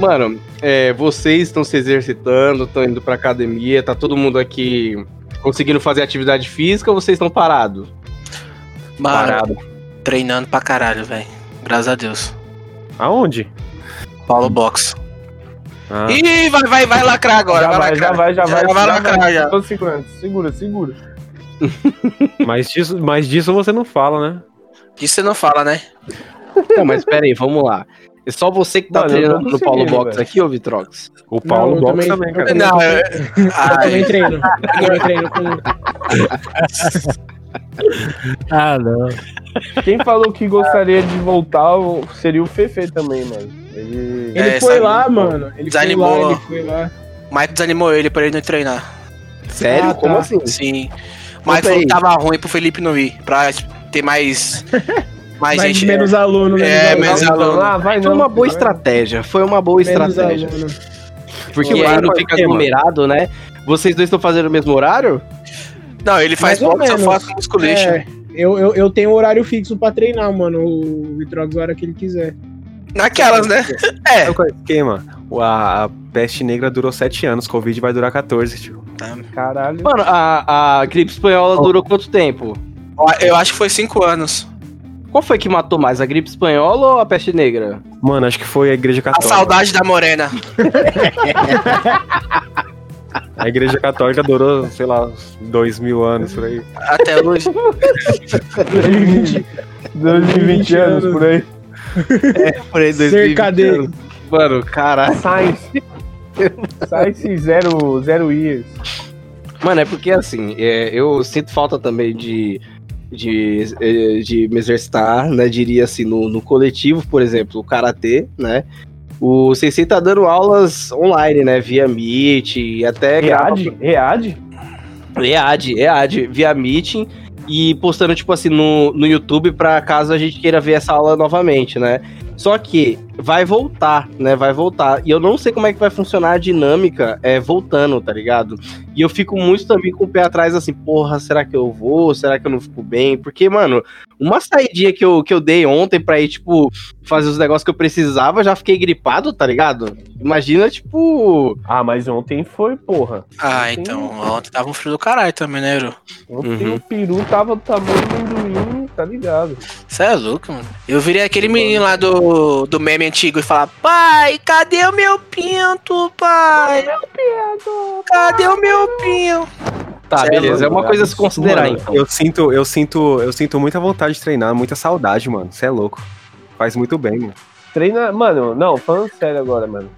Mano, é, vocês estão se exercitando, estão indo pra academia, tá todo mundo aqui conseguindo fazer atividade física ou vocês estão parados? Parado. treinando pra caralho, velho. Graças a Deus. Aonde? Paulo Box. Ah. Ih, vai, vai, vai lacrar agora. já vai, lacrar. já vai, já vai. Já vai lacrar, já. Tô segurando, segura, segura. Mas, disso, mas disso você não fala, né? Disso você não fala, né? Não, mas pera aí, vamos lá. É só você que tá Mano, eu treinando no Paulo Box velho. aqui, ô Vitrox? O Paulo eu Box também- também, cara. Não. Eu Ai, também treino. Eu também treino com. Ah, não. Quem falou que gostaria de voltar seria o Fefe também, mano. Ele. Ele É, foi sabe? lá, mano. Ele Desanimou. foi lá, ele foi lá. Mike desanimou ele pra ele não treinar. Sério? Ah, tá. Como assim? Sim. Conta Mike falou que tava ruim pro Felipe não ir. Pra ter mais. Mais gente. menos aluno, menos É, aluno. menos aluno. Ah, vai Foi não. uma boa vai. estratégia, foi uma boa Menos estratégia. aluno. Porque Que aí horário não fica aglomerado, né? Vocês dois estão fazendo o mesmo horário? Não, ele faz boxe, eu faço musculation. É, eu, eu, eu tenho horário fixo pra treinar, mano. O Vitrox a hora que ele quiser. Naquelas, né? É. Sabe qual é o esquema? O- A, a peste negra durou 7 anos, Covid vai durar 14, tio. Caralho. Mano, a, a gripe espanhola durou quanto tempo? Eu acho que foi cinco anos. Qual foi que matou mais, a gripe espanhola ou a peste negra? Mano, acho que foi a igreja A católica. saudade da morena. A igreja católica durou, sei lá, uns dois mil anos por aí. Até hoje. 2020, 2020 anos por aí. Por aí, Cerca de- Mano, caralho. Science. Science zero, zero years. Mano, é porque assim, é, eu sinto falta também de, de, eh, de me exercitar, né? Diria assim, no, no coletivo, por exemplo, o Karatê, né? O Sensei tá dando aulas online, né? Via Meet e até grava- Read? Read? EAD, EAD, via Meeting e postando, tipo assim, no, no YouTube pra caso a gente queira ver essa aula novamente, né? Só que vai voltar, né? Vai voltar. E eu não sei como é que vai funcionar a dinâmica é, voltando, tá ligado? E eu fico muito também com o pé atrás, assim, porra, será que eu vou? Será que eu não fico bem? Porque, mano, uma saidinha que eu, que eu dei ontem pra ir, tipo, fazer os negócios que eu precisava, já fiquei gripado, tá ligado? Imagina, tipo. Ah, mas ontem foi, porra. Ah, então. Ontem tava um frio do caralho também, né? Ontem Uhum. o peru tava do tamanho do amendoim, tá ligado? Você é louco, mano. Eu virei aquele menino lá do, do meme antigo e falar: Pai, cadê o meu pinto, pai? Cadê o meu pinto? Tá, Cê é beleza. É uma coisa a se considerar, Mano, então. Eu sinto, eu sinto, eu sinto muita vontade de treinar, muita saudade, mano. Você é louco. Faz muito bem, mano. Treina. Mano, não, falando sério agora, mano.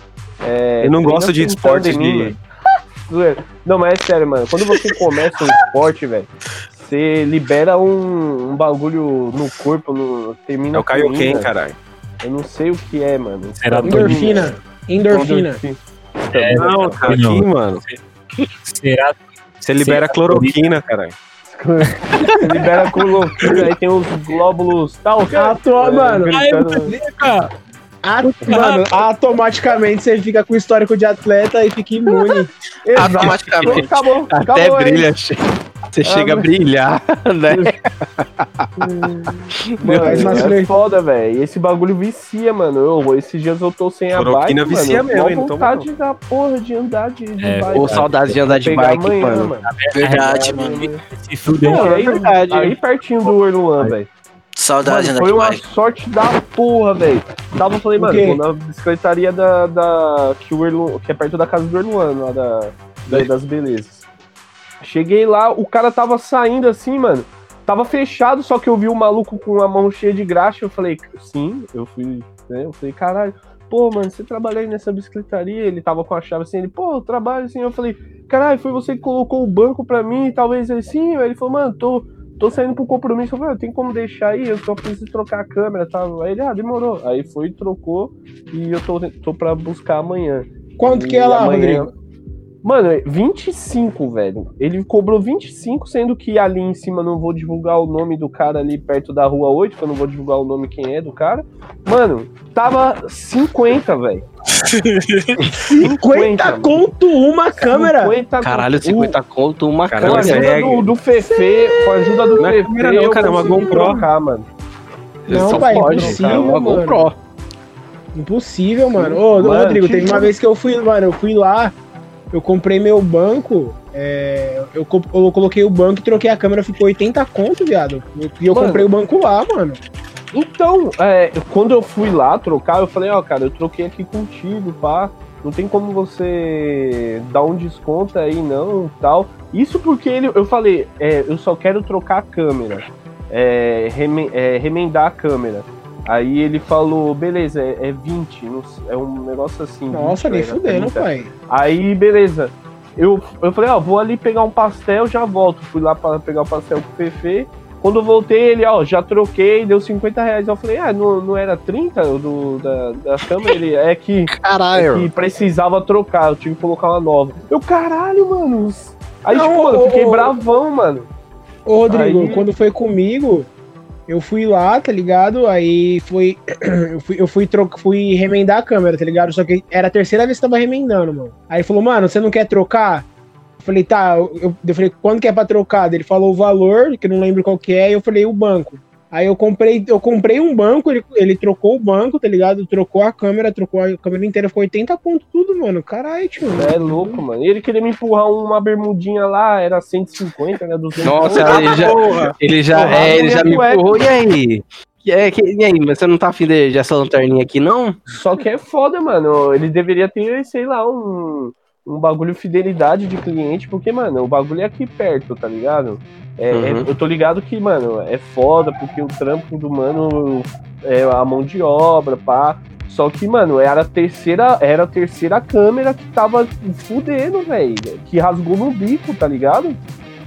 É, Eu não gosto de esportes mim, de. Zoeira. Não, mas é sério, mano. Quando você começa um esporte, velho, você libera um, um bagulho no corpo, no, termina É o Kaioken, caralho. Eu não sei o que é, mano. Serotonina. Endorfina. Endorfina. É, Não, cara, não. aqui, mano. Será Você libera cloroquina, caralho. Você libera cloroquina, aí tem os glóbulos tal. Ah, tô- mano, gritando- a- mano, automaticamente você fica com histórico de atleta e fica imune. Exato. Automaticamente. Acabou, Até acabou aí. brilha. che- Você chega a mas- brilhar, né? Uma Mano, é sinergia. foda, velho. Esse bagulho vicia, mano. Eu, esses dias eu tô sem a Cloroquina bike, vicia mano. mesmo? Não vontade da porra de andar de, de É, bike. Ou saudade de andar de bike, amanhã, mano. Verdade, mano. se fuder? Não, aí, verdade. aí pertinho do Orluan, velho. Saudade Mano, foi uma bike. sorte da porra, velho. Tava, eu falei, mano, vou na bicicletaria da, da que, o Erlu, que é perto da casa do Erluan, lá da, da- das belezas. Cheguei lá, o cara tava saindo assim, mano. Tava fechado, só que eu vi o maluco com a mão cheia de graxa. Eu falei, sim, eu fui, né? Eu falei, caralho, pô, mano, você trabalha aí nessa bicicletaria? Ele tava com a chave assim, ele, pô, eu trabalho assim. Eu falei, caralho, foi você que colocou o banco pra mim, talvez ele sim. Aí ele falou, mano, tô, tô saindo pro compromisso. Eu falei, ah, tem como deixar aí? Eu só preciso trocar a câmera, tá? Aí ele, ah, demorou. Aí foi, trocou e eu tô, tô pra buscar amanhã. Quanto que E é lá, amanhã- Rodrigo? Mano, é 25, velho. Ele cobrou 25, sendo que ali em cima não vou divulgar o nome do cara ali perto da rua 8, que eu não vou divulgar o nome quem é do cara. Mano, tava 50, velho. 50 conto uma câmera. 50 Caralho, 50 conto, uma Cara, Com a câmera. ajuda do, do Fefe, com a ajuda do Não é Fefe, câmera não, eu cara, é uma GoPro. trocar, mano. Não, Só pai, pode, impossível, cara, uma mano. GoPro. Impossível, mano. Ô, Mano, Rodrigo, tipo- teve uma vez que eu fui, mano, eu fui lá, eu comprei meu banco, é, eu, eu coloquei o banco e troquei a câmera, ficou 80 conto, viado. E eu Mano. comprei o banco lá, mano. Então, é, quando eu fui lá trocar, eu falei, ó, cara, eu troquei aqui contigo, pá. Não tem como você dar um desconto aí, não, tal. Isso porque ele, eu falei, é, eu só quero trocar a câmera. É, é, remendar a câmera. Aí ele falou, beleza, é, é 20, não sei, é um negócio assim. Nossa, 20, nem era fudendo, 30. pai. Aí, beleza. Eu, eu falei, ó, vou ali pegar um pastel, já volto. Fui lá para pegar o pastel com o Fefe. Quando eu voltei, ele, ó, já troquei, deu 50 reais. Eu falei, ah, não, não era 30 o do, da, da câmera? Ele, é que, é Caralho. que precisava trocar, eu tive que colocar uma nova. Eu, caralho, mano. Aí, Não, tipo, eu ô, fiquei ô, bravão, mano. Ô, Rodrigo, Aí- quando foi comigo, eu fui lá, tá ligado? Aí foi. Eu fui, eu fui, tro... fui remendar a câmera, tá ligado? Só que era a terceira vez que tava remendando, mano. Aí falou, mano, você não quer trocar? Eu falei, tá, eu, eu falei, quando que é pra trocar? Ele falou o valor, que eu não lembro qual que é, e eu falei o banco. Aí eu comprei, eu comprei um banco, ele, ele trocou o banco, tá ligado? Trocou a câmera, trocou a câmera inteira, ficou 80 pontos tudo, mano. Caralho, tio. É louco, mano. E ele queria me empurrar uma bermudinha lá, era 150, né? 200 Nossa, conto. ele já, Porra. ele já, Porra, é, ele já me cueca. empurrou. E aí? E, é, que- e aí, mas você não tá afim de, de essa lanterninha aqui, não? Só que é foda, mano. Ele deveria ter, sei lá, um, um bagulho fidelidade de cliente, porque, mano, o bagulho é aqui perto, tá ligado? É, Uhum. é- eu tô ligado que, mano, é foda, porque o trampo do mano é a mão de obra, pá. Só que, mano, era a terceira, era a terceira câmera que tava fudendo, velho. Que rasgou no bico, tá ligado?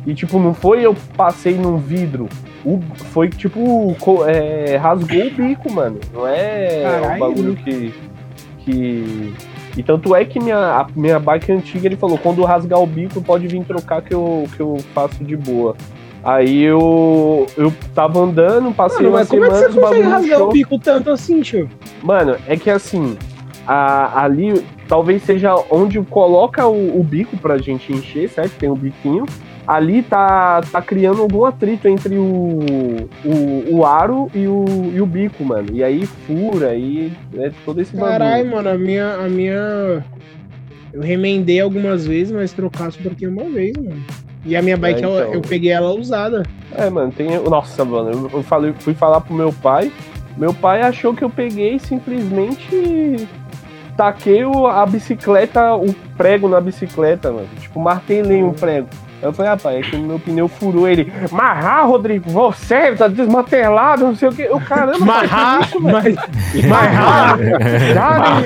E, tipo, não foi eu passei num vidro. O, foi, tipo, é, rasgou o bico, mano. Não é Caralho. um bagulho que. que... E tanto é que minha, a minha bike antiga, ele falou, quando rasgar o bico, pode vir trocar que eu, que eu faço de boa. Aí eu, eu tava andando, passei Mano, mas como é que semana, você consegue rasgar show. o bico tanto assim, tio? Mano, é que assim, a- ali talvez seja onde coloca o, o bico pra gente encher, certo? Tem o biquinho. Ali tá, tá criando algum atrito entre o, o, o aro e o, e o bico, mano. E aí fura, aí é todo esse Caralho, bagulho. mano, a minha, a minha. Eu remendei algumas vezes, mas trocar só troquei uma vez, mano. E a minha bike, É, então. eu peguei ela usada. É, mano, tem. Nossa, mano, eu, eu falei, fui falar pro meu pai. Meu pai achou que eu peguei e simplesmente taquei a bicicleta, o prego na bicicleta, mano. Tipo, martelei um prego. Eu falei, rapaz, é que meu pneu furou ele. Marrar, Rodrigo, você tá desmantelado, não sei o que. Eu, caramba, pai, que isso, mas. Marrar! Caralho,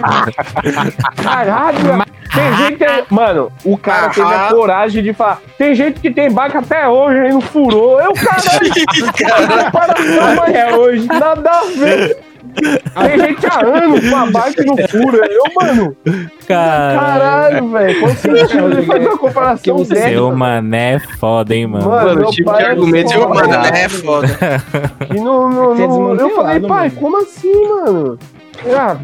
caralho, tem gente que. Mano, o cara teve a coragem de falar. Tem gente que tem bike até hoje e não furou. Eu, caralho, mas Até hoje. nada a ver. Tem gente há anos com a bike e não fura. Eu, mano, Cara, caralho, velho. Qual sentido de fazer uma comparação dessa? seu mané é foda, hein, mano. Mano, o tipo de é argumento Mano, mandar. é foda. E não, não, é não- eu falei, pai, mano. como assim, mano? Ah,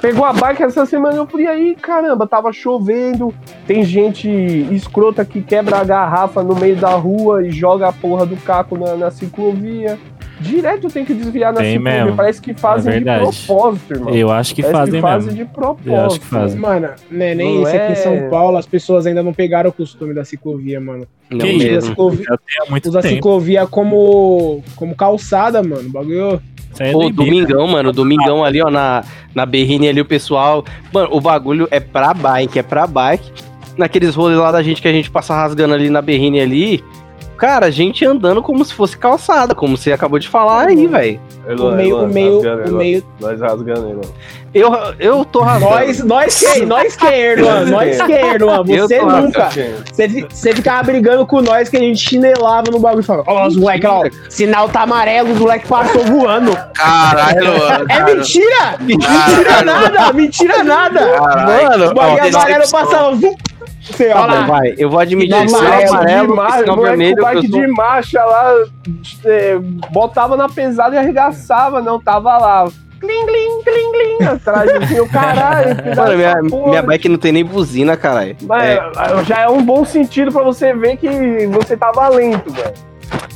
pegou a bike essa semana, eu falei, aí, caramba, tava chovendo, tem gente escrota que quebra a garrafa no meio da rua e joga a porra do caco na, na ciclovia. Direto tem que desviar na Tem parece que fazem É de propósito, irmão. Eu acho que Parece fazem que fazem mesmo. de propósito. Eu acho que fazem. Mano, né, nem Não isso. Aqui é- em São Paulo, as pessoas ainda não pegaram o costume da ciclovia, mano. Não Que Usa a ciclovia, muito usa a tempo. ciclovia como, como calçada, mano. O Bagulho. É Pô, doideira. domingão, mano, domingão ali, ó, na, na berrine ali, o pessoal. Mano, o bagulho é pra bike, é pra bike. Naqueles rolês lá da gente que a gente passa rasgando ali na berrine ali. Cara, a gente andando como se fosse calçada, como você acabou de falar aí, velho. O meio, o meio, o meio. Nós rasgando, irmão. Eu, eu tô rasgando. Nós, nós quem? Nós quem, Erdogan? Nós quem? Eu Você nunca. Você, você ficava brigando com nós que a gente chinelava no bagulho e falava: Ó, os moleques lá, ó, sinal tá amarelo, os moleques passou voando. Caralho, mano. É mentira! Mentira nada! Mentira nada! Mano, O bagulho amarelo passava. Tá bom, lá. vai. Eu vou admitir. Sinal amarelo, amarelo, de marcha, sinal moleque vermelho. com bike sou- de marcha lá, é, botava na pesada e arregaçava, não, tava lá. Clim, clim, clim, clim, atrás, assim, o caralho. Mano, minha, porra. minha bike não tem nem buzina, caralho. Mas É, já é um bom sentido pra você ver que você tava lento, velho.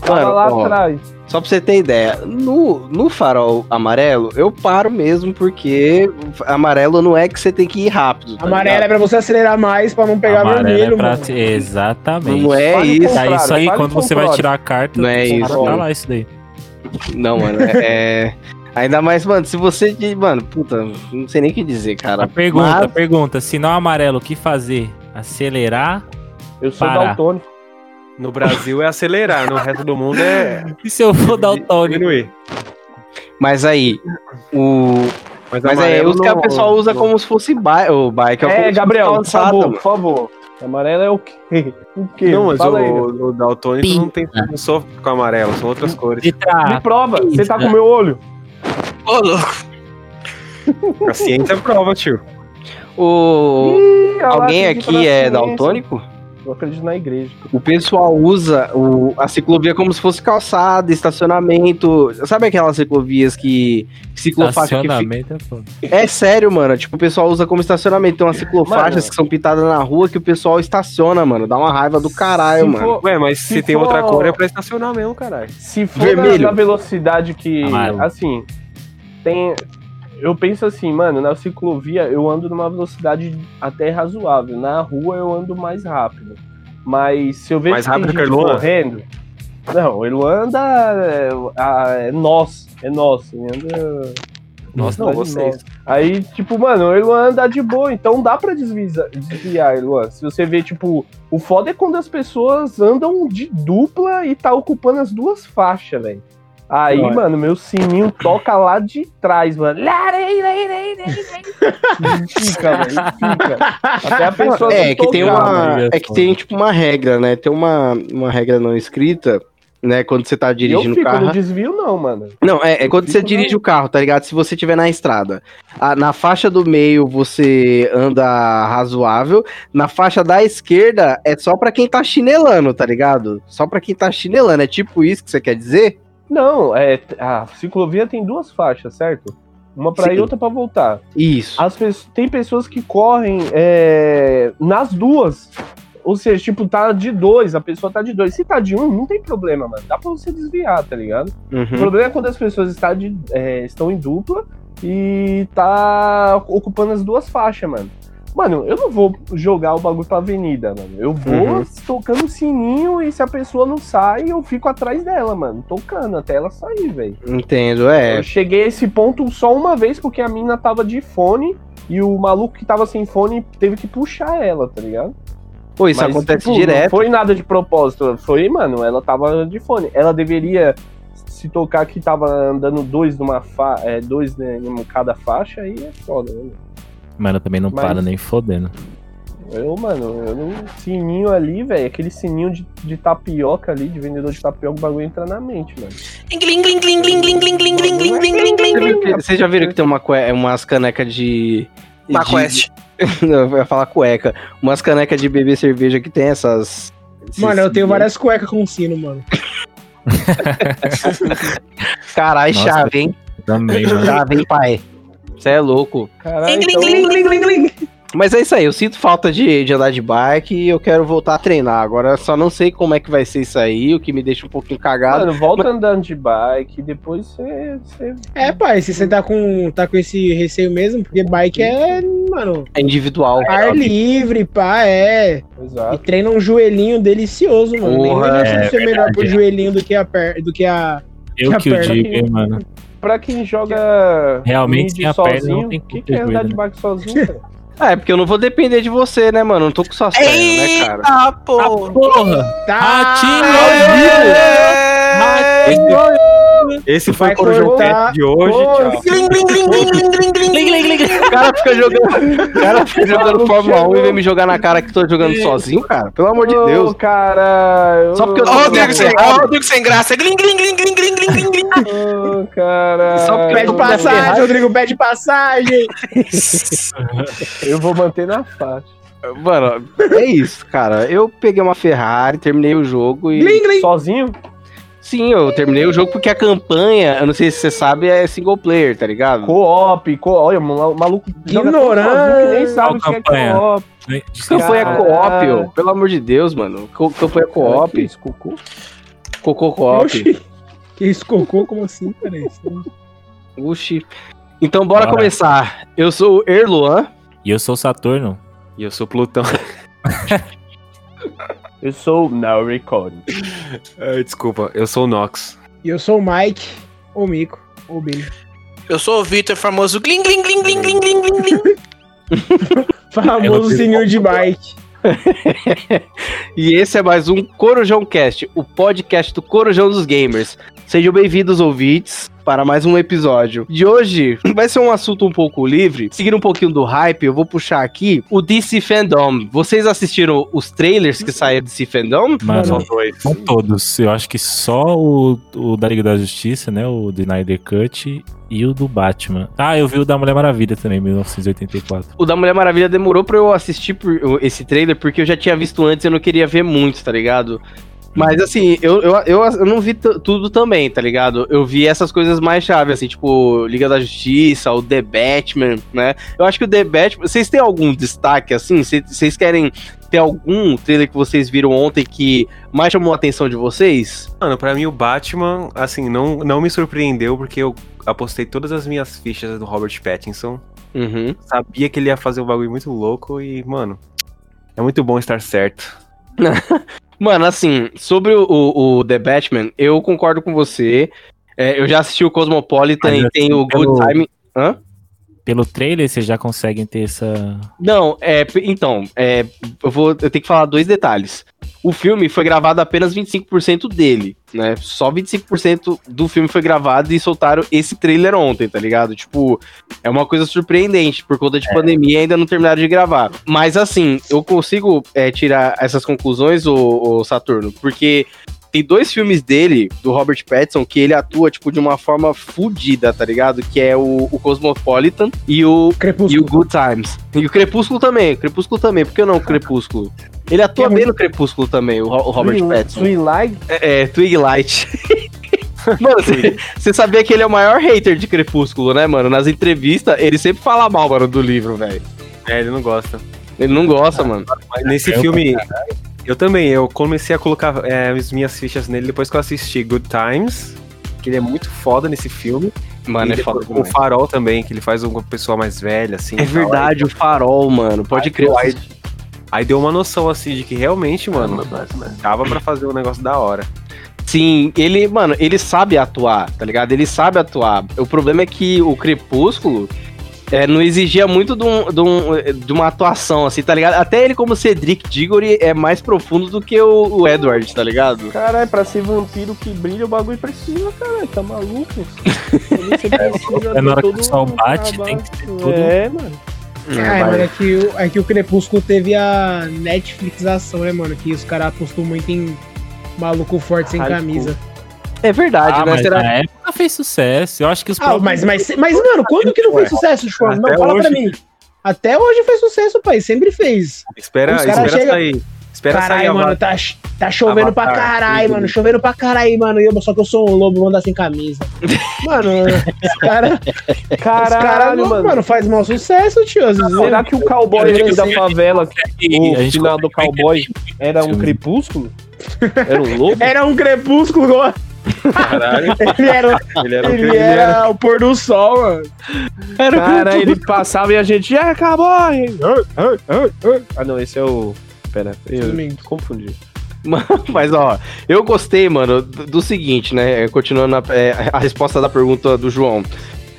Mano, lá ó, atrás. Só pra você ter ideia, no, no farol amarelo, eu paro mesmo, porque amarelo não é que você tem que ir rápido. tá Amarelo é ligado? pra você acelerar mais pra não pegar Amarelo vermelho, é pra mano. Exatamente. Não é Fale isso. É isso aí, fale quando você vai tirar a carta, Não é isso, tá lá isso daí. Não, mano, é. é- Ainda mais, mano, se você. Mano, puta, não sei nem o que dizer, cara. A pergunta, Mas- a pergunta, se não amarelo, o que fazer? Acelerar? Eu sou Para. daltônico. No Brasil é acelerar, no resto do mundo é E se eu for dar o Tony? diminuir. Mas aí, o. Mas é, amarelo os que a não- pessoa usa não- como se fosse bike, o bike. É, se Gabriel, por favor, por favor. Amarelo é o quê? O quê? Não, mas Fala aí. o, o daltônico não tem não sofre com amarelo, são outras cores. De. Me prova, você tá com meu olho. Ô, louco. A ciência prova, tio. O... Ih, Alguém aqui é daltônico? Eu acredito na igreja. O pessoal usa o, a ciclovia como se fosse calçada, estacionamento. Sabe aquelas ciclovias que. Ciclofaixa que fica. Estacionamento é foda. É sério, mano. Tipo, o pessoal usa como estacionamento. Tem umas ciclofaixas Mano. que são pintadas na rua que o pessoal estaciona, mano. Dá uma raiva do caralho, mano. for- Ué, mas se, Se tem for- outra cor é pra estacionar mesmo, caralho. Se for na, Vermelho. na velocidade que. Amarelo. Assim, tem. Eu penso assim, mano, na ciclovia eu ando numa velocidade até razoável. Na rua eu ando mais rápido. Mas se eu vejo Mais que tem rápido que gente correndo. Não, o Erluan anda. É, a- é nosso. É nosso. Ele anda. Nossa, não, Cidade vocês. Aí, tipo, mano, o anda de boa, então dá pra desvisa- desviar, Erluan. Se você vê, tipo, o foda é quando as pessoas andam de dupla e tá ocupando as duas faixas, velho. Aí, Olha. mano, meu sininho toca lá de trás, mano. Larei, larei, larei, larei. Fica, velho, fica. Até a pessoa É que tem tocar, uma. mano. É que tem, tipo, uma regra, né? Tem uma, uma regra não escrita, né? Quando você tá eu dirigindo o fico carro. no desvio, não, mano. Não, é, é quando você dirige o carro, tá ligado? Se você tiver na estrada. A- na faixa do meio você anda razoável. Na faixa da esquerda é só pra quem tá chinelando, tá ligado? Só pra quem tá chinelando. É tipo isso que você quer dizer? Não, é, a ciclovia tem duas faixas, certo? Uma Sim. ir e outra pra voltar. Isso. As pessoas, tem pessoas que correm é, nas duas. Ou seja, tipo, tá de dois, a pessoa tá de dois. Se tá de um, não tem problema, mano. Dá pra você desviar, tá ligado? O Uhum. problema é quando as pessoas está de- é, estão em dupla e tá ocupando as duas faixas, mano. Mano, eu não vou jogar o bagulho pra avenida, mano. Eu vou Uhum. tocando o sininho e se a pessoa não sai, eu fico atrás dela, mano. Tocando até ela sair, velho. Entendo, é. Eu cheguei a esse ponto só uma vez porque a mina tava de fone e o maluco que tava sem fone teve que puxar ela, tá ligado? Pô, isso Mas, acontece tipo, direto. Não foi nada de propósito. Foi, mano, ela tava de fone. Ela deveria se tocar que tava andando dois numa fa é, dois né, em cada faixa, aí é foda, né? Mano, também não Mas... para nem fodendo. Eu, mano, eu não. Sininho ali, velho. Aquele sininho de, de tapioca ali, de vendedor de tapioca, o bagulho entra na mente, mano. Vocês já viram que tem uma umas canecas de. Uma quest. De... não, eu ia falar cueca. Umas canecas de beber cerveja que tem essas. Mano, eu tenho várias cuecas com sino, mano. Caralho, chave, hein? Também, mano. Chave, hein, pai? Você é louco. Caralho, então. Mas é isso aí, eu sinto falta de, de andar de bike e eu quero voltar a treinar. Agora só não sei como é que vai ser isso aí, o que me deixa um pouquinho cagado. mano, volta andando de bike, depois você. você- É, pai, se você tá com, tá com esse receio mesmo, porque bike é, mano, É individual. ar livre, pá, é. E Exato. treina um joelhinho delicioso, mano. Porra, Nem é de ser melhor pro joelhinho do que a per... do que a. Eu Que que o perna digo, hein, mano. Pra quem joga Realmente, sem a perna, sozinho, não tem o que, que é andar de né? bike sozinho, cara? Ah, é porque eu não vou depender de você, né, mano? Não tô com suas pernas, né, cara? Eita, pô. Porra! Tá! Ratinho Esse foi o Corujão. Cast de hoje. Gling, gling, gling, gling, gling, gling, gling, gling. O cara fica jogando, o cara fica jogando Fórmula 1 e vem me jogar na cara que tô jogando sozinho, cara. Pelo amor de Ô, Deus. cara. Só porque eu tô ó, o Rodrigo sem graça. Gling, gling, gling, gling, gling, gling, gling, gling. Ô, cara. Só porque Pede passagem. Rodrigo, pede passagem. Eu vou manter na faixa. Mano, é isso, cara. Eu peguei uma Ferrari, terminei o jogo e. Glim, glim. Sozinho? Sim, eu terminei o jogo porque a campanha, eu não sei se você sabe, é single player, tá ligado? Co-op, co olha, o maluco Ignorante. nem sabe o que é campanha? co-op. Campanha co-op, ô. pelo amor de Deus, mano. Co- Campanha Que co-op, isso, cocô? cocô co-op. Que isso, cocô? Como assim, cara? Uxi. Então bora, Bora. começar. Eu sou o Erluan. E eu sou o Saturno. E eu sou Plutão. Eu sou o Now Recording. Desculpa, eu sou o Nox. E eu sou o Mike, ou Mico, ou Billy. Eu sou o Vitor, famoso glim, glim, glim, glim, glim, glim, glim. Famoso senhor de bike. E esse é mais um Corujão Cast, o podcast do Corujão dos Gamers. Sejam bem-vindos, ouvintes, para mais um episódio. De hoje vai ser um assunto um pouco livre. Seguindo um pouquinho do hype, eu vou puxar aqui o DC Fandom. Vocês assistiram os trailers que saíram do DC Fandom? São dois. são todos. Eu acho que só o, o da Liga da Justiça, né? O Snyder Cut e o do Batman. Ah, eu vi o da Mulher Maravilha também, 1984. O da Mulher Maravilha demorou pra eu assistir por- esse trailer, porque eu já tinha visto antes e eu não queria ver muito, tá ligado? Mas assim, eu, eu, eu, eu não vi tudo também, tá ligado? Eu vi essas coisas mais chaves, assim, tipo, Liga da Justiça, o The Batman, né? Eu acho que o The Batman. Vocês têm algum destaque, assim? Cê- Vocês querem ter algum trailer que vocês viram ontem que mais chamou a atenção de vocês? Mano, pra mim o Batman, assim, não, não me surpreendeu porque eu apostei todas as minhas fichas no Robert Pattinson. Uhum. Sabia que ele ia fazer um bagulho muito louco e, mano, é muito bom estar certo. Mano, assim, sobre o, o- o The Batman, eu concordo com você. É, eu já assisti o Cosmopolitan Mas, e tem o assim, pelo- Good Time. Hã? Pelo trailer, vocês já conseguem ter essa. Não, é, então, é, eu vou, eu tenho que falar dois detalhes. O filme foi gravado apenas 25% dele, né? Só 25% do filme foi gravado e soltaram esse trailer ontem, tá ligado? Tipo, é uma coisa surpreendente, por conta de pandemia ainda não terminaram de gravar. Mas assim, eu consigo é, tirar essas conclusões, o Saturno, porque tem dois filmes dele, do Robert Pattinson, que ele atua, tipo, de uma forma fodida, tá ligado? Que é o, o Cosmopolitan e o e o Crepúsculo. Good Times. E o Crepúsculo também. O Crepúsculo também. Por que não o Crepúsculo? Ele atua É bem muito- no Crepúsculo também, o, o Robert Twin- Pattinson. Twilight? É, é, Twilight. mano, você sabia que ele é o maior hater de Crepúsculo, né, mano? Nas entrevistas, ele sempre fala mal, mano, do livro, velho. É, ele não gosta. Ele não gosta, mano. Mas nesse Eu- filme, eu também, eu comecei a colocar é, as minhas fichas nele depois que eu assisti Good Times, que ele é muito foda nesse filme. Mano, é foda o. Farol também, que ele faz uma pessoa mais velha, assim. É e tal. verdade, o farol, mano. Pode Aí- crer. aí- Aí deu uma noção, assim, de que realmente, mano, dava pra fazer um negócio da hora. Sim, ele, mano, ele sabe atuar, tá ligado? Ele sabe atuar. O problema é que o Crepúsculo é, não exigia muito de, um- de um- de uma atuação, assim, tá ligado? Até ele, como Cedric Diggory, é mais profundo do que o, o Edward, tá ligado? Caralho, pra ser vampiro que brilha, o bagulho precisa, caralho. Tá maluco? Você precisa É na hora que o sol bate, tem que ser tudo- É, mano. É, mano, é que, o- é que o Crepúsculo teve a Netflixização, né, mano? Que os caras apostou muito em maluco forte sem Hardcore. camisa. É verdade, Ah, né? mas Será... na época fez sucesso. Eu acho que os Ah, próprios- mas, mas, mas, mano, quando que não fez sucesso, João? Não, fala pra hoje. mim. Até hoje fez sucesso, pai. Sempre fez. Espera, Os espera chega- sair. Espera sair Caralho, a mano, tá, tá chovendo pra Avatar, caralho, tudo. mano. Chovendo pra caralho, mano. E eu, só que eu sou um lobo, vou andar sem camisa. Mano, os caras Caralho, cara, mano. mano, faz mau sucesso, tio. Será que o cowboy da favela, o a gente final do cowboy, era um crepúsculo? Era um lobo? Era um crepúsculo, igual- Caralho, ele era, ele era ele ele era- era o pôr do sol, mano. Cara, ele passava e a gente, é, cowboy! Ah, não, esse é o... Pera, eu Domingo. confundi. Mas, ó, eu gostei, mano, do, do seguinte, né? Continuando a, é, a resposta da pergunta do João.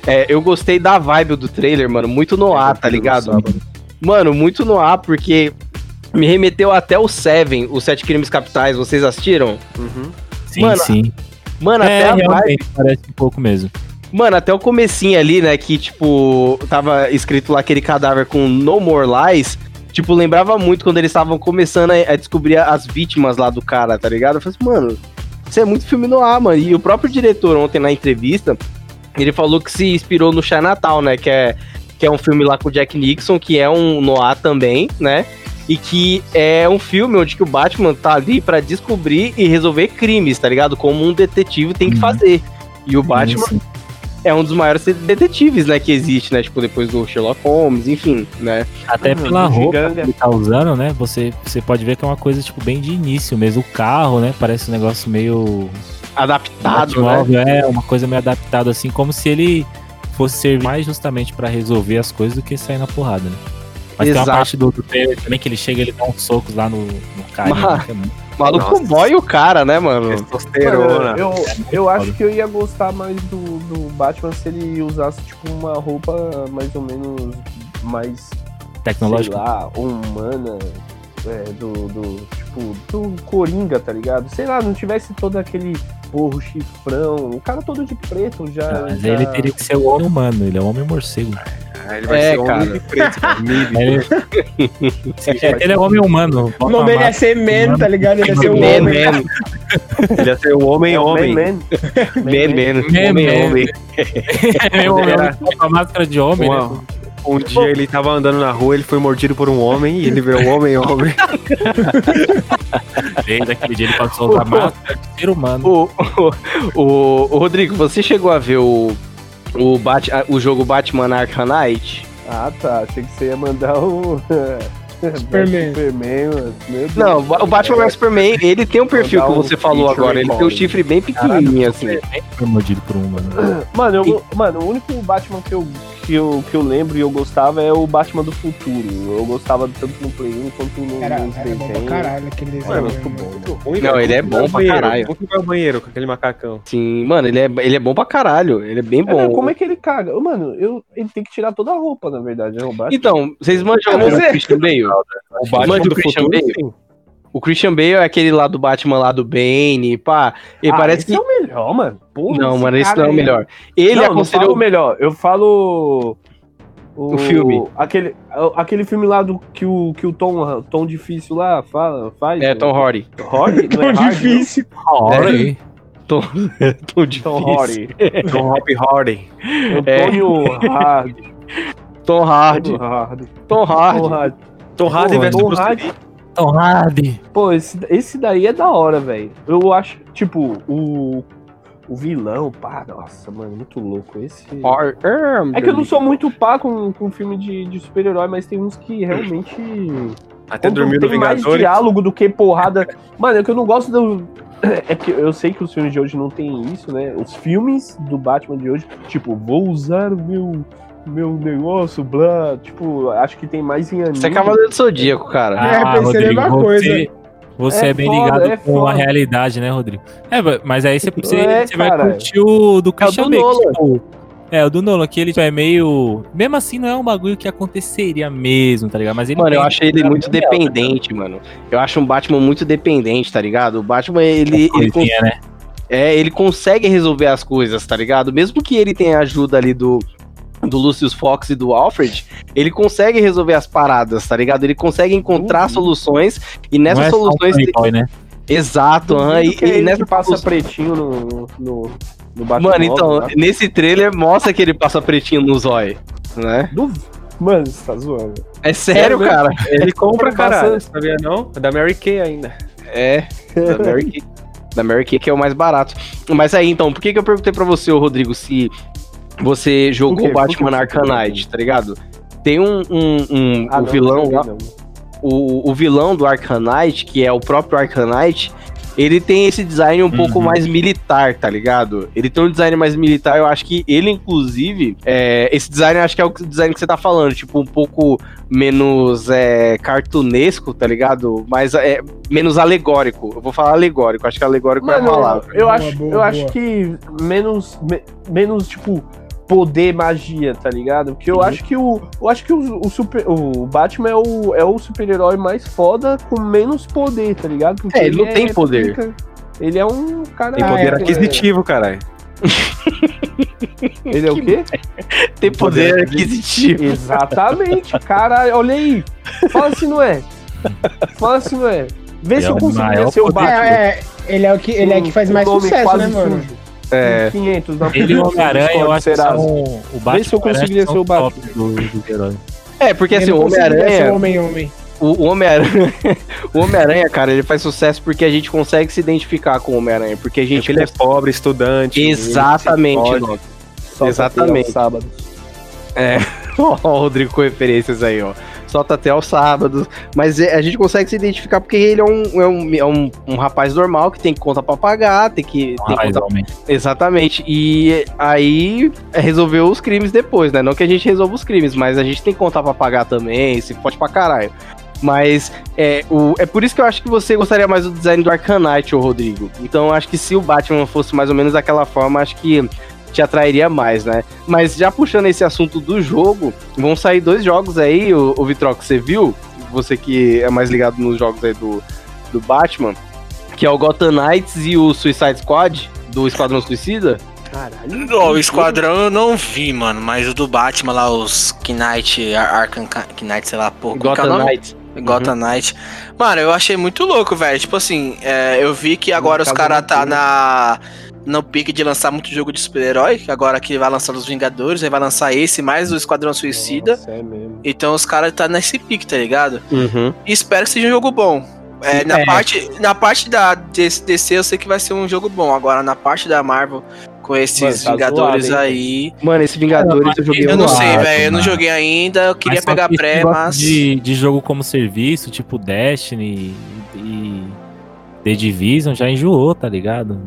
É, eu gostei da vibe do trailer, mano, muito no ar, tá ligado? Mano, muito no ar, porque me remeteu até o Seven, os Sete Crimes Capitais, vocês assistiram? Uhum. Sim, Mano, sim. Mano, É, até a vibe parece um pouco mesmo. Mano, até o comecinho ali, né, que, tipo, tava escrito lá aquele cadáver com No More Lies, tipo, lembrava muito quando eles estavam começando a, a descobrir as vítimas lá do cara, tá ligado? Eu falei assim, mano, isso é muito filme no ar, mano. E o próprio diretor ontem na entrevista, ele falou que se inspirou no Chinatown, né, que é, que é um filme lá com o Jack Nixon, que é um noir também, né? E que é um filme onde que o Batman tá ali pra descobrir e resolver crimes, tá ligado? Como um detetive tem que Uhum. fazer. E o Batman Isso. é um dos maiores detetives, né, que existe, né? Tipo, depois do Sherlock Holmes, enfim, né? Até Uhum, pela roupa gigante. que ele tá usando, né? Você, você pode ver que é uma coisa, tipo, bem de início mesmo. O carro, né? Parece um negócio meio. Adaptado, né? Batmóvel, É, uma coisa meio adaptada, assim, como se ele fosse servir mais justamente pra resolver as coisas do que sair na porrada, né? Mas tem Exato. uma parte do, do trailer também que ele chega e ele dá uns socos lá no, no cara. Mas- né, é maluco boy o cara, né, mano? Testosterona. Eu, eu acho que eu ia gostar mais do, do Batman se ele usasse, tipo, uma roupa mais ou menos mais, sei tecnológico. lá, humana, é, do, do, tipo, do Coringa, tá ligado? Sei lá, não tivesse todo aquele porro chifrão, o cara todo de preto já... Mas já... ele teria que ser o homem humano, ele é o homem morcego. Ah, ele vai É, ser homem cara. de preto, cara. Nível. Ele, É, ele é homem humano. O nome dele ia ser Man, tá ligado? Ele ia ser o homem. man, Ele ia ser o homem É homem. Man, Man. man, man, Man, homem, man. homem. É homem, homem com a máscara de homem, né? Um dia ele tava andando na rua, ele foi mordido por um homem e ele virou homem homem. Desde aquele dia ele passou a usar máscara de ser humano. O, o, o, o Rodrigo, você chegou a ver o, o, Bat, o jogo Batman Arkham Knight? Ah, tá. Achei que você ia mandar o... Superman. Mano. Não, o Batman vs Superman, ele tem um perfil que um você falou agora. Ele tem um chifre bem pequenininho, assim. Foi mordido por um humano. Mano, eu, mano, o único Batman que eu, que, eu, que eu lembro e eu gostava é o Batman do futuro. Eu gostava tanto no Play 1 quanto no, Era, nos era bom pra caralho aquele desenho. Mano, muito bom. Muito ruim, Não, velho. ele é bom ao pra caralho. Como que vai ao banheiro com aquele macacão? Sim, mano, ele é, ele é bom pra caralho. Ele é bem É, bom. como é que ele caga? Mano, eu, ele tem que tirar toda a roupa, na verdade. né, o Batman. Então, vocês manjam o Christian Bale? O Batman do Christian Bale? O Christian Bale é aquele lá do Batman lá do Bane, pá. Ele Ah, parece esse que. é o melhor, mano. Porra, Não, mano, esse não é o aí- melhor. Ele não, não aconselhou. falo o melhor. Eu falo. O filme. Aquele, aquele filme lá do que o, que o Tom, Tom Difícil lá fala, faz. É, Tom Hardy. Hardy? Não é Tão Hardy, difícil. Olha Tom, Tom não? difícil. Tom Hardy. Tom Hop Hardy. Antônio Hardy. Tom Hardy. Tom Hardy. Tom Hardy. Tom Hardy. Tom Hardy versus Tom Hardy. Tom Hardy. Pô, esse, esse daí é da hora, velho. Eu acho, tipo, o. O vilão, pá, nossa, mano, muito louco. Esse. É que eu não sou muito pá com, com filme de, de super-herói, mas tem uns que realmente. Até dormiu no tem mais Vingadores. diálogo do que porrada. Mano, é que eu não gosto do. É porque eu sei que os filmes de hoje não tem isso, né? Os filmes do Batman de hoje, tipo, vou usar o meu, meu negócio, blá. Tipo, acho que tem mais em anime. Você é Cavaleiro do Zodíaco, cara. É, pensei a mesma coisa. Você, você é, É bem foda, ligado é com a realidade, né, Rodrigo? É, mas aí você, você, É, você vai curtir o do Christian Bale, tipo, É, o do Nolan, que ele tipo, é meio. Mesmo assim, não é um bagulho que aconteceria mesmo, tá ligado? Mas ele. Mano, eu acho ele muito dependente, mano. Eu acho um Batman muito dependente, tá ligado? O Batman, ele, ele, cons- né? é, ele consegue resolver as coisas, tá ligado? Mesmo que ele tenha ajuda ali do, do Lucius Fox e do Alfred, ele consegue resolver as paradas, tá ligado? Ele consegue encontrar Uhum. soluções e nessas é soluções. playboy, né? Exato, aham, e, e ele nessa que passa solução- pretinho no, no, no Batman. Mano, então, né? nesse trailer mostra que ele passa pretinho no zóio, né? Mano, você tá zoando. É sério, É, cara. Ele compra, bastante. Sabia não? É da Mary Kay ainda. É, da Mary Kay. Da Mary Kay, que é o mais barato. Mas aí, então, por que, que eu perguntei pra você, ô Rodrigo, se você jogou Batman Arkham? Knight, tá ligado? Tem um, um, um- Ah, o não, vilão lá, o, o vilão do Arkham Knight, que é o próprio Arkham Knight, ele tem esse design um pouco Uhum. mais militar, tá ligado? Ele tem um design mais militar, eu acho que ele, inclusive, é, esse design, eu acho que é o design que você tá falando, tipo, um pouco menos é, cartunesco, tá ligado? Mas é, menos alegórico. Eu vou falar alegórico, acho que alegórico é a palavra. eu Boa, acho, boa, eu acho boa. que menos, me- menos tipo poder magia, tá ligado? Porque eu acho que o, eu acho que o, o super, o Batman é o, é o super-herói mais foda com menos poder, tá ligado? Porque É, ele não tem poder. fica- ele é um cara. Tem Ah, poder é, aquisitivo, caralho. Ele é o quê? Tem poder aquisitivo. Exatamente, cara. Olha aí. Fala se não é. Fala se não é. Vê É se eu o conseguiria maior ser o poder. Batman. É, é, ele é o que, ele é que faz mais sucesso, né, mano? sujo. É. 500 na Ele e o Homem-Aranha, eu acho que são. O Batman Vê se eu conseguiria ser o top Batman. do- dos heróis. É, porque assim, o Homem-Aranha. Homem-Homem. o Homem-Aranha, o Homem-Aranha, cara, ele faz sucesso porque a gente consegue se identificar com o Homem-Aranha, porque a gente Porque ele é pobre, estudante. Exatamente. Só Exatamente. aos sábados. É, ó, o Rodrigo com referências aí, ó. Solta até aos sábados. Mas é, a gente consegue se identificar porque ele é um, é um, é um, um rapaz normal que tem conta pra pagar, tem que. Tem Ah, conta... Exatamente. E aí resolveu os crimes depois, né? Não que a gente resolva os crimes, mas a gente tem conta pra pagar também, se pode pra caralho. Mas é, o, é por isso que eu acho que você gostaria mais do design do Arcanite, ô Rodrigo. Então eu acho que se o Batman fosse mais ou menos daquela forma, acho que te atrairia mais, né? Mas já puxando esse assunto do jogo, vão sair dois jogos aí, o, o Vitrox, você viu? Você que é mais ligado nos jogos aí do, do Batman, que é o Gotham Knights e o Suicide Squad, do Esquadrão Suicida. Caralho. Ó, o Esquadrão eu não vi, mano, mas o do Batman lá, os Knight, Ar- Arkham Knight, sei lá, porra, é o Gotham nome? Knights. Gotham Knight. Mano, eu achei muito louco, velho. Tipo assim, é, eu vi que agora os caras tá na. No pique de lançar muito jogo de super-herói, agora que vai lançar os Vingadores, aí vai lançar esse, mais o Esquadrão Suicida. Nossa, é mesmo. Então os caras tá nesse pique, tá ligado? Uhum. E espero que seja um jogo bom. É, na, é. Parte, na parte da DC eu sei que vai ser um jogo bom. Agora, na parte da Marvel, com esses Mano, tá Vingadores zoado, aí. Mano, esse Vingadores eu joguei Eu não sei, velho. Eu não joguei ainda. Eu queria Mas pegar que pré, mas. De, de jogo como serviço, tipo Destiny e The Division, já enjoou, tá ligado?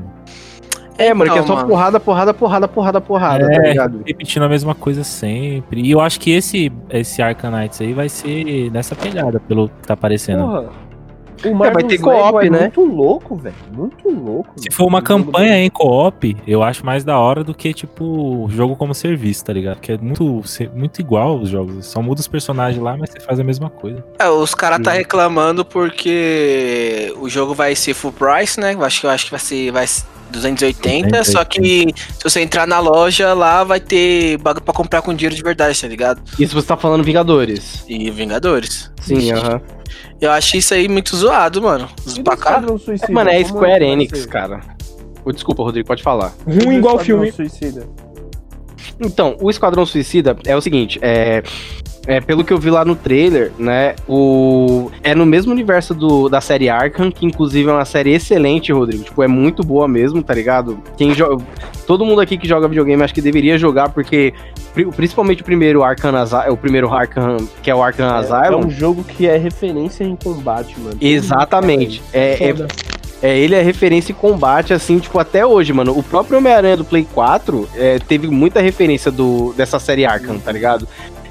É, mano, que é só mano. porrada, porrada, porrada, porrada, porrada, tá É, ligado? repetindo a mesma coisa sempre. E eu acho que esse, esse Arcanites aí vai ser nessa pegada, pelo que tá aparecendo. Porra. O Marvel's vai ter co-op, é né? Muito louco, velho. Muito louco. Se for uma campanha em co-op, eu acho mais da hora do que, tipo, jogo como serviço, tá ligado? Porque é muito, muito igual os jogos. Só muda os personagens lá, mas você faz a mesma coisa. É, os caras tá reclamando porque o jogo vai ser full price, né? Eu acho que eu acho que vai ser vai ser 280, só que se você entrar na loja lá vai ter bagulho pra comprar com dinheiro de verdade, tá ligado? Isso você tá falando Vingadores. E Vingadores. Sim, aham. Eu acho isso aí muito zoado, mano. Suicida? Mano, é Como Square Enix, cara. Ô, desculpa, Rodrigo, pode falar. Ruim igual filme. Suicida? Então, o Esquadrão Suicida é o seguinte, é, é pelo que eu vi lá no trailer, né, o é no mesmo universo do, da série Arkham, que inclusive é uma série excelente, Rodrigo, tipo, é muito boa mesmo, tá ligado? Quem joga, todo mundo aqui que joga videogame acho que deveria jogar porque pri- principalmente o primeiro Arkham, Asy- o primeiro Arkham, que é o Arkham É, é Asylum, um jogo que é referência em combate, mano. exatamente. É, é, Foda. É, ele é referência em combate, assim, tipo, até hoje, mano. O próprio Homem-Aranha do Play 4 é, teve muita referência do, dessa série Arkham, tá ligado?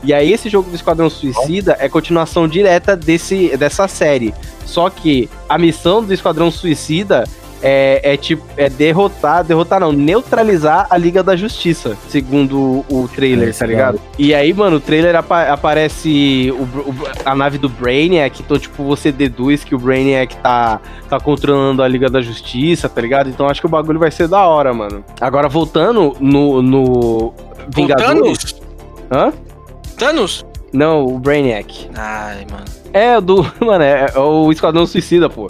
E aí esse jogo do Esquadrão Suicida é continuação direta desse, dessa série. Só que a missão do Esquadrão Suicida é, é tipo, é derrotar, derrotar não, neutralizar a Liga da Justiça, segundo o trailer, É, tá ligado? E aí, mano, o trailer apa- aparece o, o- a nave do Brainiac, então, tipo, você deduz que o Brainiac tá, tá controlando a Liga da Justiça, tá ligado? Então acho que o bagulho vai ser da hora, mano. Agora, voltando no, no Vingadores... Hã? Thanos? Não, o Brainiac. Ai, mano. É, o do. Mano, é, é o Esquadrão Suicida, pô.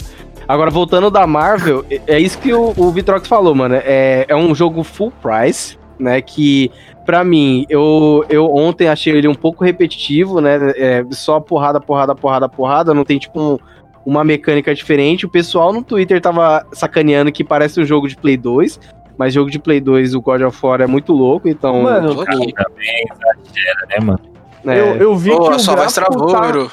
Agora, voltando da Marvel, é- é isso que o, o Vitrox falou, mano. É, é um jogo full price, né? Que, pra mim, eu, eu ontem achei ele um pouco repetitivo, né? É, só porrada, porrada, porrada, porrada. Não tem, tipo, um- uma mecânica diferente. O pessoal no Twitter tava sacaneando que parece um jogo de Play 2. Mas jogo de Play 2, o God of War é muito louco, então. Mano, Tô aqui. Também exagera, né, mano? É, eu, eu vi Pô, que o voz gráfico travou, tá... bro.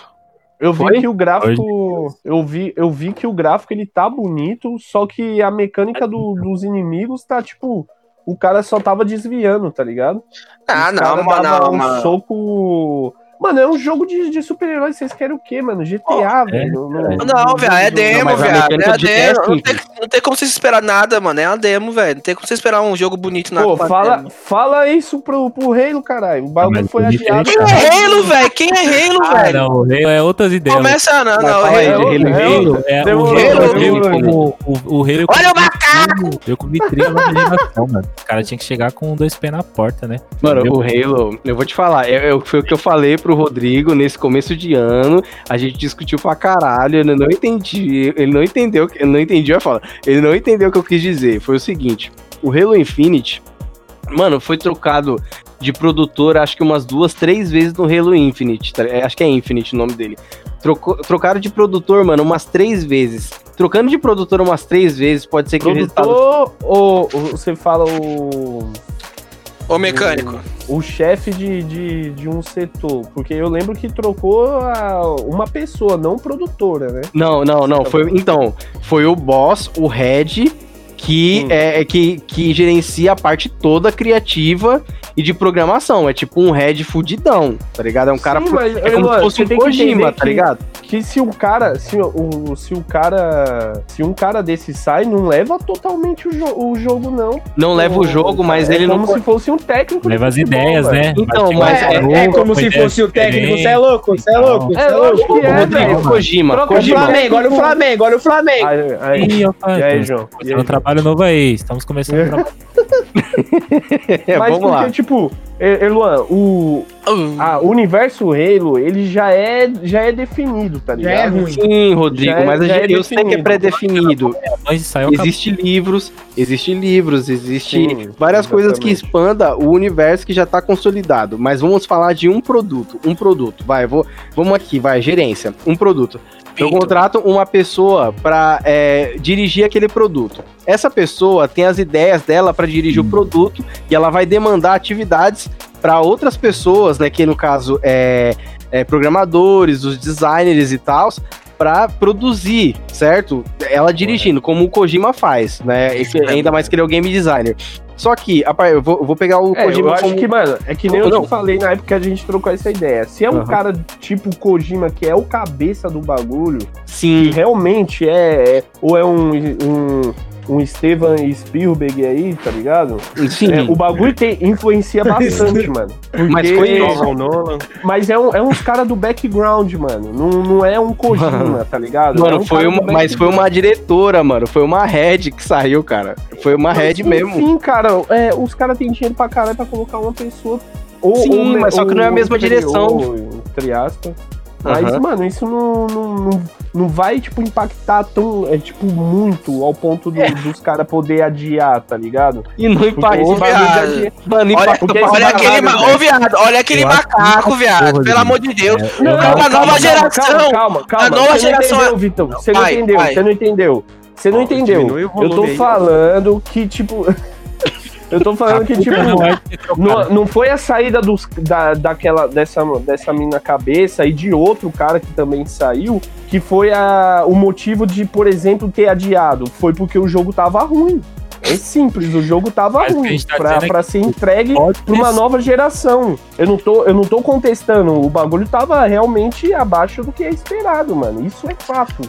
Eu vi Foi? que o gráfico. Eu vi, eu vi que o gráfico ele tá bonito, só que a mecânica do- dos inimigos tá tipo. O cara só tava desviando, tá ligado? Ah, Os não, mano, não, um mano. soco. Mano, é um jogo de, de super-herói. Vocês querem o quê, mano? GTA, velho. Não, velho, é demo, mas a velho. É a demo. Não tem, não tem como você esperar nada, mano. É uma demo, velho. Não tem como você esperar um jogo bonito na Pô, fala, demo. fala isso pro, pro Halo, caralho. O bagulho mas foi é adiado. Quem é Halo, velho? Quem é Halo, Ah, velho? não, o Halo é outras ideias. Começa, não, Mas não. Halo. Halo. é, Halo é o Halo, Halo o, Halo eu Olha o macaco! Eu comi trilha na geração, mano. O cara tinha que chegar com dois pés na porta, né? Mano, o Halo, eu vou te falar, é, é, foi o que eu falei pro Rodrigo nesse começo de ano. A gente discutiu pra caralho, ele não entendi. Ele não entendeu, ele não entendia, fala. Ele não entendeu o que eu quis dizer. Foi o seguinte: o Halo Infinite, mano, foi trocado de produtor, acho que umas duas, três vezes no Halo Infinite. tá? É, Acho que é Infinite o nome dele. Trocou, trocaram de produtor, mano, umas três vezes. Trocando de produtor umas três vezes, pode ser que o resultado. Produtor ou, ou você fala o. Ô mecânico. O chefe de, de, de um setor. Porque eu lembro que trocou a- uma pessoa, não produtora, né? Não, não, não. Foi, então, foi o boss, o head, que, Hum. é, é que, que gerencia a parte toda criativa e de programação. É tipo um head fudidão, tá ligado? É um cara. Sim, pro- mas, é como se fosse um Kojima, tá ligado? Que se o cara. Se o, se o cara. Se um cara desse sai, não leva totalmente o, jo- o jogo, não. Não leva o jogo, mas é ele não. como se fosse um técnico. Leva as ideias, velho. né? Então, mas É, um é jogo, como se fosse o técnico. Você é louco? Você é louco? Você É é louco? é, Rodrigo. Kojima. Olha o Kojima. Flamengo, olha o Flamengo, olha o Flamengo. Aí, aí, e aí, João? E aí, um trabalho novo aí. Estamos começando um trabalho. É, Mas vamos porque, lá. tipo, Eluan, o, a, o universo Halo, ele já é, já é definido, tá Já é ligado? ruim. Sim, Rodrigo, Já é- mas a já é eu sei que é definido. pré-definido. Mas saiu acabou. Existe livros, existe livros, existe Sim, várias coisas que exatamente. expanda o universo que já tá consolidado. Mas vamos falar de um produto, um produto. Vai, vou, vamos aqui, vai, gerência, um produto. Eu contrato uma pessoa para dirigir aquele produto. Essa pessoa tem as ideias dela para dirigir o produto e ela vai demandar atividades para outras pessoas, né? Que no caso é, é programadores, os designers e tal, para produzir, certo? Ela dirigindo, como o Kojima faz, né? Esse- ainda mais que ele é o game designer. Só que, a par- eu vou, eu vou pegar o É, Kojima eu acho como... que, mano, é que nem Não, eu não. te falei na época que a gente trocou essa ideia. Se é um Aham. cara tipo Kojima, que é o cabeça do bagulho, que Sim, realmente é, é- ou é um, um, um Steven Spielberg aí, tá ligado? sim. É, o bagulho tem, influencia bastante, mano. Mas Porque- foi isso. Nolan, Nolan. Mas é, um, é uns caras do background, mano. Não, não é um Kojima, tá ligado? É Mano, um foi uma, mas foi uma diretora, mano. Foi uma head que saiu, cara. Foi uma head Mas, mesmo. Enfim, cara, é, os caras têm dinheiro pra caralho pra colocar uma pessoa. Ou, Sim, ou- mas só que não é a mesma direção. entre aspas. Mas, Aham. mano, isso não, não, não, não vai, tipo, impactar tão, é, tipo, muito ao ponto do- dos caras poder adiar, tá ligado? E não impacta. Viado. adiar- Mano, Olha, pra olha esse aquele. caralho, Ma... Ô, viado, olha aquele macaco, viado. porra, Pelo amor de Deus. É, Não, uma nova calma, geração. Calma, calma, calma. A nova você não geração entendeu, é- Vitão. Você não entendeu, você não entendeu. Você não entendeu. Eu tô falando que, tipo. eu tô falando que, tipo. Não ter trocado. Não, não foi a saída dos, da, daquela, dessa, dessa mina cabeça e de outro cara que também saiu que foi a, o motivo de, por exemplo, ter adiado. Foi porque o jogo tava ruim. É simples, o jogo tava Mas ruim tá pra, é pra ser entregue pra uma nova geração. Eu não, tô, eu não tô contestando, o bagulho tava realmente abaixo do que é esperado, mano. Isso é fato.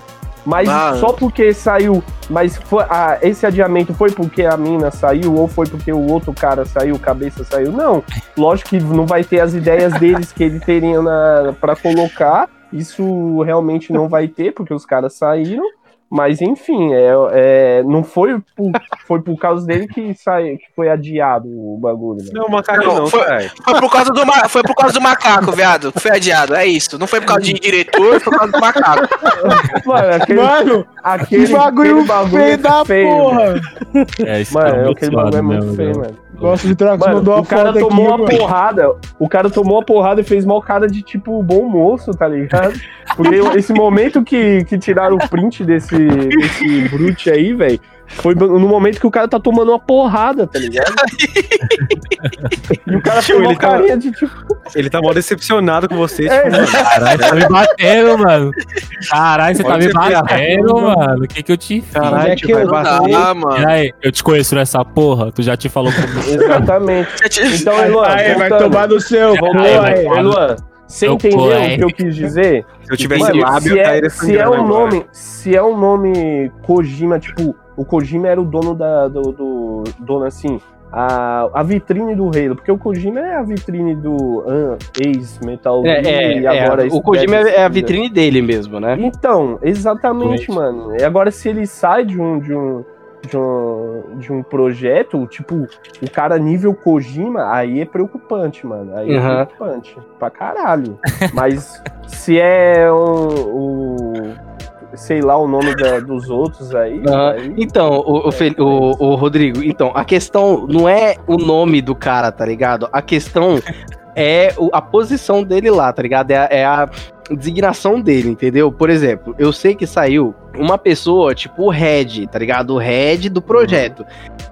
Mas Ah. só porque saiu. Mas foi, ah, esse adiamento foi porque a mina saiu ou foi porque o outro cara saiu, cabeça saiu? Não. Lógico que não vai ter as ideias deles que ele teria na, pra colocar. Isso realmente não vai ter, porque os caras saíram. Mas enfim, é, é, não foi por, foi por causa dele que, sai, que foi adiado o bagulho. né? Não, macaco Não, não, foi-. Foi por causa do, foi por causa do macaco, viado. Foi adiado, é isso. Não foi por causa de diretor, foi por causa do macaco. Mano, aquele, Mano, aquele, que bagulho aquele feio da feio, porra. velho. É, isso Mano, tá muito aquele bagulho é muito mesmo, feio, velho. mano. Gosto de Mano, mandou o cara tomou aqui, uma mano. porrada. O cara tomou uma porrada e fez mal cara de tipo bom moço, tá ligado? Porque esse momento que, que tiraram o print desse, desse brute aí, velho, foi no momento que o cara tá tomando uma porrada, tá ligado? e o cara fez Ele tá- carinha de tipo. Ele tá mó decepcionado com você. É, tipo, mano, Caralho, você tá me batendo, mano. Caralho, você tá me batendo, mano. O que que eu te fiz? Caralho, é tio, que vai eu- bater. Ah, mano. Aí, eu te conheço nessa porra? Tu já te falou comigo? Exatamente. Então, Eluan, Aí, vai tomar no seu. Vai tomar no- Eluan, você Eu entendeu o é. que eu quis dizer? Se eu tivesse Mano, lábio, se eu é, se é um agora. nome, se é um nome Kojima, tipo, o Kojima era o dono da do, do dono assim, a, a vitrine do Halo, porque o Kojima é a vitrine do ah, ex-Metal É, Gear é, e é, agora o Kojima é a Stranding. vitrine dele mesmo, né? Então, exatamente, mano. E agora se ele sai de um de um de um, de um projeto, tipo, o cara nível Kojima, aí é preocupante, mano. Aí é Uhum. preocupante. Pra caralho. Mas se é o, o- sei lá o nome da- dos outros aí. Aham. aí- Então, o, o, Fel- o- o Rodrigo, então, a questão não é o nome do cara, tá ligado? A questão é o- a posição dele lá, tá ligado? É é a- designação dele, entendeu? Por exemplo, eu sei que saiu uma pessoa, tipo o head, tá ligado? O head do projeto.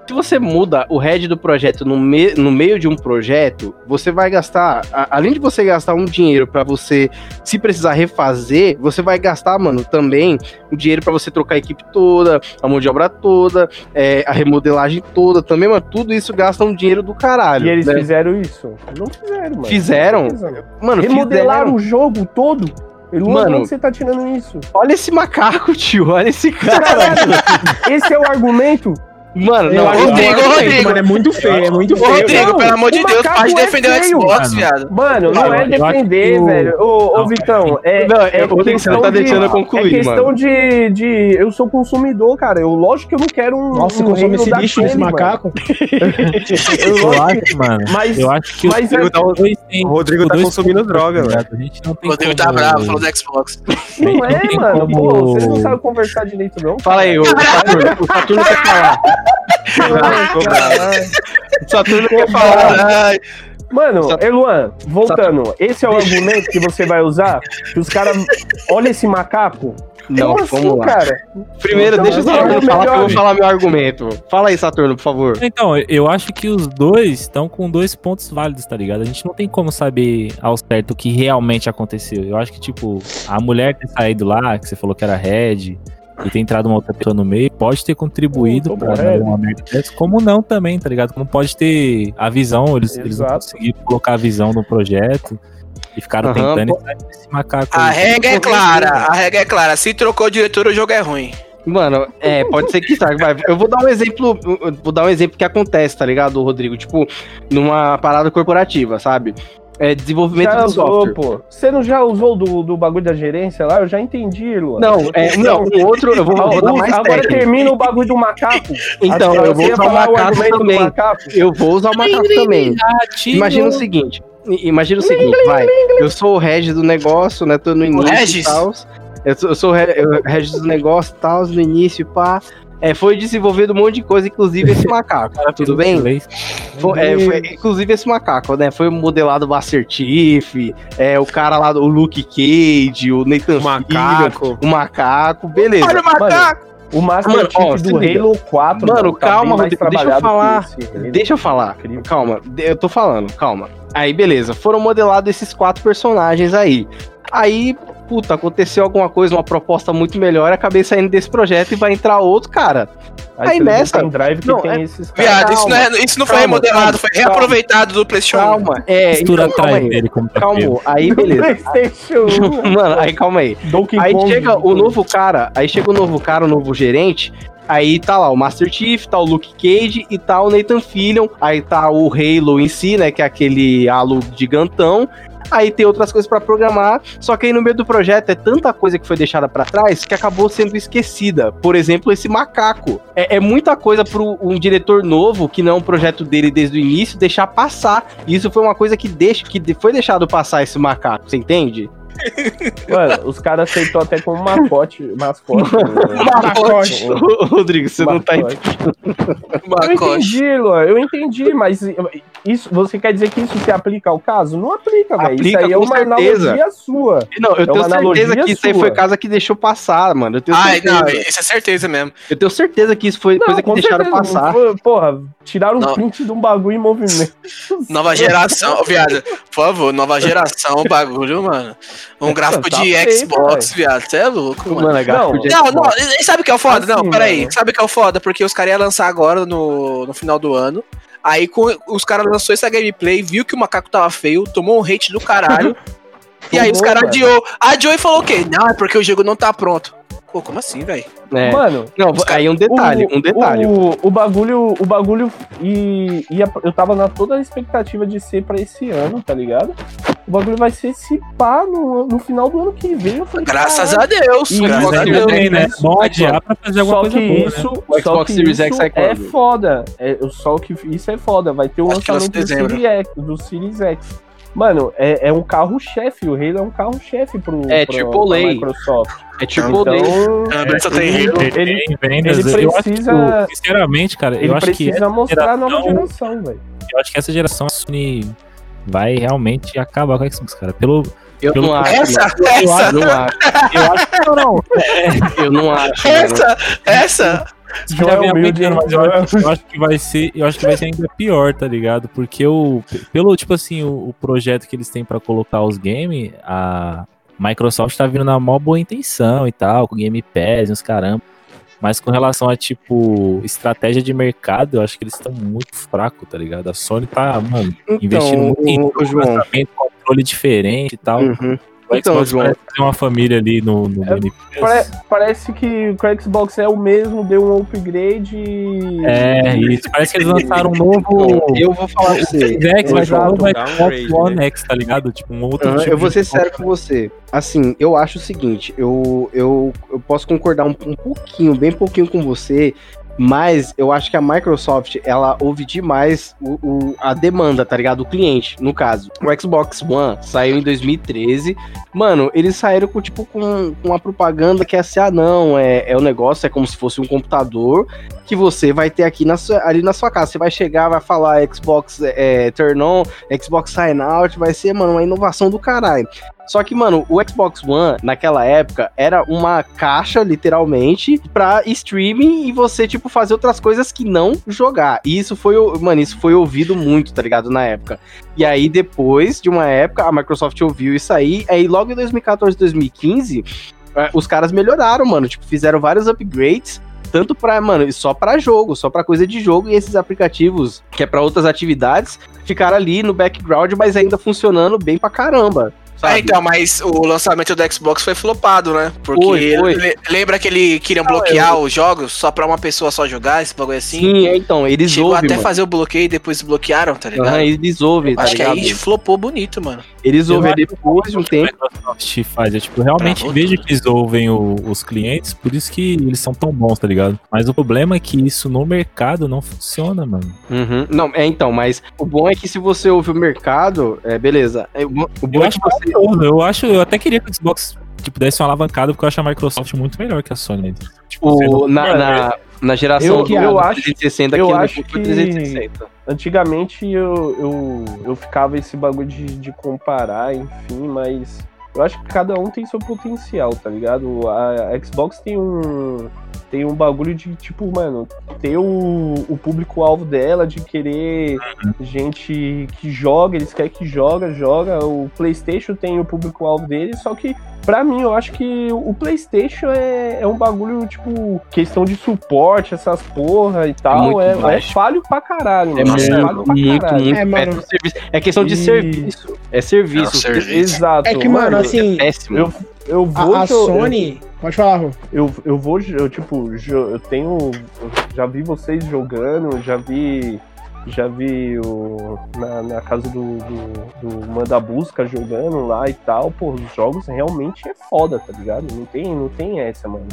Se você muda o head do projeto no, me no meio de um projeto, você vai gastar, além de você gastar um dinheiro pra você, se precisar refazer, você vai gastar, mano, também o dinheiro pra você trocar a equipe toda, a mão de obra toda, é, a remodelagem toda, também, mano, tudo isso gasta um dinheiro do caralho. E eles né? fizeram isso? Não fizeram, mano. Fizeram? Certeza. Mano, Remodelaram fizeram. o jogo todo? Mano, Mano. onde você tá tirando isso? Olha esse macaco, tio, olha esse cara. Esse é o argumento? Mano, não, Rodrigo, é muito Rodrigo. mano, é muito feio, é muito Ô, feio. Rodrigo, Não, pelo amor de o Deus, para de é defender o feio, Xbox, mano. viado. Mano, não Eu é defender, o- velho. Ô, ô Não, Vitão, é. Não, é eu vou deixar, questão tá de- deixando eu concluir, É questão mano. de, de. Eu sou consumidor, cara. Eu, lógico que eu não quero um. Nossa, um consome esse lixo desse mano. macaco. Eu, Eu acho, mano. Mas, Eu acho que mas o é- tem, o Rodrigo tá consumindo droga, tá velho. ligado? A gente não O tem Rodrigo tá bravo, falou do Xbox. não é, mano. Pô, vocês não sabem conversar direito, não. Fala aí, o o Saturno quer falar. Caralho. O Saturno quer falar. Mano, Eluan, voltando, esse é o argumento que você vai usar? Que os caras. Olha esse macaco. Não, Como vamos assim, lá. cara? Primeiro, Então, deixa o não, Saturno é falar que eu vou melhor. falar meu argumento. Fala aí, Saturno, por favor. Então, eu acho que os dois estão com dois pontos válidos, tá ligado? A gente não tem como saber ao certo o que realmente aconteceu. Eu acho que, tipo, a mulher ter saído lá, que você falou que era Red, e ter entrado uma outra pessoa no meio, pode ter contribuído Red. dar uma merda dessa, como não também, tá ligado? Como pode ter a visão, eles, eles não conseguiram colocar a visão no projeto e ficaram Aham, tentando pô. e sair desse macaco. A aí. regra é clara, a regra é clara. Se trocou o diretor, o jogo é ruim. Mano, é, pode ser que estrague. Vai, Eu vou dar um exemplo, vou dar um exemplo que acontece, tá ligado, Rodrigo? Tipo, numa parada corporativa, sabe? É desenvolvimento Já do usou, software. pô. Você não já usou do, do bagulho da gerência lá? Eu já entendi, Luan. Não, é, não, um outro, eu vou, vou dar o- mais agora técnico. termina o bagulho do macaco. Então, eu vou usar o macaco também. macaco. Eu vou usar o macaco também. Imagina o seguinte. Imagina o seguinte, vai. Eu sou o Regis do negócio, né? Tô no início Regis? e tal. Eu sou, eu sou o Regis do negócio e tal, no início, pá. É, foi desenvolvido um monte de coisa, inclusive esse macaco. Tudo bem? Foi, é, foi- inclusive esse macaco, né? Foi modelado o Master Chief, é, o cara lá, o Luke Cage, o Nathan Macaco. Fillion, o macaco, beleza. Olha o macaco! O Master Mano, Chief ó, do. Halo 4. Mano, tá calma, Rodrigo, deixa eu falar. esse. Deixa eu falar, Incrível. calma, eu tô falando, calma. Aí, beleza, foram modelados esses quatro personagens aí. Aí, puta, aconteceu alguma coisa, uma proposta muito melhor, acabei saindo desse projeto e vai entrar outro cara. aí você nessa- drive que não, tem é- esses caras. Viado, isso não, é, isso não foi calma, remodelado, calma, foi calma. reaproveitado do PlayStation 1. Calma, é, Mistura então, calma atrás aí. dele como tá Calma, aí beleza. PlayStation 1. Mano, aí calma aí. Donkey Aí Kong. chega o novo cara, aí chega o novo cara, o novo gerente. Aí tá lá o Master Chief, tá o Luke Cage e tá o Nathan Fillion. Aí tá o Halo em si, né? Que é aquele halo gigantão. Aí tem outras coisas pra programar. Só que aí no meio do projeto é tanta coisa que foi deixada pra trás que acabou sendo esquecida. Por exemplo, esse macaco. É, é muita coisa pro um diretor novo, que não é um projeto dele desde o início, deixar passar. E isso foi uma coisa que, deixa, que foi deixado passar esse macaco, você entende? Mano, os caras aceitou até como mascote. mascote né? Macote. Ô, Rodrigo, você não tá Mascote. Eu Macote. entendi, Luan, eu entendi, mas isso, você quer dizer que isso se aplica ao caso? Não aplica, velho. Isso aí é uma certeza. analogia sua. Não, eu É tenho certeza que isso aí foi casa que deixou passar, mano. Eu tenho Ai, certeza. não, isso é certeza mesmo. Eu tenho certeza que isso foi Não, coisa que deixaram certeza, passar. foi- Porra, tiraram Não. um print de um bagulho em movimento. Nova geração, viado, por favor, nova geração, o bagulho, mano. Um gráfico Tá de feio, Xbox, viado, você é louco, mano. Mano, é gráfico Não, de Não, não, e sabe o que é o foda? não, Assim, peraí. mano. Sabe o que é o foda? Porque os caras iam lançar agora no, no final do ano. Aí com, os caras lançou essa gameplay, viu que o macaco tava feio, tomou um hate do caralho. e aí os caras adiou. Adiou e falou o quê? Não, é porque o jogo não tá pronto. Pô, como assim, velho? É. Mano, Não, aí um detalhe, o, um detalhe. O, o bagulho, o bagulho e, ia- eu tava na toda a expectativa de ser pra esse ano, tá ligado? O bagulho vai ser se pá no, no final do ano que vem. Eu falei, Graças caralho. a Deus. E graças a Series Deus. também, né? Bom adiar pra fazer alguma Só coisa que boa, né? isso, O só Xbox que Series X sai é foda. É, só que isso é foda. Vai ter o Acho lançamento do dezembro. Series, X, do Series X. Mano, é, é um carro-chefe. O Halo é um carro-chefe pro, É, pro, tipo pra lei. Microsoft. É tipo Então, lei. Só tem ele- Halo. ele- vendas, ele eu acho que, precisa- sinceramente, cara, Ele eu acho que precisa mostrar a nova geração- velho. eu acho que essa geração a Sony vai realmente acabar com a Xbox, cara. Pelo, Eu Pelo- não acho. Essa, mano. essa, Eu não acho. Eu acho que não, não. É, Eu não acho. mano. essa, essa. João é humilde, mas eu acho, eu acho que vai ser, eu acho que vai ser ainda pior, tá ligado? Porque o pelo tipo assim, o, o projeto que eles têm pra colocar os games, a Microsoft tá vindo na mó boa intenção e tal, com Game Pass, e uns caramba. Mas com relação a tipo estratégia de mercado, eu acho que eles estão muito fracos, tá ligado? A Sony tá, mano, investindo Então, muito em o, João. controle diferente e tal. Uhum. O Então, Xbox João. parece ter uma família ali no, no É, Pare- parece que o Xbox é o mesmo, deu um upgrade e. É, isso. Parece que eles lançaram um novo. Eu vou falar pra você. X, mas Exato, um Xbox One né? X, tá ligado? Tipo, um outro Aham, tipo eu vou de ser sério com você. Assim, eu acho o seguinte, eu, eu, eu posso concordar um, um pouquinho, bem pouquinho com você, mas eu acho que a Microsoft, ela ouve demais o, o- a demanda, tá ligado? O cliente, no caso. O Xbox One saiu em 2013. Mano, eles saíram com, tipo, com, com uma propaganda que é assim, ah, não, é, é o negócio, é como se fosse um computador que você vai ter aqui na sua, ali na sua casa. Você vai chegar, vai falar Xbox é, Turn On, Xbox Sign Out, vai ser, mano, uma inovação do caralho. Só que, mano, o Xbox One, naquela época, era uma caixa, literalmente, pra streaming e você, tipo, fazer outras coisas que não jogar. E isso foi, mano, isso foi ouvido muito, tá ligado, na época. E aí, depois de uma época, a Microsoft ouviu isso aí, aí logo em 2014, 2015, eh, os caras melhoraram, mano, tipo, fizeram vários upgrades, tanto pra, mano, só pra jogo, só pra coisa de jogo, e esses aplicativos, que é pra outras atividades, ficaram ali no background, mas ainda funcionando bem pra caramba. É, Sabe? então, mas o lançamento do Xbox foi flopado, né? Porque Foi, foi. le- lembra que ele queriam bloquear os jogos só pra uma pessoa só jogar, esse bagulho assim? Sim, é, então, eles Chegou ouvem, até mano. fazer o bloqueio e depois bloquearam, tá ligado? Aham, eles ouvem, tá Acho que ligado? aí flopou bonito, mano. Eles Eu ouvem depois de um que a tempo. Microsoft faz. É tipo, realmente Travou vejo tudo. que eles ouvem o- os clientes, por isso que eles são tão bons, tá ligado? Mas o problema é que isso no mercado não funciona, mano. Uhum. Não, é então, mas o bom é que se você ouve o mercado, é beleza. É, O bom o bom Eu é que você. Maravilhoso. Eu acho, eu até queria que o Xbox tipo, desse uma alavancada, porque eu acho a Microsoft muito melhor que a Sony. Tipo, O, na, na, na geração Eu- do eu acho- 360 eu que acho que- 360. Antigamente eu, eu, eu ficava esse bagulho de, de comparar, enfim, mas eu acho que cada um tem seu potencial, tá ligado? A, Xbox tem um. Tem um bagulho de, tipo, mano, ter o, o público-alvo dela, de querer gente que joga, eles querem que joga, joga. O PlayStation tem o público-alvo dele, só que, pra mim, eu acho que o PlayStation é, é um bagulho, tipo, questão de suporte, essas porra e tal. É, é, falho pra caralho, É mano. muito, falho pra muito, caralho. muito. É, mano. É questão de E- serviço. É serviço. É serviço. Exato. É que, mano, assim, É péssimo. eu, eu vou. A, a Sony. Pode falar, Rô. Eu, eu vou, eu, tipo, eu tenho. eu já vi vocês jogando, já vi. Já vi o, na, na casa do, do, do Manda Busca jogando lá e tal. Pô, os jogos realmente é foda, tá ligado? Não tem, não tem essa, mano.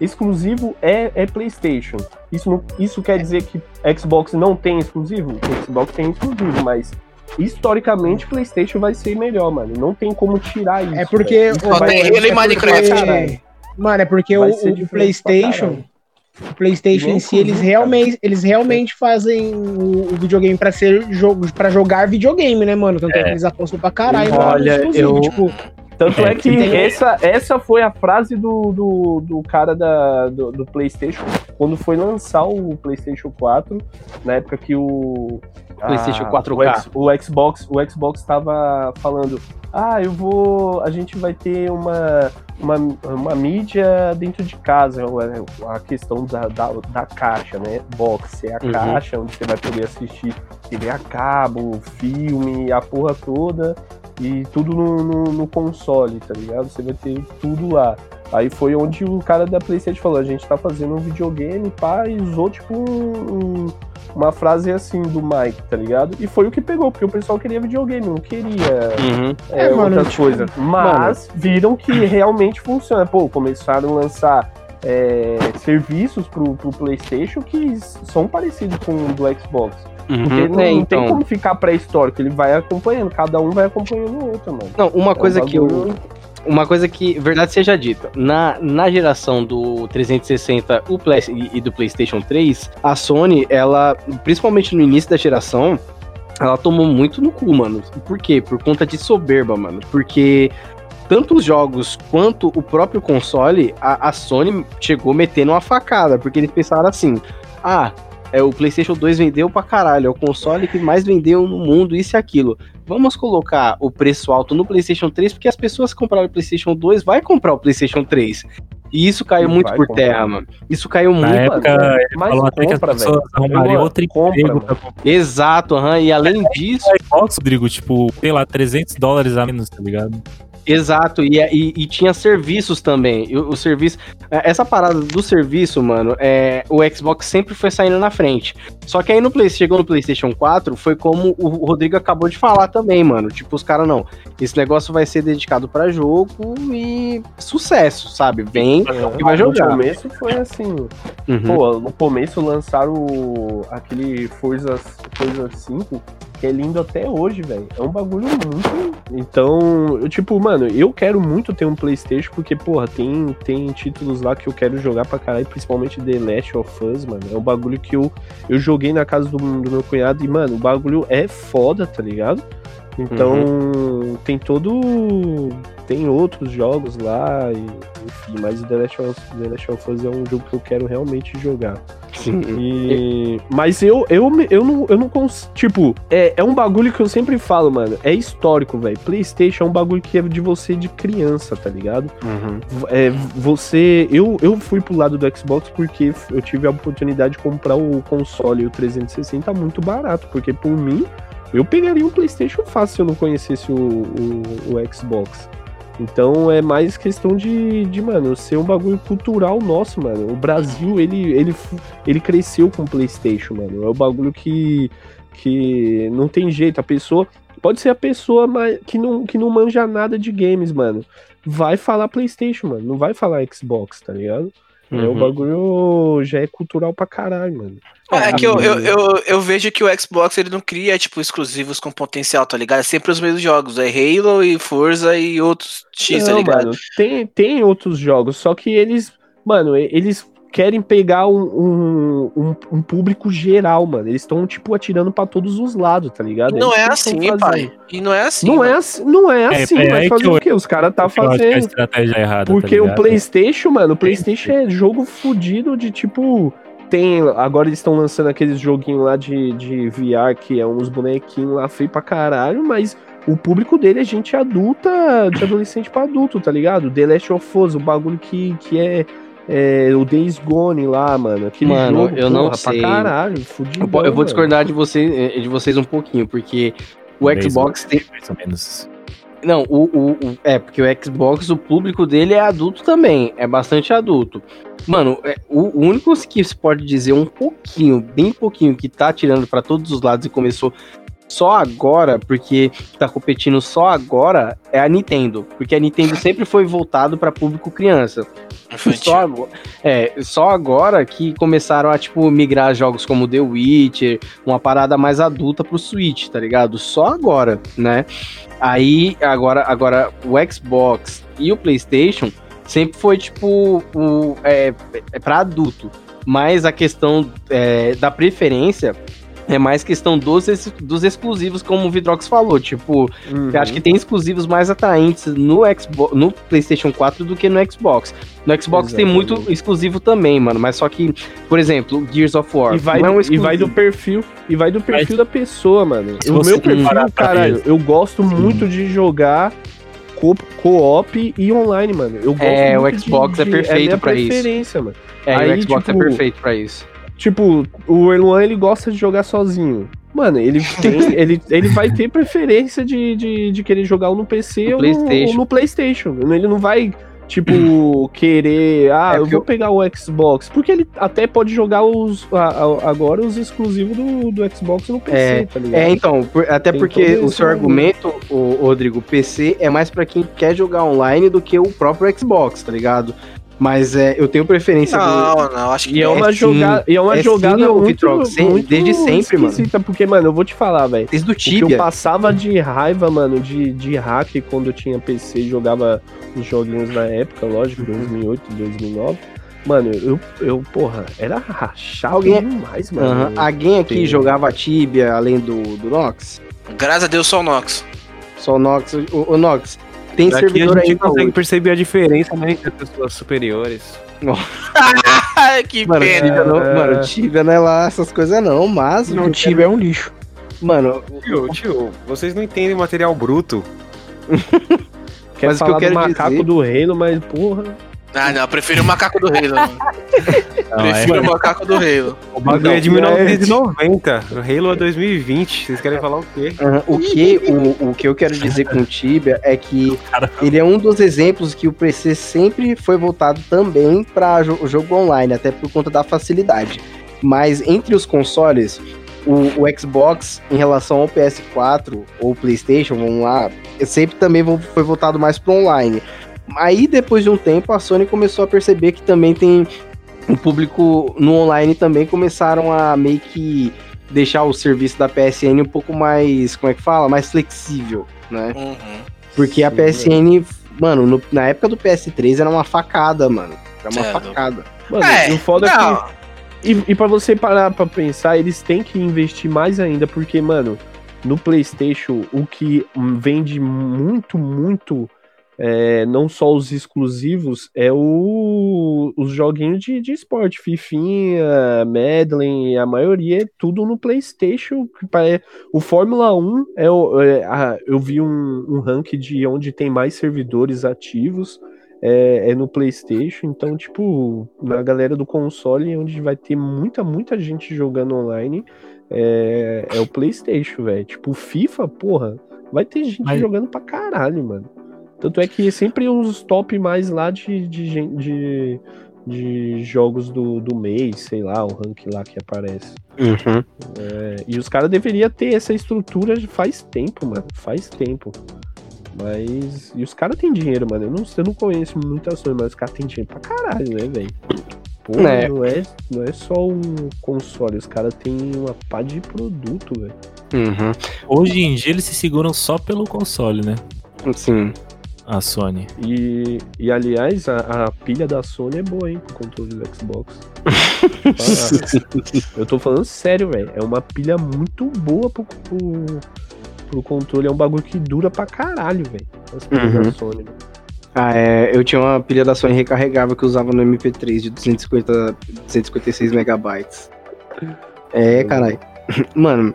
Exclusivo é, é PlayStation. Isso, não, isso quer dizer que Xbox não tem exclusivo? O Xbox tem exclusivo, mas historicamente PlayStation vai ser melhor, mano. Não tem como tirar isso. É porque. Só tem é ele e porque- Minecraft. Mano, é porque Vai o, o PlayStation. O PlayStation em si, eles comigo, realmente, eles realmente fazem o, o videogame pra ser jogo, para jogar videogame, né, mano? Tanto é, que eles apostam pra caralho. Olha, eu- Tipo, Tanto é, É, que tem- essa, essa foi a frase do, do, do cara da, do, do PlayStation quando foi lançar o PlayStation 4, na época que o. PlayStation a- 4K. O, o Xbox o Xbox estava falando: ah, eu vou. A gente vai ter uma, uma, uma mídia dentro de casa. A questão da, da, da caixa, né? Box é a Uhum. caixa onde você vai poder assistir TV a cabo, filme, a porra toda e tudo no, no, no console, tá ligado? Você vai ter tudo lá. Aí foi onde o cara da PlayStation falou: a gente tá fazendo um videogame, pá, e usou tipo um- um- uma frase assim do Mike, tá ligado? E foi o que pegou, porque o pessoal queria videogame, não queria Uhum. é, É, mano, outras tipo, coisas. Mas viram que realmente funciona. Pô, começaram a lançar é, serviços pro, pro PlayStation que são parecidos com o do Xbox. Porque Uhum. não, É, não tem então. como ficar pré-histórico, ele vai acompanhando, cada um vai acompanhando o outro, mano. Não, uma É um coisa que eu. Uma coisa que, verdade seja dita, na, na geração do 360 o Play, e e do PlayStation 3, a Sony, ela, principalmente no início da geração, ela tomou muito no cu, mano. Por quê? Por conta de soberba, mano. Porque tanto os jogos quanto o próprio console, a, a Sony chegou metendo uma facada, porque eles pensaram assim: ah, é, o PlayStation 2 vendeu pra caralho, é o console que mais vendeu no mundo, isso e aquilo. Vamos colocar o preço alto no PlayStation 3, porque as pessoas que compraram o PlayStation 2 vai comprar o PlayStation 3. E isso caiu Não muito por comprar. terra, mano. Isso caiu Na muito. época, mano, ele mas falou até que as compra, pessoas arrumariam outro compra, emprego pra Exato, aham. E além disso, o Xbox, Rodrigo, tipo, sei lá, 300 dólares a menos, tá ligado? Exato, e, e, e tinha serviços também. O, o serviço. é, Essa parada do serviço, mano, é, o Xbox sempre foi saindo na frente. Só que aí no Play, chegou no PlayStation 4, foi como o Rodrigo acabou de falar também, mano. Tipo, os caras não. Esse negócio vai ser dedicado pra jogo e sucesso, sabe? Vem e vai jogar. No começo foi assim. Uhum. Pô, no começo lançaram aquele Forza, Forza 5, que é lindo até hoje, velho. É um bagulho muito. Então, eu, tipo, mano, eu quero muito ter um PlayStation, porque, porra, tem, tem títulos lá que eu quero jogar pra caralho, principalmente The Last of Us, mano. É um bagulho que eu, eu joguei na casa do, do meu cunhado e, mano, o bagulho é foda, tá ligado? Então, tem todo. Tem outros jogos lá, e, enfim, mas o The Last, of, The Last of Us é um jogo que eu quero realmente jogar. Sim. E... Mas eu, eu, eu não, eu não consigo. Tipo, é, é um bagulho que eu sempre falo, mano. É histórico, velho. PlayStation é um bagulho que é de você de criança, tá ligado? Uhum. É, você. Eu, eu fui pro lado do Xbox porque eu tive a oportunidade de comprar o console e o 360 muito barato. Porque por mim, eu pegaria um PlayStation fácil se eu não conhecesse o, o, o Xbox. Então é mais questão de, de, mano, ser um bagulho cultural nosso, mano. O Brasil, ele, ele, ele cresceu com o PlayStation, mano. É o bagulho que, que não tem jeito. A pessoa. Pode ser a pessoa que, não, que não manja nada de games, mano. Vai falar PlayStation, mano. Não vai falar Xbox, tá ligado? É, o Uhum. bagulho já é cultural pra caralho, mano. É que eu, eu, eu, eu vejo que o Xbox ele não cria, tipo, exclusivos com potencial, tá ligado? É sempre os mesmos jogos. É Halo e Forza e outros X, tá Não, ligado? mano, tem, tem outros jogos, só que eles, mano, eles querem pegar um, um, um- um público geral, mano. Eles estão, tipo, atirando pra todos os lados, tá ligado? Não isso é eles tão assim, pai. E não é assim. Não é mano. assim, não é É, assim, é vai aí fazer eu- o quê? Os caras tá Eu é a fazendo. estratégia errada. tá Porque o ligado? PlayStation, mano, o PlayStation é jogo fudido de tipo. Tem. Agora eles estão lançando aqueles joguinhos lá de, de VR, que é uns bonequinhos lá feio pra caralho, mas o público dele é gente adulta, de adolescente pra adulto, tá ligado? The Last of Us, o bagulho que, que é, é o Days Gone lá, mano. Aquele Mano, jogo, eu não porra, sei. pra caralho, fudido. Eu, eu vou discordar de, você, de vocês um pouquinho, porque o Dez Xbox tem. Mais ou menos. Não, o, o, o- é, porque o Xbox, o público dele é adulto também, é bastante adulto. Mano, é, o, o único que se pode dizer um pouquinho, bem pouquinho, que tá tirando pra todos os lados e começou só agora, porque tá competindo só agora, é a Nintendo. Porque a Nintendo sempre foi voltado pra público criança. Só agora, é, só agora que começaram a, tipo, migrar jogos como The Witcher, uma parada mais adulta pro Switch, tá ligado? Só agora, né? Aí, agora, agora o Xbox e o PlayStation sempre foi, tipo, o, é, é pra adulto. Mas a questão é, da preferência é mais questão dos, dos exclusivos, como o Vidrox falou. Tipo, Uhum. eu acho que tem exclusivos mais atraentes no Xbox, no PlayStation 4 do que no Xbox. No Xbox tem Exatamente. muito exclusivo também, mano. Mas só que, por exemplo, Gears of War. E vai, não é um e vai do perfil e vai do perfil da pessoa, mano. Se O meu perfil, caralho, eu gosto muito de jogar co- co-op e online, mano. Eu gosto É, o de- Xbox é de- perfeito minha pra isso. mano. É, aí, o Xbox tipo, é perfeito pra isso. Tipo, o Erluan, ele gosta de jogar sozinho. Mano, ele tem, ele, ele vai ter preferência de, de, de querer jogar ou no PC ou. No, ou no PlayStation. Ele não vai, tipo, querer, ah, É eu vou pegar o Xbox. Porque ele até pode jogar os, a- a- agora os exclusivos do, do Xbox no PC, É, tá ligado? É, então, por- até Tem porque o seu argumento. o Rodrigo, PC é mais pra quem quer jogar online do que o próprio Xbox, tá ligado? Mas é, eu tenho preferência do- Não, não, acho que E é não. uma, sim. joga e é uma É jogada sim, muito, Vitrox, muito desde sempre, mano. Porque, mano, eu vou te falar, velho. Desde o que eu Tibia. passava de raiva, mano, de, de hack quando eu tinha PC e jogava os joguinhos na época, lógico, Uhum. 2008, 2009. Mano, eu, eu porra, era rachado Alguém- demais, mano. Alguém aqui Sim. jogava Tibia além do, do Nox? Graças a Deus, só o Nox. Só o Nox. O, o Nox, tem Aqui a servidor gente aí consegue perceber a diferença né, entre as pessoas superiores. Que Mano, pena. Tibia não, É. mano, Tibia não é lá essas coisas não, mas... Não, o Tibia é um lixo. Mano, Tio, tio, vocês não entendem material bruto. Quer Mas o que falar eu quero do macaco dizer- do reino, mas porra. Ah, não, eu prefiro o macaco do Halo. Não, é- prefiro o macaco do Halo. O bagulho é de é- 1990. O Halo é 2020. Vocês querem falar o quê? aham, o, que, o, o que eu quero dizer com o Tibia é que ele é um dos exemplos que o PC sempre foi voltado também para o jogo online, até por conta da facilidade. Mas entre os consoles, o, o Xbox em relação ao PS4 ou PlayStation, vamos lá, sempre também foi voltado mais para online. Aí depois de um tempo a Sony começou a perceber que também tem um público no online também começaram a meio que deixar o serviço da PSN um pouco mais, como é que fala, mais flexível, né? Uhum. Porque a Sim, PSN, mano, no- na época do PS3 era uma facada, mano. Era uma É, facada. Mano, É, e o foda é que. Não, E, e pra você parar pra pensar, eles têm que investir mais ainda, porque, mano, no PlayStation, o que vende muito, muito, é, não só os exclusivos, é o, os joguinhos de, de esporte. Fifinha, Madden, a maioria é tudo no PlayStation. pare- O Fórmula 1, é, o- é, a- eu vi um, um ranking de onde tem mais servidores ativos é, é no PlayStation, então, tipo, na galera do console, onde vai ter muita, muita gente jogando online, é, é o PlayStation, velho. Tipo, FIFA, porra, vai ter gente Mas- jogando pra caralho, mano. Tanto é que é sempre os top mais lá de, de, de, de jogos do, do mês, sei lá, o rank lá que aparece. É, e os caras deveriam ter essa estrutura faz tempo, mano. Faz tempo. Mas. E os caras têm dinheiro, mano. Eu não, eu não conheço muitas ações, mas os caras têm dinheiro pra caralho, né, velho? Pô, É. não, é, não é só um console, os caras têm uma pá de produto, velho. Uhum. Hoje em dia eles se seguram só pelo console, né? Sim. A Sony. E, e aliás, a, a pilha da Sony é boa, hein, pro controle do Xbox. Eu tô falando sério, velho. É uma pilha muito boa pro, pro, pro controle. É um bagulho que dura pra caralho, velho. As pilhas Uhum. da Sony. velho. Ah, é, eu tinha uma pilha da Sony recarregável que eu usava no MP3 de 250, 256 megabytes. É, caralho. Mano,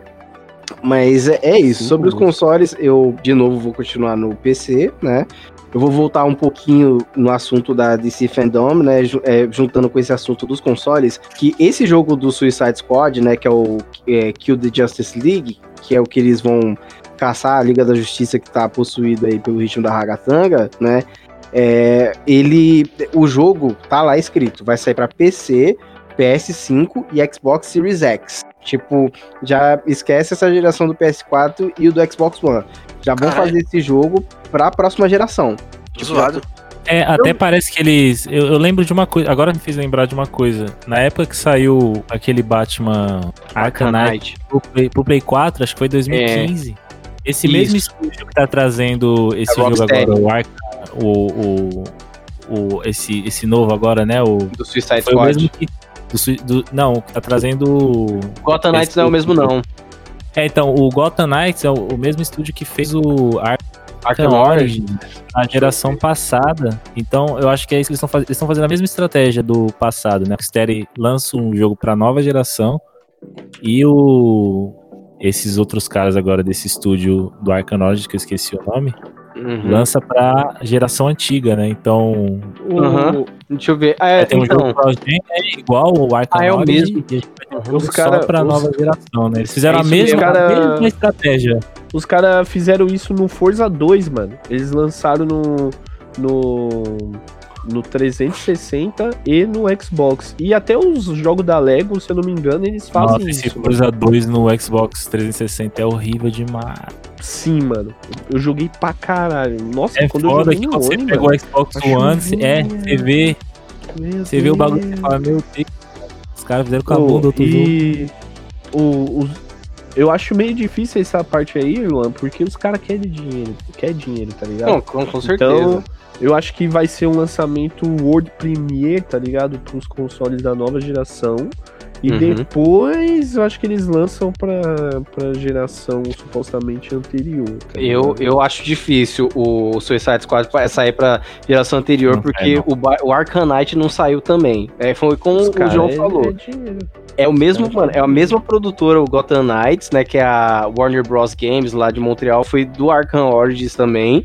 mas é, é isso. Sobre os consoles, eu de novo vou continuar no PC, né? Eu vou voltar um pouquinho no assunto da DC Fandom, né? é, juntando com esse assunto dos consoles, que esse jogo do Suicide Squad, né? Que é o é, Kill the Justice League, que é o que eles vão caçar a Liga da Justiça que tá possuída aí pelo ritmo da Ragatanga, né? É, ele, o jogo tá lá escrito, vai sair pra PC, PS5 e Xbox Series X. Tipo, já esquece essa geração do PS4 e o do Xbox One. Já vão Caralho. fazer esse jogo pra próxima geração. Tipo, zoado. É, até parece que eles. Eu, eu lembro de uma coisa. Agora me fez lembrar de uma coisa. Na época que saiu aquele Batman Arkham Knight pro Play, pro Play 4, acho que foi 2015. Esse mesmo Isso. estúdio que tá trazendo esse A jogo agora, o Arkham, o, o, o- esse, esse novo agora, né? O, do Suicide foi o Squad. mesmo que. Do do- não, tá trazendo. Gotham Knights não é o mesmo, não. É, então, o Gotham Knights é o, o mesmo estúdio que fez o Arkham Arkham Origins. Origins na geração passada. Então, eu acho que é isso que eles estão fazendo. Eles estão fazendo a mesma estratégia do passado, né? O Rocksteady lança um jogo pra nova geração e o esses outros caras agora desse estúdio do Arkham Origins, que eu esqueci o nome, Uhum. lança pra geração antiga, né? Então, O- Aham. Deixa eu ver. Ah, é, vai ter um então, jogo é igual o Arkham Ah, é o mesmo. e a gente vai ter um Os cara- só pra os- nova geração, né? Eles fizeram É a mesma, mesmo. a Cara- mesma estratégia. Os caras fizeram isso no Forza 2, mano. Eles lançaram no. no. No 360 e no Xbox. E até os jogos da Lego, se eu não me engano, eles fazem Nossa, esse isso. mano. Forza 2 no Xbox 360 é horrível demais. Sim, mano. Eu joguei pra caralho. Nossa, É quando eu joguei que no você One, mano, o Xbox One, é, você vê, meu você vê o bagulho e fala, meu Deus, os caras fizeram com a bunda outro jogo. e o, os- eu acho meio difícil essa parte aí, Luan, porque os caras querem dinheiro, quer dinheiro, tá ligado? Não, com, com certeza. Então, eu acho que vai ser um lançamento World Premiere, tá ligado? Para os consoles da nova geração. E Uhum. depois eu acho que eles lançam pra, pra geração supostamente anterior. tá Eu, eu acho difícil o Suicide Squad sair pra geração anterior, Não porque não. o, o Arcanite não saiu também. É, foi como Os o João é- falou. é dinheiro. É o mesmo, Cara, mano, é a mesma produtora, o Gotham Knights, né, que é a Warner Bros. Games lá de Montreal, foi do Arkham Origins também.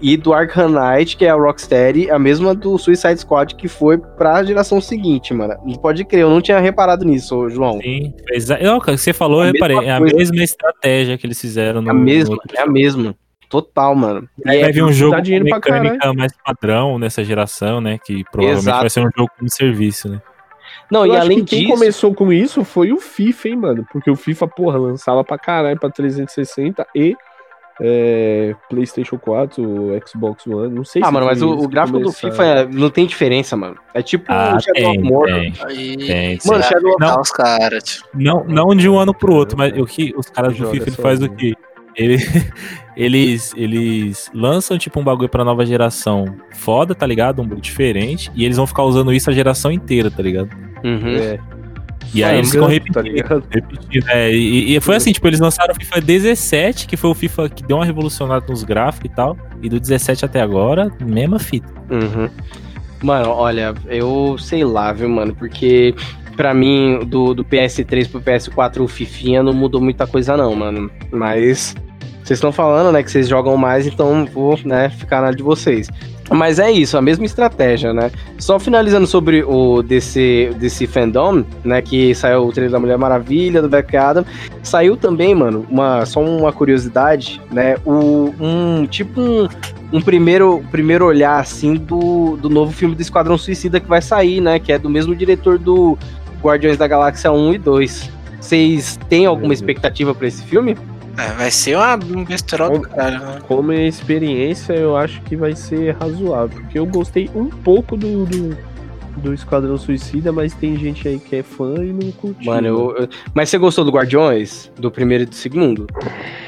E do Arkham Knight, que é a Rocksteady, a mesma do Suicide Squad, que foi pra geração seguinte, mano. Não pode crer, eu não tinha reparado nisso, João. Sim, exa- eu, cara, você falou, É a eu reparei. mesma É a mesma estratégia que eles fizeram no. É a mesma, no é a mesma. Total, mano. E Aí é- vai vir um jogo com dinheiro pra mecânica mais padrão nessa geração, né? Que provavelmente Exato. vai ser um jogo como serviço, né? Não, Eu e acho além que quem disso. começou com isso foi o FIFA, hein, mano? Porque o FIFA, porra, lançava pra caralho pra 360 e é, PlayStation 4, Xbox One. Não sei Ah, se mano, mas o, o gráfico do começaram. FIFA é- não tem diferença, mano. É tipo Ah, o Shadow tem, of Mordor. tem. Aí, Tem, Mano, será Shadow of- os caras, tio. Não, não de um ano pro outro, mas o que os caras do FIFA ele só faz o quê? Ele, eles, eles lançam tipo um bagulho pra nova geração foda, tá ligado? Um bagulho diferente. E eles vão ficar usando isso a geração inteira, tá ligado? Uhum. É, E aí É, eles ficam tá repetindo. ligado? repetindo é, e, e foi assim, tipo, eles lançaram o FIFA 17, que foi o FIFA que deu uma revolucionada nos gráficos e tal. E do 17 até agora, mesma fita. Uhum. Mano, olha, eu sei lá, viu, mano, porque pra mim, do, do PS3 pro PS4, o Fifinha não mudou muita coisa, não, mano. Mas vocês estão falando, né, que vocês jogam mais, então vou, né, ficar na de vocês. Mas é isso, a mesma estratégia, né? Só finalizando sobre o desse, desse fandom, né? Que saiu o trailer da Mulher Maravilha, do Black Adam. Saiu também, mano, uma, só uma curiosidade, né? O, um tipo um, um primeiro, primeiro olhar, assim, do, do novo filme do Esquadrão Suicida que vai sair, né? Que é do mesmo diretor do Guardiões da Galáxia 1 e 2. Vocês têm alguma Uhum. expectativa pra esse filme? É, vai ser uma, um besterol do cara, né? Como experiência, eu acho que vai ser razoável. Porque eu gostei um pouco do, do, do Esquadrão Suicida, mas tem gente aí que é fã e não curtiu. Mano, eu, eu- Mas você gostou do Guardiões? Do primeiro e do segundo?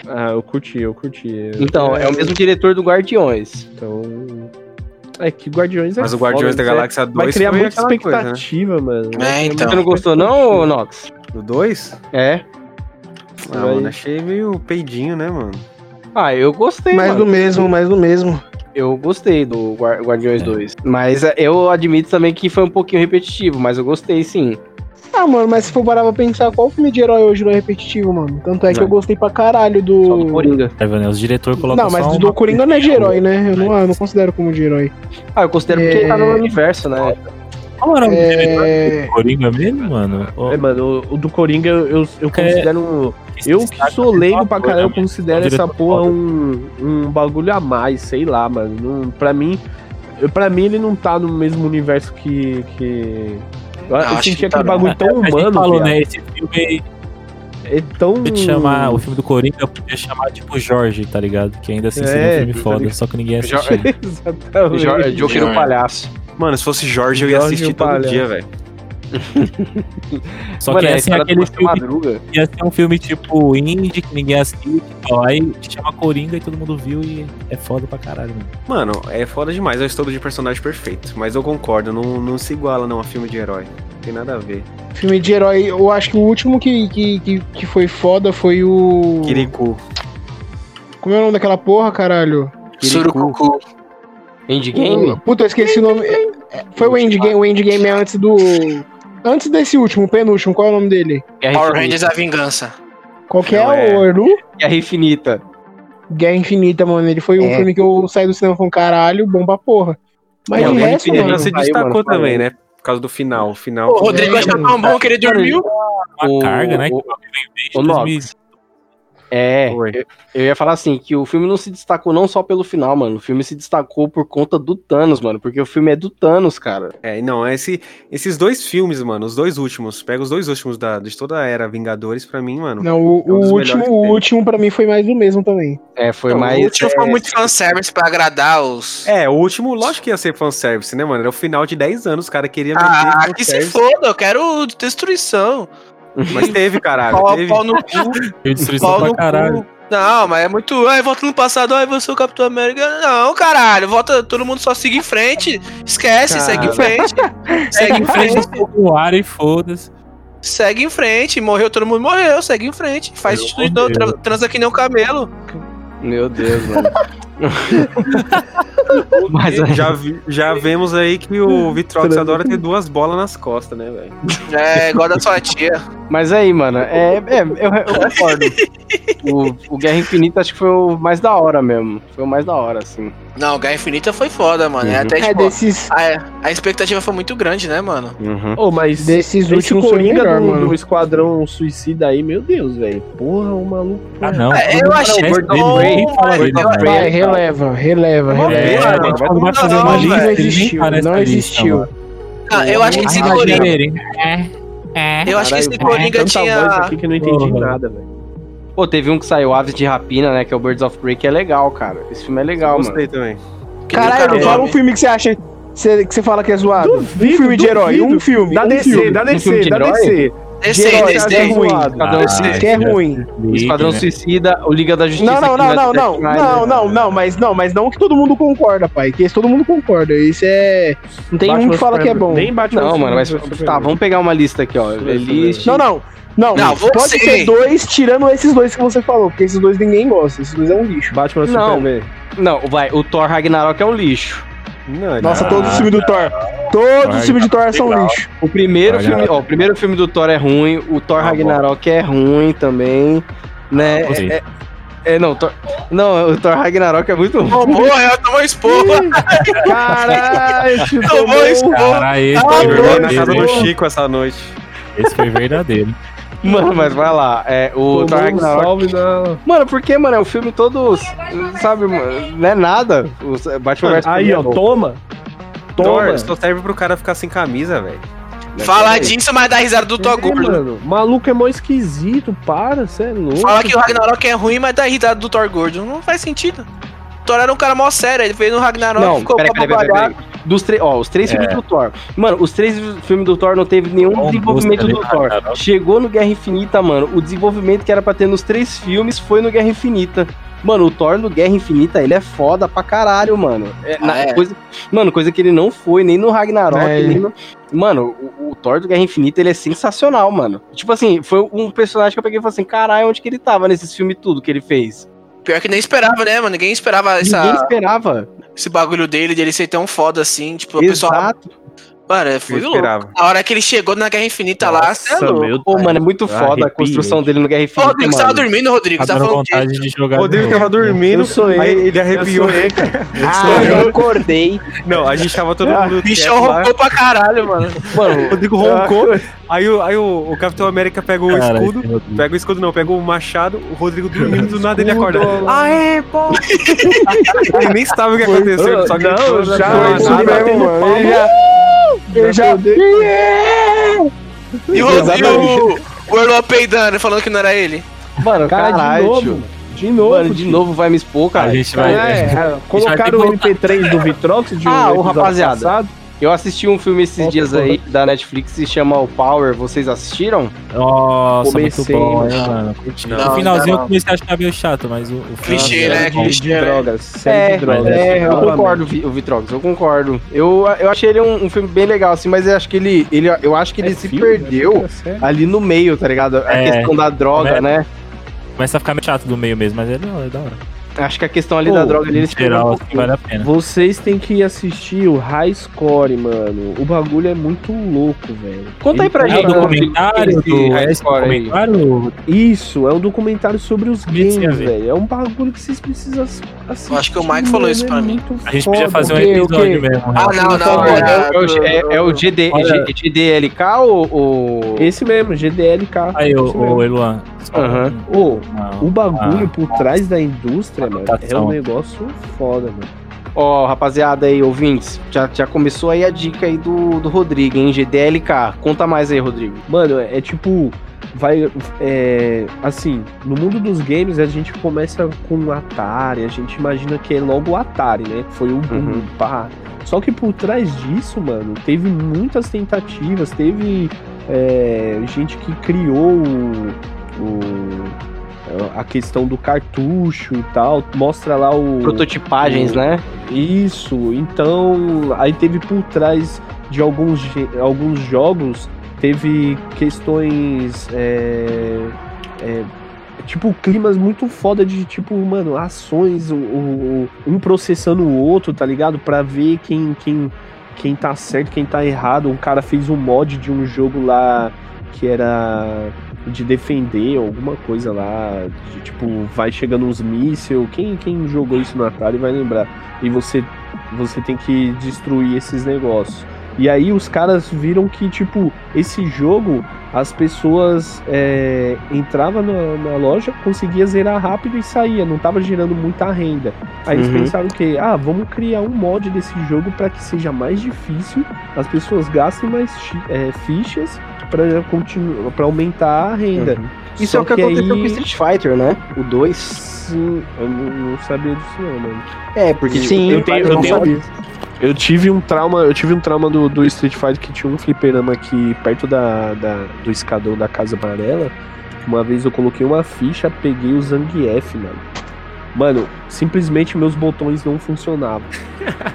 Ah, eu curti, eu curti. Então, é, o mesmo diretor do Guardiões. Então. É que Guardiões é Mas o Guardiões foda, da é- Galáxia 2 Vai criar foi muita aquela coisa, né? expectativa, mano. É, então. Você não gostou, não, Nox? Do 2? É. Ah, Vai- mano, achei meio peidinho, né, mano? Ah, eu gostei. Mais mano. do mesmo, mais do mesmo. Eu gostei do Guar- Guardiões É. 2. Mas é, eu admito também que foi um pouquinho repetitivo, mas eu gostei sim. Ah, mano, mas se for parar pra pensar, qual filme de herói hoje não é repetitivo, mano? Tanto é que Não. eu gostei pra caralho Só do do. Coringa. Tá vendo? Os diretores colocam Não, mas só do uma Coringa não é de herói, né? Eu não, eu não considero como de herói. Ah, eu considero porque É. ele tá no universo, né? Qual era o do É. do Coringa mesmo, mano? É, mano, o, o do Coringa eu, eu, eu É, considero. um- eu que sou leigo pra caralho, eu considero essa porra um, um bagulho a mais, sei lá, mano. Não, pra mim. Pra mim ele não tá no mesmo universo que. que... Eu, eu acho senti que aquele tá, bagulho tão a gente humano, falou, né? Esse filme É tão. chamar, o filme do Coringa podia chamar tipo Jorge, tá ligado? Que ainda assim seria É, um filme tá foda, só que ninguém assistiu. Exatamente. Jo- Joker Jorge. o Palhaço. Mano, se fosse Jorge, eu ia Jorge assistir todo Palhaço. dia, velho. Só Mano, que é a assim, história do aquele filme Madruga. ia ser um filme tipo indie que ninguém assiste, ó, aí chama Coringa e todo mundo viu e é foda pra caralho, mano. Mano, é foda demais, é o estudo de personagem perfeito. Mas eu concordo, não, não se iguala não a filme de herói. Não tem nada a ver. Filme de herói, eu acho que o último que, que, que, que foi foda foi o. Kirikou. Como é o nome daquela porra, caralho? Surucucu. Endgame? Puta, eu esqueci o nome. É, é, Foi o Endgame, o Endgame é antes do. Antes desse último, o penúltimo, qual é o nome dele? Guerra Power Infinita. Rangers A Vingança. Qual que é, Não, é- o Erlu? Guerra Infinita. Guerra Infinita, mano. Ele foi um É. filme que eu saí do cinema falando, caralho, bom pra porra. Mas É, o resto, Infinita mano. se destacou mano, também, né? Por causa do final. O final. O Rodrigo É, achou mano. tão bom que ele dormiu. Uma O- carga, né? o- o desde Nox. 2000. É, eu, eu ia falar assim, que o filme não se destacou não só pelo final, mano. O filme se destacou por conta do Thanos, mano. Porque o filme é do Thanos, cara. É, não, esse, esses dois filmes, mano, os dois últimos, pega os dois últimos da, de toda a era Vingadores, pra mim, mano. Não, o, É um o último, o último pra mim foi mais do mesmo também. É, foi o mais. último é, foi muito fanservice pra agradar os. É, o último, lógico que ia ser fanservice, né, mano? Era o final de 10 anos, os caras queriam Ah, que se foda, eu quero destruição. Mas teve, caralho. Pau, teve. pau no cu. Eu destruição Pau pra no caralho. cu. Não, mas é muito. Ai, volta no passado, ai, você é o Capitão América. Não, caralho, volta, todo mundo só siga em frente. Esquece, Cara. segue em frente. segue em frente, O ar e foda-se. segue em frente. Morreu, todo mundo morreu, segue em frente. Faz tra- transa que nem um camelo. Meu Deus, mano. Mas Já, vi- já vemos aí que o Vitrox adora ter duas bolas nas costas, né, velho? É, igual da sua tia. Mas aí, mano, é, é eu, eu concordo. O, o Guerra Infinita acho que foi o mais da hora mesmo. Foi o mais da hora, assim. Não, Guerra Infinita foi foda, mano. É Uhum. até É, tipo. desses, A, a expectativa foi muito grande, né, mano? Uhum. Ô, mas desses esse últimos Coringa melhor, do, mano. do Esquadrão Suicida aí, meu Deus, velho. Porra, o maluco. Ah, não. É, eu achei né? Vai, releva, releva, releva. É, Não, existiu, não existiu. mano. Ah, eu acho que esse Coringa. É. Eu acho que esse Coringa tanta tinha. voz aqui que eu não entendi nada, velho. Pô, teve um que saiu, Aves de Rapina, né? Que é o Birds of Prey, que é legal, cara. Esse filme é legal, mano. Gostei também. que nem o Caralho, cara fala um filme que você acha cê- que você fala que é zoado. Duvido, um filme de herói, duvido. um filme. Da um DC, filme. da Um filme DC, de da? DC. Esse, Geral, esse, esse é ruim. Esquadrão, Que é ruim. Esquadrão Suicida, o Liga da Justiça. Não, não, não, é não, não, não, não, não, mas não, mas não que todo mundo concorda, pai. Que esse todo mundo concorda. Isso é. Não tem um Batman que fala que é bom. Nem Batman Não, mano, mas tá, vamos pegar uma lista aqui, ó. Não, não. Não, Não, pode você. ser dois, tirando esses dois que você falou, porque esses dois ninguém gosta. Esses dois é um lixo. Batman Não. Superman. Não, vai, o Thor Ragnarok é um lixo. Não, Nossa, não. todos os filmes do Thor. Todos os filmes de Thor são Legal. lixo. O primeiro filme, ó, o primeiro filme do Thor é ruim, o Thor Ah, bom. Ragnarok é ruim também, né? Ah, gostei. é, é, não, Thor, não, o Thor Ragnarok é muito ruim. Tomou, ela tomou esporro. Caralho, Tomou tomou esporro. Cara, esse Ah, foi na casa do Chico essa noite. Esse foi verdadeiro. Mano, mas vai lá, é, o Thor Ragnarok. salve na... Mano, porque, mano, é um filme todo, sabe, mano, não é nada. O Batman vs Aí, ó, é toma. Toma. Thor só serve pro cara ficar sem camisa, velho. Fala disso, mas dá risada do Thor É, gordo. mano, maluco é mó esquisito, para, cê é louco. Fala que o Ragnarok é ruim, mas dá risada do Thor gordo. Não faz sentido. O Thor era um cara mó sério, ele veio no Ragnarok Não, ficou peraí, peraí, papagaiado. peraí. Dos três, ó, os três É. filmes do Thor. Mano, os três filmes do Thor não teve nenhum Bom, desenvolvimento do Thor. Ragnarok. Chegou no Guerra Infinita, mano, o desenvolvimento que era pra ter nos três filmes foi no Guerra Infinita. Mano, o Thor no Guerra Infinita, ele é foda pra caralho, mano. É, Ah, na- é? Coisa, mano, coisa que ele não foi, nem no Ragnarok, É. nem no... Mano, o, o Thor do Guerra Infinita, ele é sensacional, mano. Tipo assim, foi um personagem que eu peguei e falei assim, caralho, onde que ele tava nesses filmes tudo que ele fez? Pior que nem esperava, né, mano? Ninguém esperava essa, Ninguém esperava. esse bagulho dele, dele ser tão foda assim. Tipo, o pessoal. Mano, foi louco. A hora que ele chegou na Guerra Infinita lá, você é Nossa, louco. Pô, mano, é muito foda a construção dele no Guerra Infinita, Rodrigo, você tava dormindo, Rodrigo? Tá Você tava vontade de jogar. O Rodrigo tava dormindo, Eu sonhei, aí ele arrepiou. Eu sonhei, cara. Ah, eu acordei. Não, a gente tava todo Ah, mundo O bichão roncou pra caralho, mano. O Mano, Rodrigo roncou. Aí, o, aí o, o Capitão América pega o Cara, escudo. Rodrigo. Pega o escudo, não, pega o machado, o Rodrigo dormindo, do nada ele acorda. Ah, é, pô! ele nem sabe o que aconteceu, só que Não, já- "Não, Foi isso nada, mesmo, batendo mano. palma. Ele já. Já. E o Rodrigo, o Erlon peidando, falando que não era ele. mano, Cara, caralho, de novo. tio. De novo. Mano, de novo vai me expor, A cara. gente vai. É, é, colocaram o ter que MP3 do Vitrox de um Ah, ô, episódio rapaziada. passado. Eu assisti um filme esses dias aí da Netflix que se chama O Power. Vocês assistiram? Nossa, Comecei, muito bom, mano. né, mano? Não, no finalzinho não. eu comecei a achar meio chato, mas o, o Clichê, final né? é. Clichê. de drogas. É, de drogas. é, eu concordo, o Vitrox, eu concordo. Eu, eu achei ele um, um filme bem legal, assim, mas eu acho que ele, ele, eu acho que ele É se filme, perdeu é série. ali no meio, tá ligado? A É. questão da droga, né? Começa a ficar meio chato do meio mesmo, mas é da hora. É da hora. Acho que a questão ali Pô, da droga perdeu um Geral, assim, pouquinho. vale a pena. Vocês têm que assistir o High Score, mano. O bagulho é muito louco, velho. Conta aí pra É o gente, Rodrigo, documentário esse do. High É Score documentário? Isso, é um documentário sobre os games, velho. É um bagulho que vocês precisam ass- assistir. Eu acho que o Mike falou isso é pra mim. A gente podia fazer um O? O episódio mesmo. Ah, né? não, não. É, É, é, o- é- é o GD, G- GDLK ou. ou... Esse mesmo, GDLK. Aí, mesmo. ô Eluan. um- uma- o bagulho uma- por trás da indústria, mano, é um negócio foda, mano. Ó, rapaziada aí, ouvintes, já, já começou aí a dica aí do, do Rodrigo, hein? GDLK. Conta mais aí, Rodrigo. Mano, é, é tipo. Vai. É, assim, no mundo dos games a gente começa com o Atari, a gente imagina que é logo o Atari, né? Foi o boom, Uhum. pá. Só que por trás disso, mano, teve muitas tentativas, teve é, gente que criou o, o- a questão do cartucho e tal, mostra lá o Prototipagens, o- né? isso, então aí teve por trás de alguns, alguns jogos, teve questões. é, é, tipo, climas muito foda de tipo, mano, ações, o, o- um processando o outro, tá ligado? Pra ver quem, quem, quem tá certo, quem tá errado. Um cara fez um mod de um jogo lá que era de defender alguma coisa lá, de, tipo, vai chegando uns mísseis. Quem, quem jogou isso no Atari vai lembrar. E você, você tem que destruir esses negócios. E aí os caras viram que, tipo, esse jogo, as pessoas é, entravam na, na loja, conseguia zerar rápido e saía, não tava gerando muita renda. Aí eles Uhum. pensaram que, ah, vamos criar um mod desse jogo para que seja mais difícil, as pessoas gastem mais é, fichas para continuar, para aumentar a renda. Isso Só é o que, que aconteceu aí- com Street Fighter, né? O 2. Sim, eu não, não sabia disso não, mano. É, porque Sim, tipo, eu tenho- não eu tenho- sabia. Eu tive um trauma, eu tive um trauma do, do Street Fighter que tinha um fliperama aqui perto da, da- do escadão da Casa Amarela. Uma vez eu coloquei uma ficha, peguei o Zangief, mano. Mano, simplesmente meus botões não funcionavam.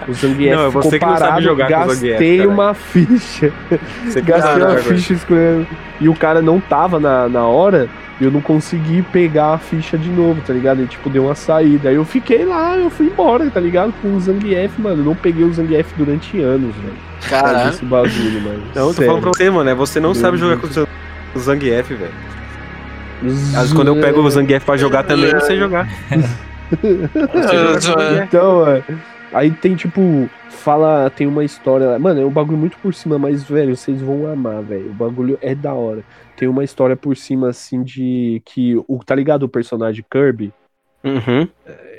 O Zangief Não, é ficou você que não sabe parado, jogar com o Zangief, gastei caralho. uma ficha. Você Gastei uma ficha escolhendo. E o cara não tava na, na hora. E eu não consegui pegar a ficha de novo, tá ligado? E tipo, deu uma saída. Aí eu fiquei lá, eu fui embora, tá ligado? Com o Zangief, mano. Eu não peguei o Zangief durante anos, velho. Caralho. desse bagulho, mano. Não, eu tô falando pra você, mano. É você não sabe jogar com o Zang- o Zangief, velho. Às vezes quando eu pego o Zangief pra jogar também, eu não sei jogar. Então, mano, aí tem tipo, fala, tem uma história lá. Mano, é um bagulho muito por cima, mas, velho, vocês vão amar, velho. O bagulho é da hora. Tem uma história por cima, assim, de que, o tá ligado o personagem Kirby? Uhum.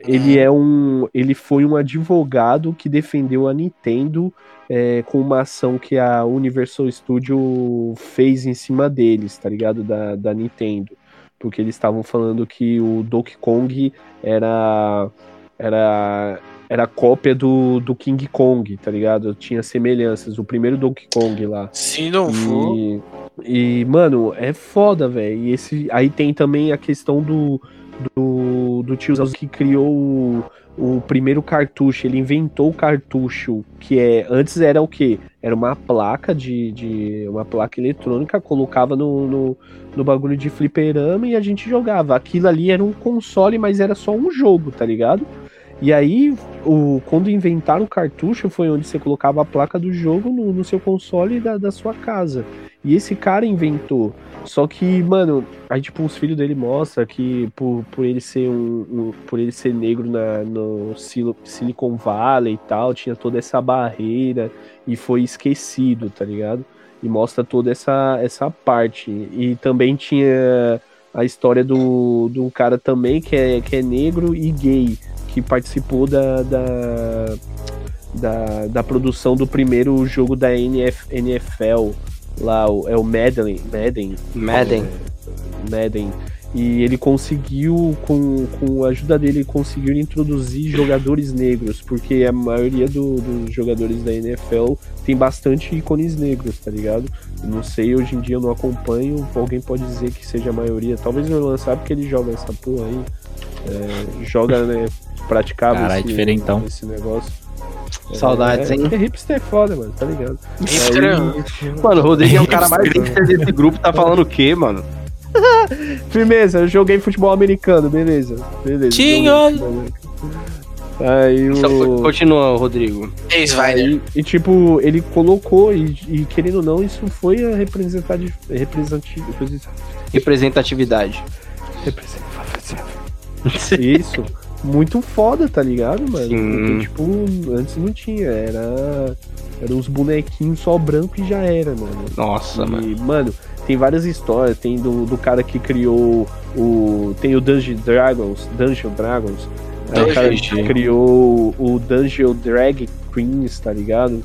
Ele é um. Ele foi um advogado que defendeu a Nintendo é, com uma ação que a Universal Studio fez em cima deles, tá ligado? Da, da Nintendo. Porque eles estavam falando que o Donkey Kong era. Era. Era cópia do, do King Kong, tá ligado? Tinha semelhanças. O primeiro Donkey Kong lá. Se não for. E, e, mano, é foda, velho. E esse aí tem também a questão do do, do tiozão que criou o, o primeiro cartucho. Ele inventou o cartucho que é antes era o quê? Era uma placa de, de uma placa eletrônica, colocava no, no, no bagulho de fliperama e a gente jogava. Aquilo ali era um console, mas era só um jogo, tá ligado? E aí, o, quando inventaram o cartucho, foi onde você colocava a placa do jogo no, no seu console da, da sua casa. E esse cara inventou. Só que, mano, aí tipo, os filhos dele mostra que por, por ele ser um, um- por ele ser negro na, no Sil- Silicon Valley e tal, tinha toda essa barreira e foi esquecido, tá ligado? E mostra toda essa, essa parte. E também tinha a história do, do cara também que é, que é negro e gay, que participou da, da, da, da produção do primeiro jogo da NF, NFL, lá, o- é o Madden, Madden, Madden. Madden. E ele conseguiu, com, com a ajuda dele, conseguiu introduzir jogadores negros, porque a maioria do- dos jogadores da NFL tem bastante ícones negros, tá ligado? Eu não sei, hoje em dia eu não acompanho, alguém pode dizer que seja a maioria. Talvez o Orlan sabe porque ele joga essa porra aí. É, joga, né? Praticava Caralho, diferentão. esse negócio. Saudades, é, hein? É hipster é foda, mano, tá ligado? Hipster, Mano, o Rodrigo é o cara mais hipster desse grupo, tá falando o quê, mano? Firmeza, eu joguei futebol americano, beleza. Beleza. Americano. Aí Então, o. continua, Rodrigo. Ex-Vider. Aí, e tipo, ele colocou, e, e querendo ou não, isso foi a representatividade. Representatividade. Representatividade. Isso. Muito foda, tá ligado, mano? Sim. Porque, tipo, antes não tinha. Era. Eram uns bonequinhos só branco e já era, mano. Nossa, mano. E, mano, tem várias histórias. Tem do, do cara que criou o. Tem o Dungeon Dragons. Dungeon Dragons. Aí o cara que criou o Dungeon Drag Queens, tá ligado?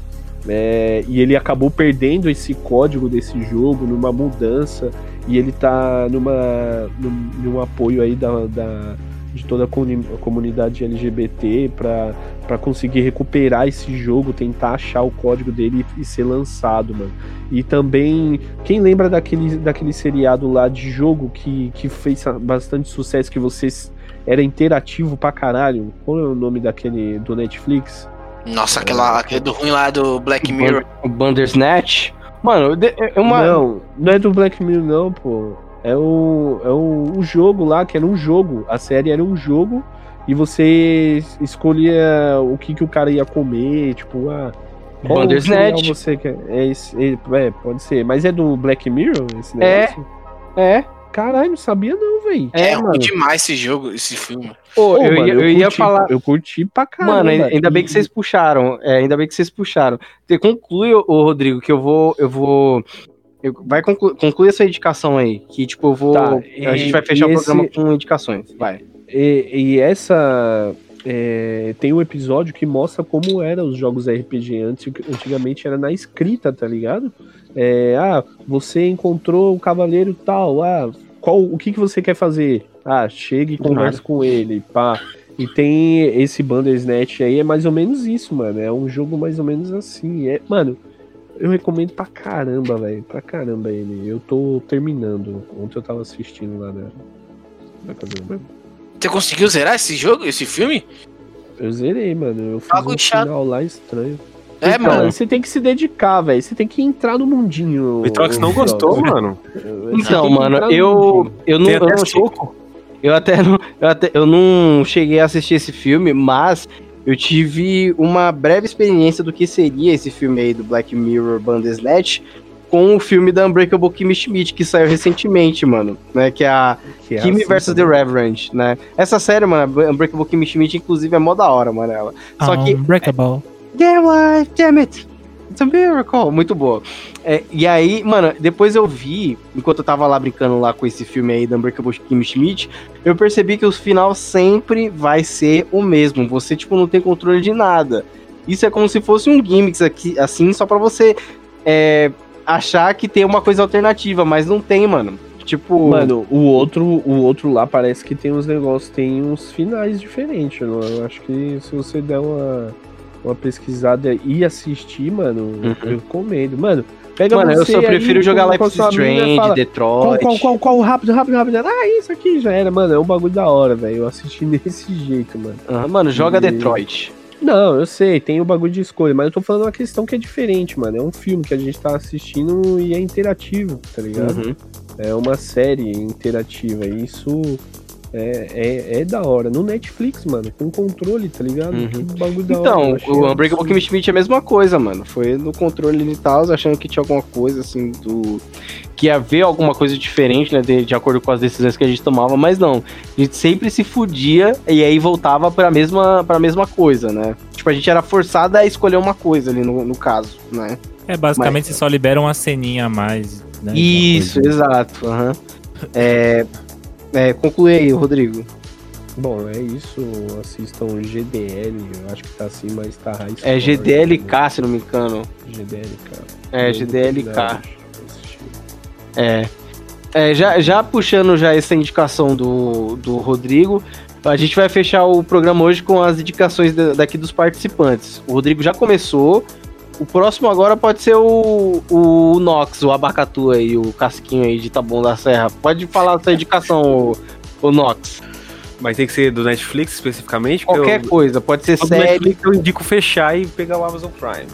É, e ele acabou perdendo esse código desse jogo numa mudança. E ele tá numa, num, num apoio aí da, da, de toda a comuni- a comunidade LGBT pra, pra conseguir recuperar esse jogo, tentar achar o código dele e, e ser lançado, mano. E também, quem lembra daquele, daquele seriado lá de jogo que, que fez bastante sucesso, que vocês era interativo pra caralho? Qual é o nome daquele do Netflix? Nossa, aquela, aquele do ruim lá do Black Mirror. O Bandersnatch. Mano, é uma. Não, não é do Black Mirror, não, pô. É o, é o, o jogo lá, que era um jogo. A série era um jogo e você escolhia o que, que o cara ia comer, tipo, ah. qual Bandersnatch. você quer? É, esse, é, é, pode ser. Mas é do Black Mirror esse É. negócio? É. Caralho, não sabia não, velho. É, É, ruim mano. demais esse jogo, esse filme. Pô, eu, mano, ia, eu ia curti, falar. Eu curti pra caramba. Mano, ainda, ainda bem que vocês puxaram. É, ainda bem que vocês puxaram. Te- Conclui, ô Rodrigo, que eu vou. Eu vou. Eu- vai conclu, conclui essa indicação aí. Que, tipo, eu vou. Tá, a e- gente vai fechar o programa esse- com indicações. Vai. E, e essa. é, tem um episódio que mostra como eram os jogos RPG antes. Antigamente era na escrita, tá ligado? É, ah, você encontrou o cavaleiro tal. Ah, qual, o que, que você quer fazer? Ah, chega e conversa com ele, pá. E tem esse Bandersnatch aí, é mais ou menos isso, mano. É um jogo mais ou menos assim. É, mano, eu recomendo pra caramba, velho. Pra caramba ele. Eu tô terminando. Ontem eu tava assistindo lá na, na casa do meu Você conseguiu zerar esse jogo, esse filme? Eu zerei, mano. Eu fiz Bagulho um chato. final lá estranho. É, Então, mano. Você tem que se dedicar, velho. Você tem que entrar no mundinho. O Vitrox não gostou, mano. Então, mano, eu. Eu não. Tem Eu, até não eu até não. Eu, até, eu não cheguei a assistir esse filme, mas. Eu tive uma breve experiência do que seria esse filme aí do Black Mirror Bandersnatch com o filme da Unbreakable Kimmy Schmidt, que saiu recentemente, mano. Né, que é a Que é Kimmy assim vs. The. Reverend, né? Essa série, mano, Unbreakable Kimmy Schmidt, inclusive, é mó da hora, mano, ela. Só que Unbreakable. Damn life, damn it. A miracle. Muito boa. É, e aí, mano, depois eu vi, enquanto eu tava lá brincando lá com esse filme aí da Unbreakable Kimmy Schmidt, eu percebi que o final sempre vai ser o mesmo. Você, tipo, não tem controle de nada. Isso é como se fosse um gimmick aqui, assim, só pra você é, achar que tem uma coisa alternativa, mas não tem, mano. Tipo, Mano, o outro, o outro lá parece que tem uns negócios, tem uns finais diferentes. Eu acho que se você der uma, uma pesquisada e assistir, mano, Uhum. eu recomendo. Mano, pega mano, eu só aí prefiro jogar com- Life is Strange, fala, Qual, Detroit. qual, qual, qual, rápido, rápido, rápido. Ah, isso aqui já era, mano. É um bagulho da hora, velho. Eu assisti desse jeito, mano. Aham, mano, joga E- Detroit. Não, eu sei, tem o bagulho de escolha, mas eu tô falando uma questão que é diferente, mano. É um filme que a gente tá assistindo e é interativo, tá ligado? Uhum. É uma série interativa. E isso é, é, é da hora. No Netflix, mano, com controle, tá ligado? Uhum. Que bagulho da hora. Então, eu achei o Unbreakable. Kimmy Schmidt é a mesma coisa, mano. Foi no controle e tal, achando que tinha alguma coisa, assim, do... Que ia ver alguma coisa diferente, né, de, de acordo com as decisões que a gente tomava, mas não. A gente sempre se fudia e aí voltava pra mesma, pra mesma coisa, né? Tipo, a gente era forçado a escolher uma coisa ali, no, no caso, né? É, basicamente você só libera uma ceninha a mais. Né, Isso, exato. aham. É, é, conclui aí, Rodrigo. Bom, é isso. Assistam GDL, eu acho que tá assim, mas tá high É GDLK, se não me engano. né? GDLK. É, GDLK. É. É, já, já puxando já essa indicação do, do Rodrigo, a gente vai fechar o programa hoje com as indicações da- daqui dos participantes. O Rodrigo já começou. O próximo agora pode ser o, o Nox, o Abacatu aí, o casquinho aí de Taboão da Serra. Pode falar a sua indicação, o, o Nox. Mas tem que ser do Netflix especificamente? porque Qualquer eu, coisa, pode ser série, Netflix eu indico fechar e pegar o Amazon Prime.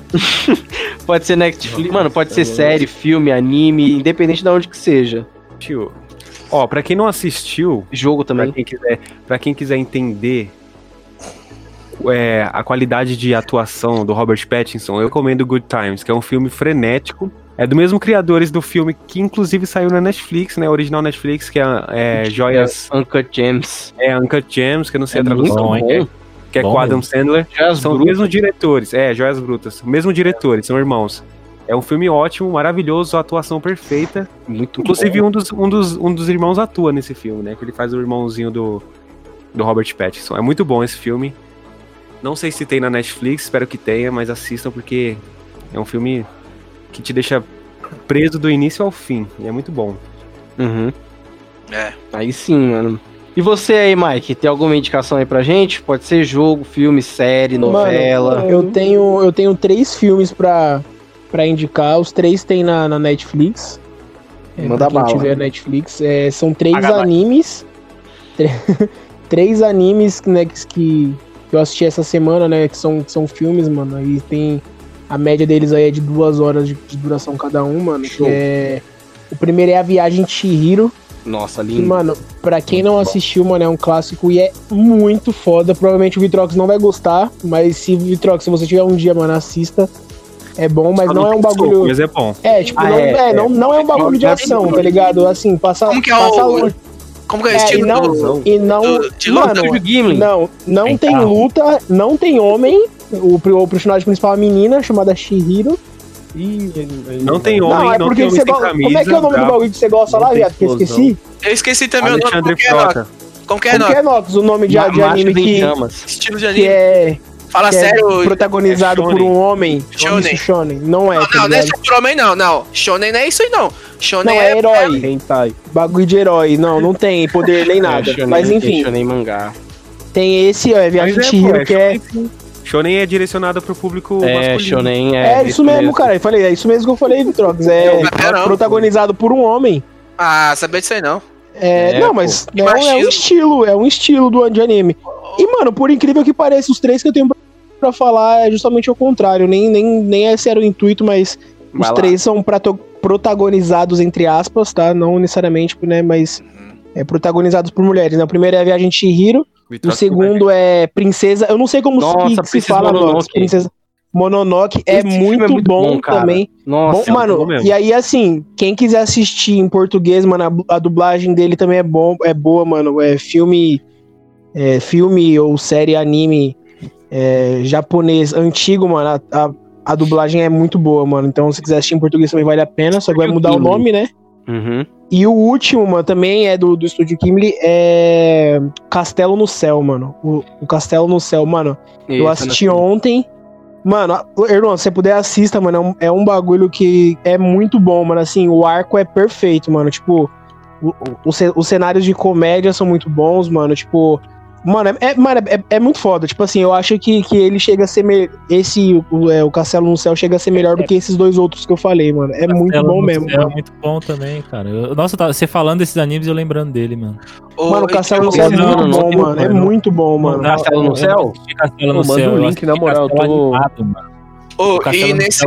pode ser Netflix, mano, pode ser série, filme, anime, independente de onde que seja. Tio. Ó, pra quem não assistiu, Jogo Pra também. quem quiser, pra quem quiser entender é, a qualidade de atuação do Robert Pattinson, eu recomendo Good Times, que é um filme frenético. É do mesmo criadores do filme que inclusive saiu na Netflix, né? Original Netflix, que é, é Joias. Uncut Gems. É Uncut Gems, que eu não sei É a tradução, bom, hein? que é, é Bom com Adam Sandler. Joias São os mesmos diretores, é, Joias Brutas. Mesmo diretores, são irmãos. É um filme ótimo, maravilhoso, atuação perfeita. Muito Inclusive, bom. um dos, um, dos, um dos irmãos atua nesse filme, né? Que ele faz o irmãozinho do, do Robert Pattinson. É muito bom esse filme. Não sei se tem na Netflix, espero que tenha, mas assistam porque é um filme que te deixa preso do início ao fim. E é muito bom. Uhum. É. Aí sim, mano. E você aí, Mike, tem alguma indicação aí pra gente? Pode ser jogo, filme, série, novela. Mano, eu tenho, eu tenho três filmes pra, pra indicar. Os três tem na, na Netflix. É, Manda pra quem bala. tiver Netflix. É, são três mais. animes. Três animes né, que eu assisti essa semana, né? Que são, que são filmes, mano. E tem. A média deles aí é de duas horas de, de duração cada um, mano. que Show. é- o primeiro é a Viagem de Chihiro. Nossa, Que, lindo. mano, pra quem não assistiu, mano, é um clássico e é muito foda. Provavelmente o Vitrox não vai gostar, mas se Vitrox, se você tiver um dia, mano, assista. É bom, mas Só não é um soco, bagulho. Mas é bom. É, tipo, Ah, não, é, é, é. Não, não é um bagulho de ação, tá ligado? Assim, passa. Como que é passa o- longe. Como que é É, e estilo não, do... e não, do- de luta? mano, Gimli. não, não Tem luta, não tem homem. O, o personagem principal é uma menina chamada Shihiro. Ih, Não tem homem, não, é não porque tem você homem sem camisa. Como é que é o nome do brabo. bagulho que você gosta Não lá, viado? Que eu esqueci? Eu esqueci também o nome. Alexandre Como que é, Nox? Frota. Como que é, Nox? que é, o nome de, de anime que. Estilo de que anime. é, Fala que é sério. protagonizado é por shonen. um homem. Shonen. Isso, shonen. Não é, Não, tá não, não é ligado? super-homem, não. Não. Shonen não é isso aí, não. Não, Shonen é herói. Hentai. Bagulho de herói. Não, não tem poder nem nada. É, shonen, Mas enfim, Shonen mangá. tem esse, ó, é Viagem de é, é que é. Shonen é direcionado pro público É, masculino. Shonen É, é. isso mesmo, cara. Eu falei, é isso mesmo que eu falei, Vitrox. É Não, não. protagonizado por um homem. Ah, sabia disso aí, não. É, É, não, mas é, um- é um estilo, é um estilo do de anime. E, mano, por incrível que pareça, os três que eu tenho pra- pra falar é justamente o contrário. Nem, nem, nem esse era o intuito, mas os Vai lá. três são protagonizados, entre aspas, tá? Não necessariamente, né? Mas é, protagonizados por mulheres, né? O primeiro é a Viagem de Chihiro, o segundo é Princesa. Eu não sei como Nossa, se, Princesa fala, Mononoke. Princesa Mononoke. É muito, é muito bom, bom, também. Nossa, Bom, mano, bom mesmo. e aí assim, quem quiser assistir em português, mano, a, a dublagem dele também é bom, é boa, mano. É filme, é, filme ou série anime é, japonês antigo, mano. A, a, a dublagem é muito boa, mano. Então, se quiser assistir em português também vale a pena, só que vai mudar o nome, né? Uhum. E o último, mano, também é do, do estúdio Ghibli, é Castelo no Céu, mano. O, o Castelo no Céu, mano. Eu assisti ontem. Mano, Erlon, se você puder, assista, mano. É um, é um bagulho que é muito bom, mano. Assim, o arco é perfeito, mano. Tipo, os cenários de comédia são muito bons, mano. Tipo, mano, é, é- mano, é, é muito foda. Tipo assim, eu acho que, que ele chega a ser. Me... Esse, o, é, o Castelo no Céu, chega a ser melhor do que esses dois outros que eu falei, mano. É muito Castelo bom no mesmo. É muito bom também, cara. Eu- nossa, tá- você falando desses animes, eu lembrando dele, mano. Ô, Mano, o Castelo no Céu é muito não, bom, não, mano. É muito bom, mano. Castelo no Céu? Castelo no manda Céu. o eu link, na moral, eu Castelo tô- animado, mano. Ô, O e nesse,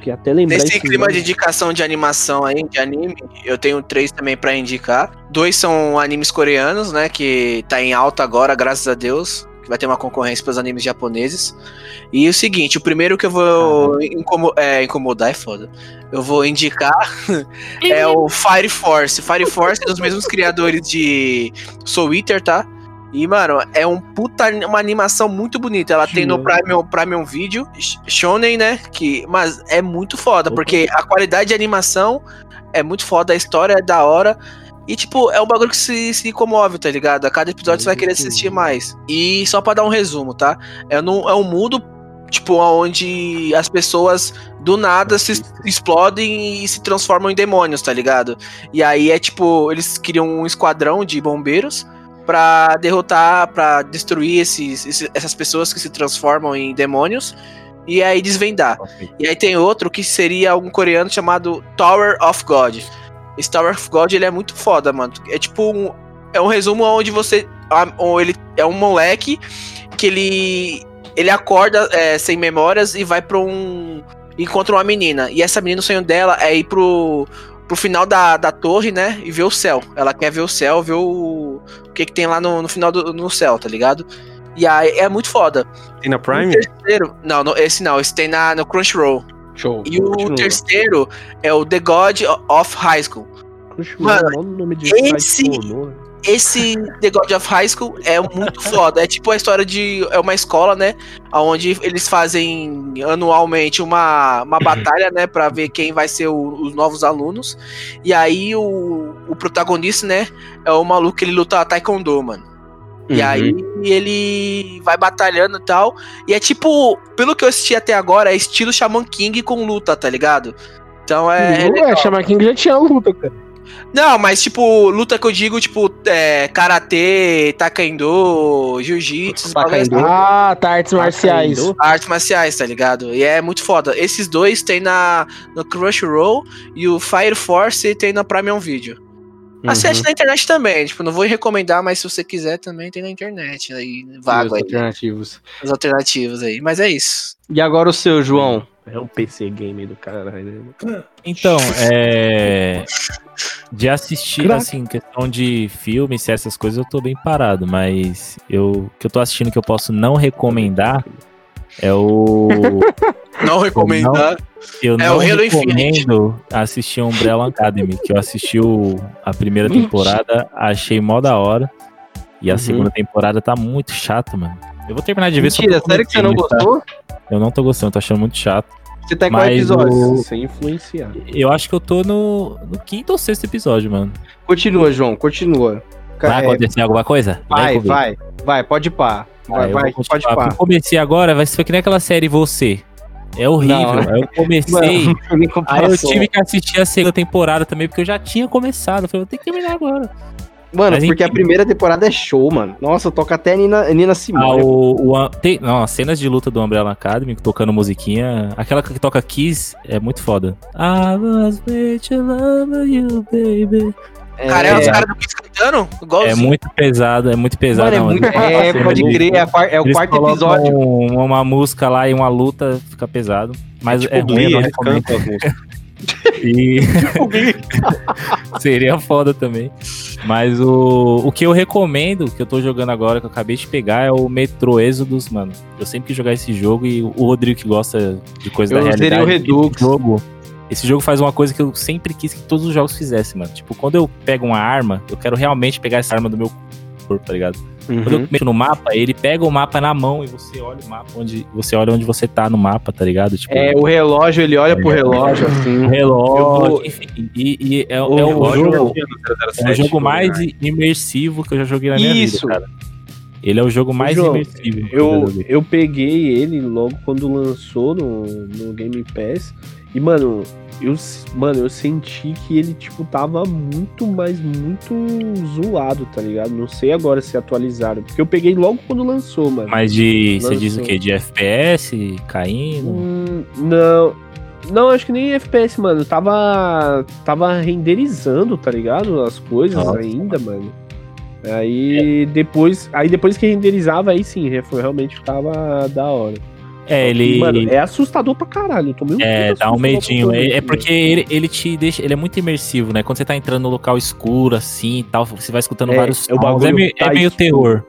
Que até lembrar nesse esse clima nome. de indicação de animação aí, de anime, eu tenho três também pra indicar. Dois são animes coreanos, né? Que tá em alta agora, graças a Deus. Que vai ter uma concorrência pros animes japoneses. E o seguinte, o primeiro que eu vou incomo- é, incomodar é foda. Eu vou indicar é o Fire Force. Fire Force é dos mesmos criadores de Soul Eater, tá? E, mano, é um puta, uma animação muito bonita. Ela tem no Prime, Prime Video, Sh- Shonen, né? Que, mas é muito foda, porque a qualidade de animação é muito foda, a história é da hora. E, tipo, é um bagulho que se, se comove, tá ligado? A cada episódio você vai querer assistir mais. E só pra dar um resumo, tá? É, num, é um mundo, tipo, onde as pessoas do nada se explodem e se transformam em demônios, tá ligado? E aí é tipo, eles criam um esquadrão de bombeiros pra derrotar, pra destruir esses, esses- essas pessoas que se transformam em demônios e aí desvendar. E aí tem outro que seria um coreano chamado Tower of God. Esse Tower of God ele é muito foda, mano. É tipo um, é um resumo onde você ou ele é um moleque que ele ele acorda é, sem memórias e vai pra um encontra uma menina e essa menina o sonho dela é ir pro pro final da, da torre, né, e ver o céu. Ela quer ver o céu, ver o, o que que tem lá no, no final do no céu, tá ligado? E aí é muito foda. Tem na Prime? Terceiro, não, no- esse não, esse tem na no Crunchyroll. Show. E o Continua. terceiro é o The God of High School. Mano, olha o nome de esse-? Esse The God of High School é muito foda. É tipo a história de. É uma escola, né? Onde eles fazem anualmente uma, uma batalha, né? Pra ver quem vai ser o- os novos alunos. E aí o, o protagonista, né? É o maluco que ele luta Taekwondo, mano. E Uhum. aí ele vai batalhando e tal. E é tipo, pelo que eu assisti até agora, é estilo Shaman King com luta, tá ligado? Então é. é Não é, Chama King já tinha luta, cara. Não, mas tipo, luta que eu digo, tipo, é, karatê, taekwondo, jiu-jitsu, Taekwondo. Ah, tá, artes marciais. artes marciais, tá ligado? E é muito foda. Esses dois tem na no Crunchyroll e o Fire Force tem na Prime Video. Assiste na internet também, tipo, não vou recomendar, mas se você quiser também tem na internet aí, vago aí, alternativos. as alternativas aí. Mas é isso. E agora o seu, João? É um PC game do caralho. né? Então, é. De assistir, Crack. assim, questão de filmes, essas coisas, eu tô bem parado, mas eu o que eu tô assistindo que eu posso não recomendar é o. Não recomendar. Eu É não o Halo Infinite. recomendo assistir Umbrella Academy, que eu assisti o- a primeira temporada, achei mó da hora. E a Uhum. segunda temporada tá muito chato, mano. Eu vou terminar de ver só Mentira, pra sério que você não gostou? Eu não tô gostando, tô achando muito chato. Você tá em qual episódio? o- Sem influenciar. Eu acho que eu tô no, no quinto ou sexto episódio, mano. Continua, João, continua. Vai É, acontecer alguma coisa? vai, comigo. vai, vai, pode ir pá. Vai, Ah, eu vai, vou pode pá. Eu comecei agora, vai ser que nem aquela série Você. É horrível. Não. Aí eu comecei. Nem Aí eu tive que assistir a segunda temporada também, porque eu já tinha começado. Eu falei, vou ter que terminar agora. Mano, Mas porque a primeira temporada é show, mano. Nossa, toca até Nina, Nina Ah, Simone. o, o- tem, não, as cenas de luta do Umbrella Academy, tocando musiquinha. Aquela que toca Kiss é muito foda. I was made to love you, baby. Cara, é os caras do Kiss cantando? É Igualzinho. muito pesado, é muito pesado. Mano, é muito. É, eles- pode crer, é, é o eles quarto episódio. um- uma música lá e uma luta, fica pesado. Mas é, Tipo, ruim, eu não recomendo. E seria foda também. Mas o, o que eu recomendo, que eu tô jogando agora, que eu acabei de pegar, é o Metro Exodus, mano. Eu sempre quis jogar esse jogo e o Rodrigo que gosta de coisa Eu da realidade. o Redux. Esse jogo, esse jogo faz uma coisa que eu sempre quis que todos os jogos fizessem, mano. Tipo, quando eu pego uma arma, eu quero realmente pegar essa arma do meu corpo, tá ligado? Quando Uhum. eu mexo no mapa, ele pega o mapa na mão e você olha o mapa onde você olha onde você tá no mapa, tá ligado? Tipo, É, o relógio, ele olha pro relógio, o assim. relógio, Eu vou- enfim, e, e é, é O o relógio jogo, é o 007, jogo mais imersivo que eu já joguei na minha Isso. vida, cara. Ele é o jogo mais João, imersivo. que Eu, eu peguei ele logo quando lançou no, no Game Pass. E, mano, eu, mano, eu senti que ele, tipo, tava muito, mas muito zoado, tá ligado? Não sei agora se atualizaram. Porque eu peguei logo quando lançou, mano. Mas de. Você diz o Lançou. quê? De FPS caindo? Hum, não. Não, acho que nem FPS, mano. Tava. Tava renderizando, tá ligado? As coisas Nossa. ainda, mano. Aí depois. Aí depois que renderizava, aí sim, realmente ficava da hora. É, ele. Mano, é assustador pra caralho. Eu tomei um É, dá um medinho. É, é porque ele, ele te deixa. Ele é muito imersivo, né? Quando você tá entrando no local escuro, assim e tal, você vai escutando É, vários é o sons. bagulho É meio, é tá meio escuro. terror.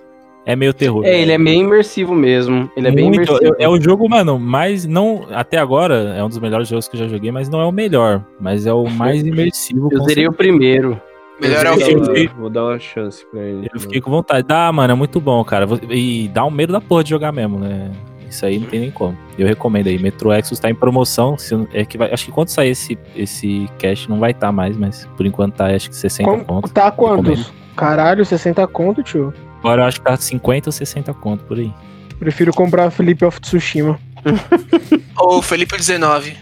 É meio terror. É, ele é meio imersivo mesmo. Ele é bem Muito, imersivo. é, é o jogo, mano, mais não até agora é um dos melhores jogos que eu já joguei, mas não é o melhor, mas é o mais imersivo. Eu zerei o primeiro. Melhor é o Vou dar filme. Vou dar uma chance pra ele. Eu fiquei com vontade. Dá, mano, é muito bom, cara. E dá um medo da porra de jogar mesmo, né? Isso aí não tem nem como. Eu recomendo aí. Metro Exodus tá em promoção. Se, é que vai, acho que quando sair esse, esse cash não vai estar mais, mas por enquanto tá acho que 60 Como- conto. tá quantos? Recomendo. Caralho, 60 conto, tio. Agora eu acho que tá 50 ou 60 conto por aí. Prefiro comprar Felipe of Tsushima. Ou Felipe 19.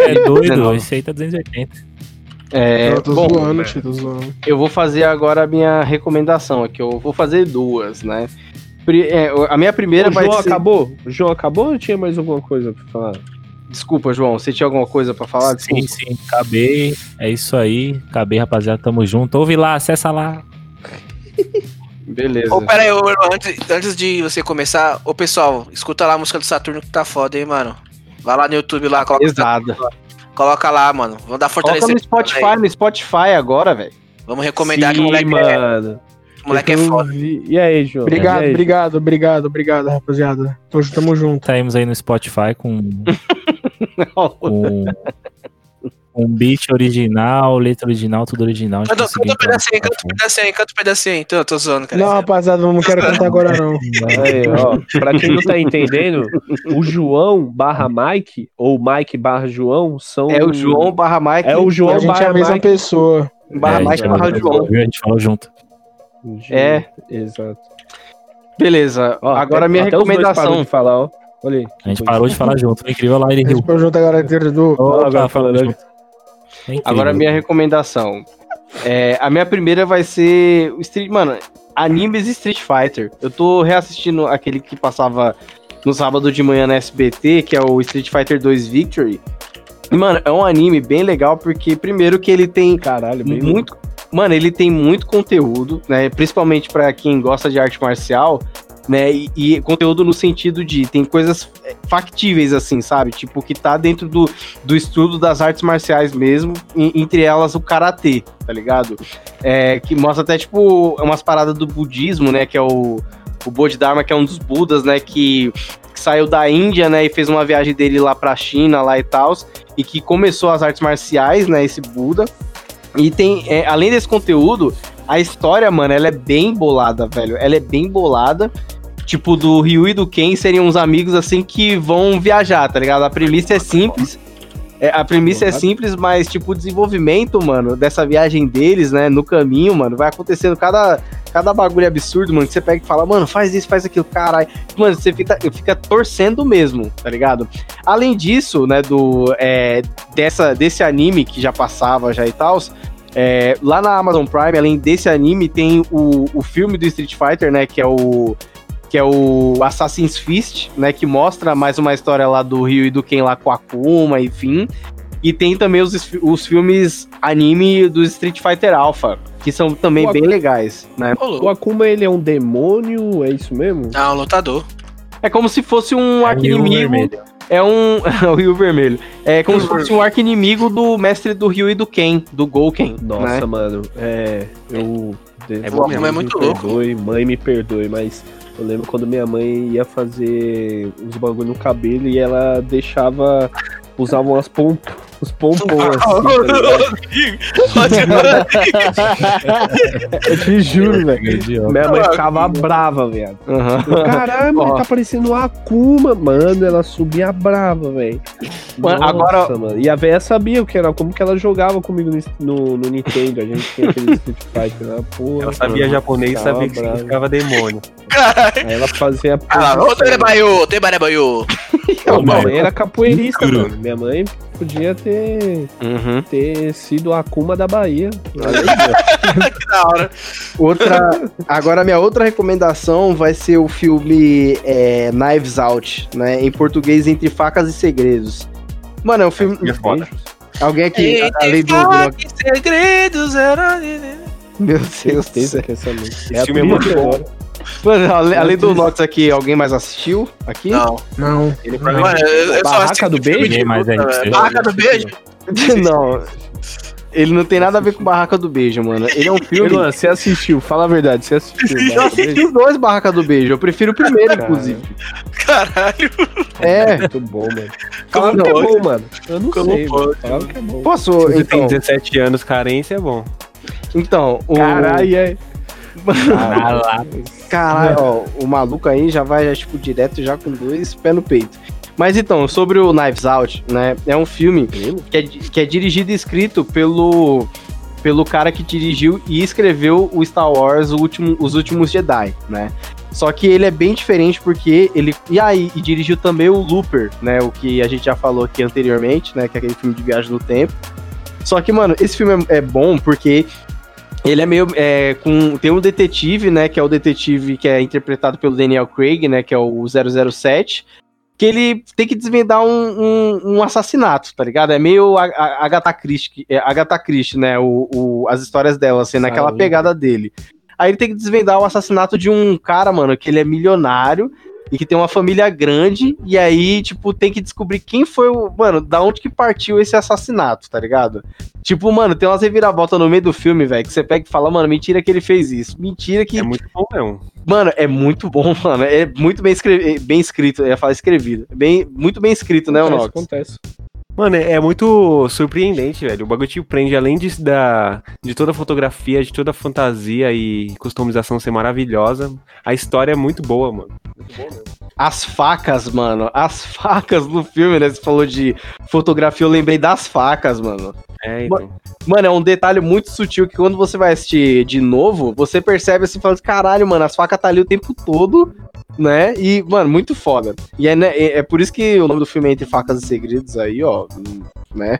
É doido, 19. esse aí tá 280. É, eu tô bom, zoando, tio, tô zoando. eu vou fazer agora a minha recomendação aqui. Eu vou fazer duas, né? É, a minha primeira O vai João ser... acabou? O João acabou ou tinha mais alguma coisa pra falar? Desculpa, João. Você tinha alguma coisa pra falar? sim, Desculpa. sim, acabei. É isso aí. Acabei, rapaziada. Tamo junto. Ouve lá, acessa lá. Beleza. Ô, pera aí, ô, antes, antes de você começar, ô pessoal, escuta lá a música do Saturno que tá foda, hein, mano. Vai lá no YouTube lá, coloca, Pesada. coloca lá, mano. Vamos dar Coloca fortalecer. no Spotify, no Spotify agora, velho. Vamos recomendar que Sim, o moleque, é, moleque é foda. E aí, João? Obrigado, aí? obrigado, obrigado, obrigado, rapaziada. Tô, tamo junto. Saímos aí no Spotify com, com um beat original, letra original, tudo original. Canta, um pedacinho, canta um pedacinho, canta um pedacinho. Então, tô zoando, cara. Não, rapaziada, não quero cantar agora, não. Aí, ó, pra quem não tá entendendo, o João barra Mike, ou Mike barra João, são. É o João barra Mike. É o João a gente é barra a mesma Mike. pessoa. barra É, Mike gente barra João. A gente falou junto. É. Exato. Beleza. Ó, agora a até- minha até recomendação. de falar, ó. Olha aí. A gente parou de falar junto. Foi incrível lá, ele riu. Esse junto agora, do. Ó, agora falando junto. É. Agora a minha recomendação. É, a minha primeira vai ser o Street, mano, animes Street Fighter. Eu tô reassistindo aquele que passava no sábado de manhã na SBT, que é o Street Fighter 2 Victory. E, mano, é um anime bem legal porque primeiro que ele tem Caralho, bem muito, mano, ele tem muito conteúdo, né? Principalmente pra quem gosta de arte marcial, né? E, e conteúdo no sentido de tem coisas é, factíveis assim, sabe? Tipo que tá dentro do, do estudo das artes marciais mesmo, e- entre elas o karatê, tá ligado? É, que mostra até tipo umas paradas do budismo, né? Que é o o Bodhidharma, que é um dos budas, né? Que, que saiu da Índia, né? E fez uma viagem dele lá pra China, lá e tal, e que começou as artes marciais, né? Esse Buda. E tem, é, além desse conteúdo, a história, mano, ela é bem bolada, velho. Ela é bem bolada. Tipo, do Ryu e do Ken seriam uns amigos assim que vão viajar, tá ligado? A premissa é simples. É, a premissa é simples, mas, tipo, o desenvolvimento, mano, dessa viagem deles, né, no caminho, mano, vai acontecendo cada, cada bagulho absurdo, mano, que você pega e fala, mano, faz isso, faz aquilo, caralho. Mano, você fica, fica torcendo mesmo, tá ligado? Além disso, né, do, é, dessa, desse anime que já passava já e tal, é, lá na Amazon Prime, além desse anime, tem o, o filme do Street Fighter, né? Que é o. Que é o Assassin's Fist, né? Que mostra mais uma história lá do Ryu e do Ken lá com a Akuma, enfim. E tem também os, os filmes anime do Street Fighter Alpha, que são também O bem legais, né? O louco. Akuma, ele é um demônio, é isso mesmo? Ah, um lutador. É como se fosse um É o Rio. Vermelho. É um. o Rio Vermelho. É como se fosse um arqui-inimigo do mestre do Ryu e do Ken, do Gouken. Nossa, né? mano, é. Eu. É bom Deus mesmo, é me muito louco. perdoe, Mãe, me perdoe, mas eu lembro quando minha mãe ia fazer uns bagulho no cabelo e ela deixava. Usava umas pom, uns pompons assim, tá? Eu te juro, velho. Minha mãe ficava brava, velho. Aham. Caralho, Ó. ele tá parecendo uma Akuma. Mano, ela subia brava, velho. Mano, agora- Mano. E a véia sabia o que era, como que ela jogava comigo no, no, no Nintendo. A gente tinha aquele Street Fighter lá, porra. Ela sabia japonês e Ficava sabia que significava demônio. Aí ela fazia. Ah ô Terebaio. Não, minha mãe era capoeirista, mano. Minha mãe podia ter, Uhum. ter sido a Akuma da Bahia. Olha aí, Que da hora. Outra. Agora, minha outra recomendação vai ser o filme é, Knives Out, né? Em português, Entre Facas e Segredos. Mano, é um filme. É foda. Alguém aqui, Entre além do. e segredos era... Meu Deus do certeza céu. que essa música. Esse É a filme é muito bom. Mano, além, além do Nox aqui, alguém mais assistiu? Aqui? Não. Não. Ele Mano, provavelmente eu, eu só Barraca do Beijo? Barraca do Beijo? não. Ele não tem nada a ver com Barraca do Beijo, mano. Ele é um filme. Luan, você assistiu, fala a verdade, você assistiu. Eu assisti os dois Barraca do Beijo. Eu prefiro o primeiro, Cara. inclusive. Caralho. É. Muito bom, mano. Como Falaram que é bom, mano. Eu não Como sei, pode? Falaram que é bom. Posso. Se você Então, tem 17 anos, carência é bom. então o. Caralho, é. Caralho. Caralho, ó, o maluco aí já vai, já, tipo, direto já com dois pés no peito. Mas então, sobre o Knives Out, né? É um filme que é, que é dirigido e escrito pelo, pelo cara que dirigiu e escreveu o Star Wars o último, Os Últimos Jedi, né? Só que ele é bem diferente porque ele. E aí, e dirigiu também o Looper, né? O que a gente já falou aqui anteriormente, né? Que é aquele filme de viagem no tempo. Só que, mano, esse filme é, é bom porque ele é meio. É, com, tem um detetive, né? Que é o detetive que é interpretado pelo Daniel Craig, né? Que é o 007. Que ele tem que desvendar um, um, um assassinato, tá ligado? É meio Agatha Christie, é, Agatha Christie, né? O, o- as histórias dela, assim, naquela Saúde. pegada dele. Aí ele tem que desvendar o assassinato de um cara, mano, que ele é milionário e que tem uma família grande. E aí, tipo, tem que descobrir quem foi o. Mano, da onde que partiu esse assassinato, tá ligado? Tipo, mano, tem umas reviravoltas no meio do filme, velho, que você pega e fala, mano, mentira que ele fez isso. Mentira que. É muito bom mesmo. Mano, é muito bom, mano. É muito bem, escre... bem escrito. Eu ia falar escrevido. Bem, muito bem escrito, né, o Acontece, Nox? acontece. Mano, é é muito surpreendente, velho. O bagulho te prende, além de, da, de toda a fotografia, de toda a fantasia e customização ser maravilhosa, a história é muito boa, mano. Muito boa mesmo. As facas, mano. As facas no filme, né? Você falou de fotografia, eu lembrei das facas, mano. É, então. Mano, é um detalhe muito sutil que quando você vai assistir de novo, você percebe assim, falando, caralho, mano, as facas tá ali o tempo todo, né? E, mano, muito foda. E é, né, é, é por isso que o nome do filme é Entre Facas e Segredos aí, ó. né?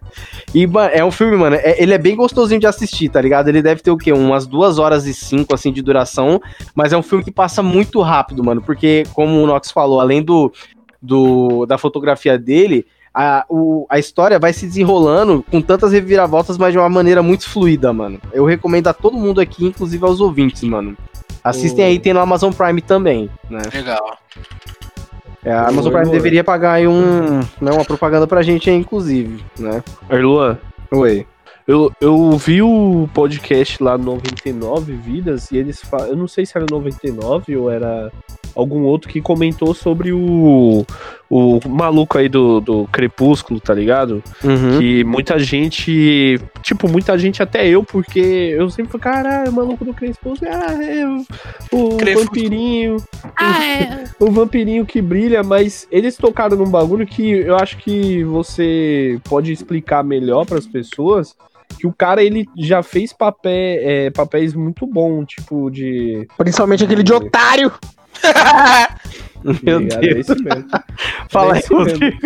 E mano, é um filme, mano, é- ele é bem gostosinho de assistir, tá ligado? Ele deve ter o quê? Umas duas horas e cinco, assim, de duração, mas é um filme que passa muito rápido, mano, porque, como o Nox falou, além do, do da fotografia dele, a, o- a história vai se desenrolando com tantas reviravoltas, mas de uma maneira muito fluida, mano. Eu recomendo a todo mundo aqui, inclusive aos ouvintes, mano. Assistem O- aí, tem no Amazon Prime também, né? Legal. É, a Amazon Oi, Prime Luan. deveria pagar aí um, né, uma propaganda pra gente aí, inclusive, né? Erluan, Oi. eu, eu vi o podcast lá 99 Vidas e eles falam. Eu não sei se era 99 ou era algum outro que comentou sobre o, o maluco aí do, do Crepúsculo, tá ligado? Uhum. Que muita gente. Tipo, muita gente, até eu, porque eu sempre falo, caralho, o maluco do Crepúsculo, ah, é o, o Crepúsculo. vampirinho. o vampirinho que brilha, mas eles tocaram num bagulho que eu acho que você pode explicar melhor pras pessoas. Que o cara, ele já fez papé, é, papéis muito bons, tipo, de. Principalmente aquele de otário. Meu ligado? Deus. É mesmo. Fala É aí, esse mesmo. Rodrigo.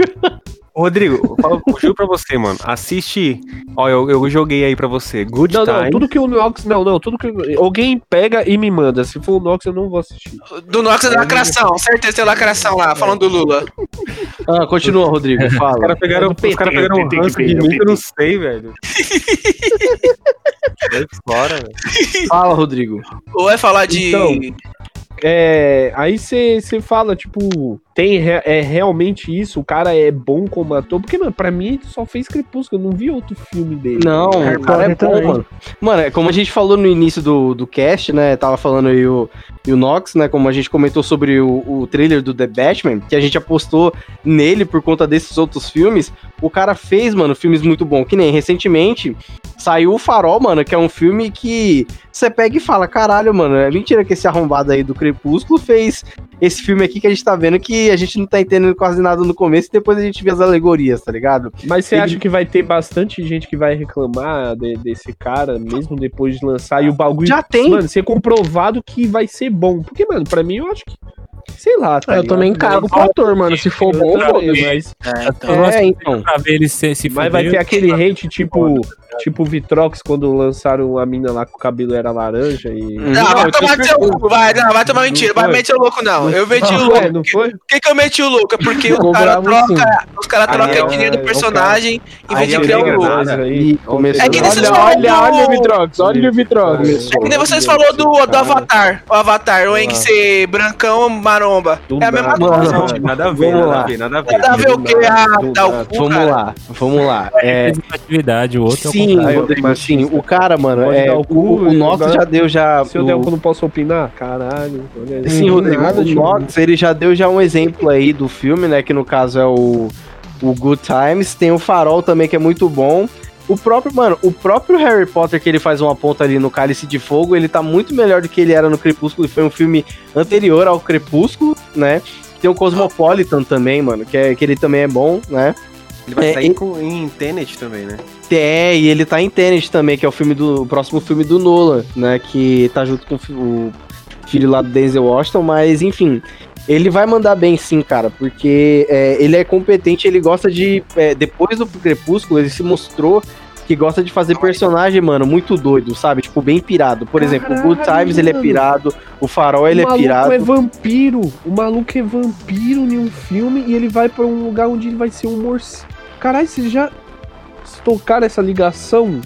Rodrigo, eu falo- juro pra você, mano. Assiste. Ó, eu, eu joguei aí pra você. Good Não, Time. não, tudo que o Nox. Não, não, tudo que. Alguém pega e me manda. Se for o Nox, eu não vou assistir. Do Nox é lacração, certeza tem lacração lá, falando do Lula. Ah, continua, Rodrigo. Fala. Os caras pegaram, É do os caras PT, pegaram um ranço de mim que eu não sei, velho. Fora, velho. Fala, Rodrigo. Ou é falar de. Então, É, aí você fala, tipo, tem re- é realmente isso? O cara é bom como ator? Porque, mano, pra mim ele só fez Crepúsculo, eu não vi outro filme dele. Não, Harry o cara é bom, também. mano. Mano, é como a gente falou no início do, do cast, né? Tava falando aí o, e o Nox, né? Como a gente comentou sobre o, o trailer do The Batman, que a gente apostou nele por conta desses outros filmes. O cara fez, mano, filmes muito bons. Que nem recentemente saiu o Farol, mano, que é um filme que você pega e fala: caralho, mano, é mentira que esse arrombado aí do Crepúsculo fez esse filme aqui que a gente tá vendo que a gente não tá entendendo quase nada no começo e depois a gente vê as alegorias, tá ligado? Mas você Ele- acha que vai ter bastante gente que vai reclamar de- desse cara, mesmo depois de lançar, e o bagulho. Já tem. Mano, ser comprovado que vai ser bom. Porque, mano, pra mim eu acho que. Sei lá, tá eu ligado? também cago pro ator, mano. Se for bom, foda-se. mas, É, então. É, então. pra ver ele se, se mas vai ter aquele hate tipo. Tipo o Vitrox quando lançaram a mina lá com o cabelo era laranja e. Não, Não, vai tomar seu cu, vai, não, vai tomar mentira, vai foi. meter o louco não. Eu meti o Não, louco. é, não foi? Por que, que eu meti o louco? É porque o cara troca, os caras trocam é a o- etnia do é o personagem em vez Aí de é criar o louco. É que nem vocês Olha, falam olha, do- olha o Vitrox, olha o Vitrox. É que nem vocês falou do, do. Avatar. O Avatar, o Ah. Eng ser brancão, maromba. Do é a mesma coisa. não. Nada a ver, nada lá. a ver, nada a ver. Nada a ver o que? Ah, o cu, Vamos lá, vamos lá. É, atividade, o outro é o sim. Rodrigo, sim. O cara, mano, Pode é, o, o cu, o Nox agora- já deu já. Se eu o- der eu não posso opinar? Caralho. Sim, Rodrigo, nada, o. Nox, ele já deu já um exemplo aí do filme, né, que no caso é o, o Good Times, tem o Farol também, que é muito bom. O próprio, mano, o próprio Harry Potter que ele faz uma ponta ali no Cálice de Fogo, ele tá muito melhor do que ele era no Crepúsculo, e foi um filme anterior ao Crepúsculo, né? Tem o Cosmopolitan também, mano, que, é, que ele também é bom, né? Ele vai É, sair com, em Tenet também, né? É, e ele tá em Tenet também, que é o filme do o próximo filme do Nolan, né? Que tá junto com o fi- o filho lá do Denzel Washington, mas enfim. Ele vai mandar bem sim, cara, porque é, ele é competente, ele gosta de. é, depois do Crepúsculo, ele se mostrou que gosta de fazer personagem, mano, muito doido, sabe? Tipo, bem pirado. Por exemplo, o Good Caralho, Times ele é pirado, o Farol ele o é maluco pirado. é vampiro. O maluco é vampiro em um filme e ele vai pra um lugar onde ele vai ser um morcego. Caralho, vocês já tocaram essa ligação?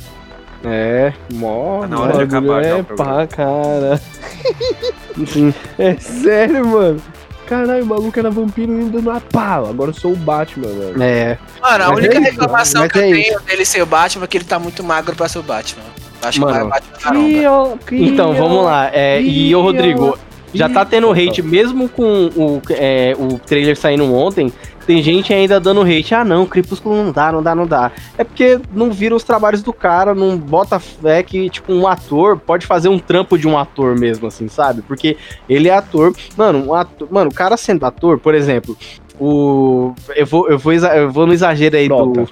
É, mó. Tá na hora de acabar já É o programa. pá, cara. É sério, mano. Caralho, o maluco era vampiro indo na pala. Agora eu sou o Batman, mano. É. Mano, a Mas única é isso, reclamação mas que eu é tenho dele ser o Batman é que ele tá muito magro pra ser o Batman. Acho que Mano. vai Batman crio, Então, vamos lá. É, e ô, Rodrigo, já tá tendo hate, mesmo com o, é, o trailer saindo ontem, tem gente ainda dando hate. Ah, não, Crepúsculo não dá, não dá, não dá. É porque não vira os trabalhos do cara, não bota fé que, tipo, um ator pode fazer um trampo de um ator mesmo, assim, sabe? Porque ele é ator. Mano, um ator, mano, o cara sendo ator, por exemplo, o. Eu vou, eu vou, eu vou no exagero aí do.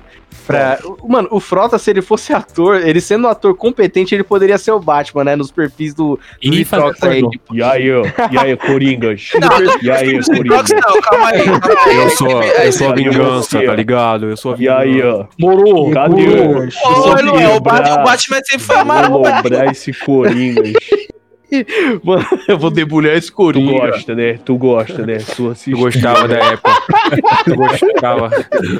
Pra... Mano, o Frota, se ele fosse ator, ele sendo um ator competente, ele poderia ser o Batman, né? Nos perfis do, do E Vitrox aí. tipo, E aí, ó. E aí, Coringas? Não, E aí, Coringas? não, calma aí. Calma aí. Eu sou, eu sou a vingança, tá ligado? Eu sou a E vingança. aí, ó. Morou. Cadê o... Ô, Eloy, o Batman sempre foi amarelo, velho. lembrar esse Coringas. Mano, eu vou debulhar esse Tu coringa. gosta, né? Tu gosta, né? Tu assiste. Tu gostava da época. Tu gostava.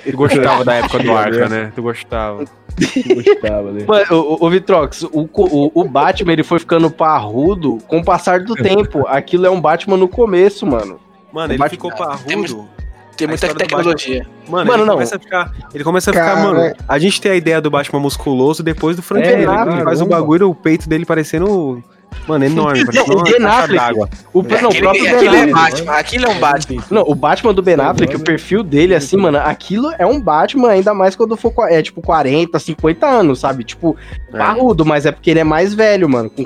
Tu gostava da época do Arca, né? Tu gostava. Tu gostava, né? Mano, o, o Vitrox, o, o, o Batman ele foi ficando parrudo com o passar do tempo. Aquilo é um Batman no começo, mano. Mano, ele Bate- ficou parrudo. Tem muita tecnologia. Mano, Mano, ele não. começa a ficar. Ele começa a ficar, Cara. mano. A gente tem a ideia do Batman musculoso depois do Frank É, Miller, faz o bagulho, o peito dele parecendo. Mano, enorme. parecendo o Ben Affleck. O, não, o Aquele, próprio Ben aquele é Affleck. Batman. Aquilo é um Batman. Não, o Batman do Ben Affleck, o perfil dele, assim, mano, aquilo é um Batman, ainda mais quando for, é, tipo, 40, 50 anos, sabe? Tipo, É. parrudo, mas é porque ele é mais velho, mano, com,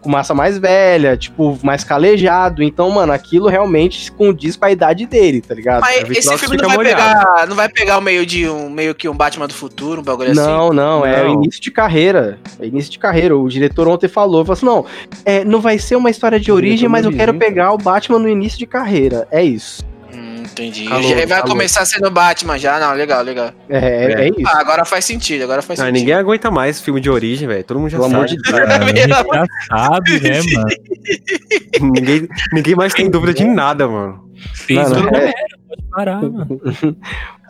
com massa mais velha, tipo, mais calejado. Então, mano, aquilo realmente condiz com a idade dele, tá ligado? Mas Vitrox esse filme não vai, molhado. pegar, não vai pegar o meio de um meio que um Batman do futuro, um bagulho assim. Não, não, é Não. início de carreira. É início de carreira. O diretor ontem falou, falou assim: não, é, não vai ser uma história de origem, mas eu quero pegar o Batman no início de carreira. É isso. Entendi. Já vai começar sendo Batman já, não, legal, legal. É, é, É. isso. Ah, agora faz sentido, agora faz Ah, sentido. ninguém aguenta mais filme de origem, velho. Todo mundo já Pelo sabe. amor de Deus. Já sabe, né, mano? ninguém, ninguém mais tem dúvida de nada, mano. Fez Mano, uma é. Parar, mano.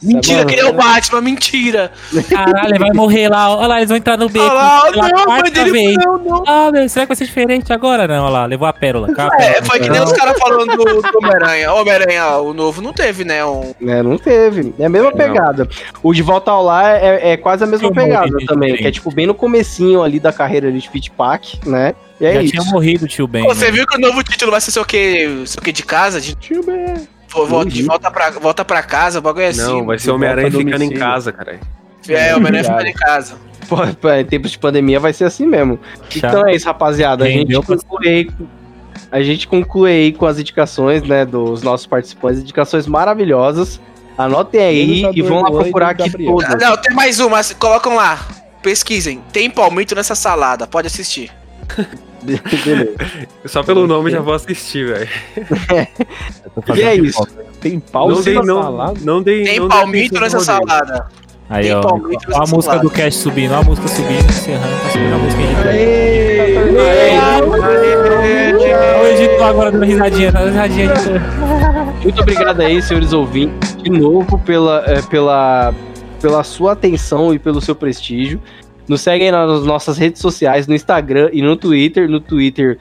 Mentira que ele é o Batman, mentira. Caralho, ele vai morrer lá. Olha lá, eles vão entrar no beco Olha lá, pela não, quarta mas ele vez. não, não. Ah, meu, será que vai ser diferente agora? Não, olha lá, levou a pérola. Cá, a É, pérola. foi que nem os caras falando do, do Homem-Aranha. O Homem-Aranha, o novo, não teve, né? Um... É, não teve. É a mesma pegada. O De Volta ao Lar é, é quase a mesma pegada também, gente. que é tipo bem no comecinho ali da carreira de Pit Pack, né? E é Já isso. tinha morrido o tio Ben. Pô, você né? viu que o novo título vai ser o que, o que de casa? De, Tio Ben. Vo- vo- de Uhum. volta, pra, volta pra casa, o bagulho é assim. Não, vai ser Homem-Aranha volta a ficando em casa, cara. É, o Homem-Aranha ficando em casa. Pô, em tempos de pandemia vai ser assim mesmo. Então é isso, rapaziada. A gente conclui aí, a gente conclui aí com as indicações, né, dos nossos participantes, indicações maravilhosas. Anotem aí e vão lá procurar aqui todas. Não, tem mais uma, colocam lá. Pesquisem. Tem palmito nessa salada, pode assistir. Beleza. Só pelo nome já vou assistir, velho. Fazendo E é isso. Tem pau Não dei, na não, salada? não dei. Tem não palmito nessa salada. Aí, Tem ó. palmito Ó a música salada. do cast subindo, ó a música subindo, encerrando, tá subindo a música Olha o editor agora dando risadinha, dando risadinha. Muito obrigado aí, senhores ouvintes, de novo pela, é, pela, pela sua atenção e pelo seu prestígio. Nos seguem nas nossas redes sociais, no Instagram e no Twitter. No Twitter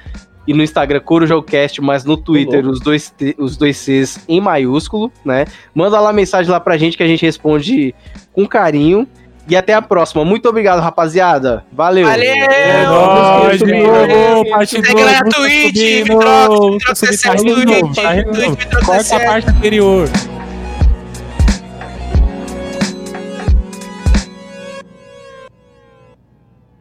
e no Instagram CorujãoCast, mas no Twitter os dois, os dois Cs em maiúsculo, né? Manda lá mensagem lá pra gente que a gente responde com carinho. E até a próxima. Muito obrigado, rapaziada. Valeu. Valeu! É nóis, de novo, parte Segue lá na Twitch, Vitrox, Vitrox subindo, tá CSS, rindo de novo, Twitch, Corta a parte anterior.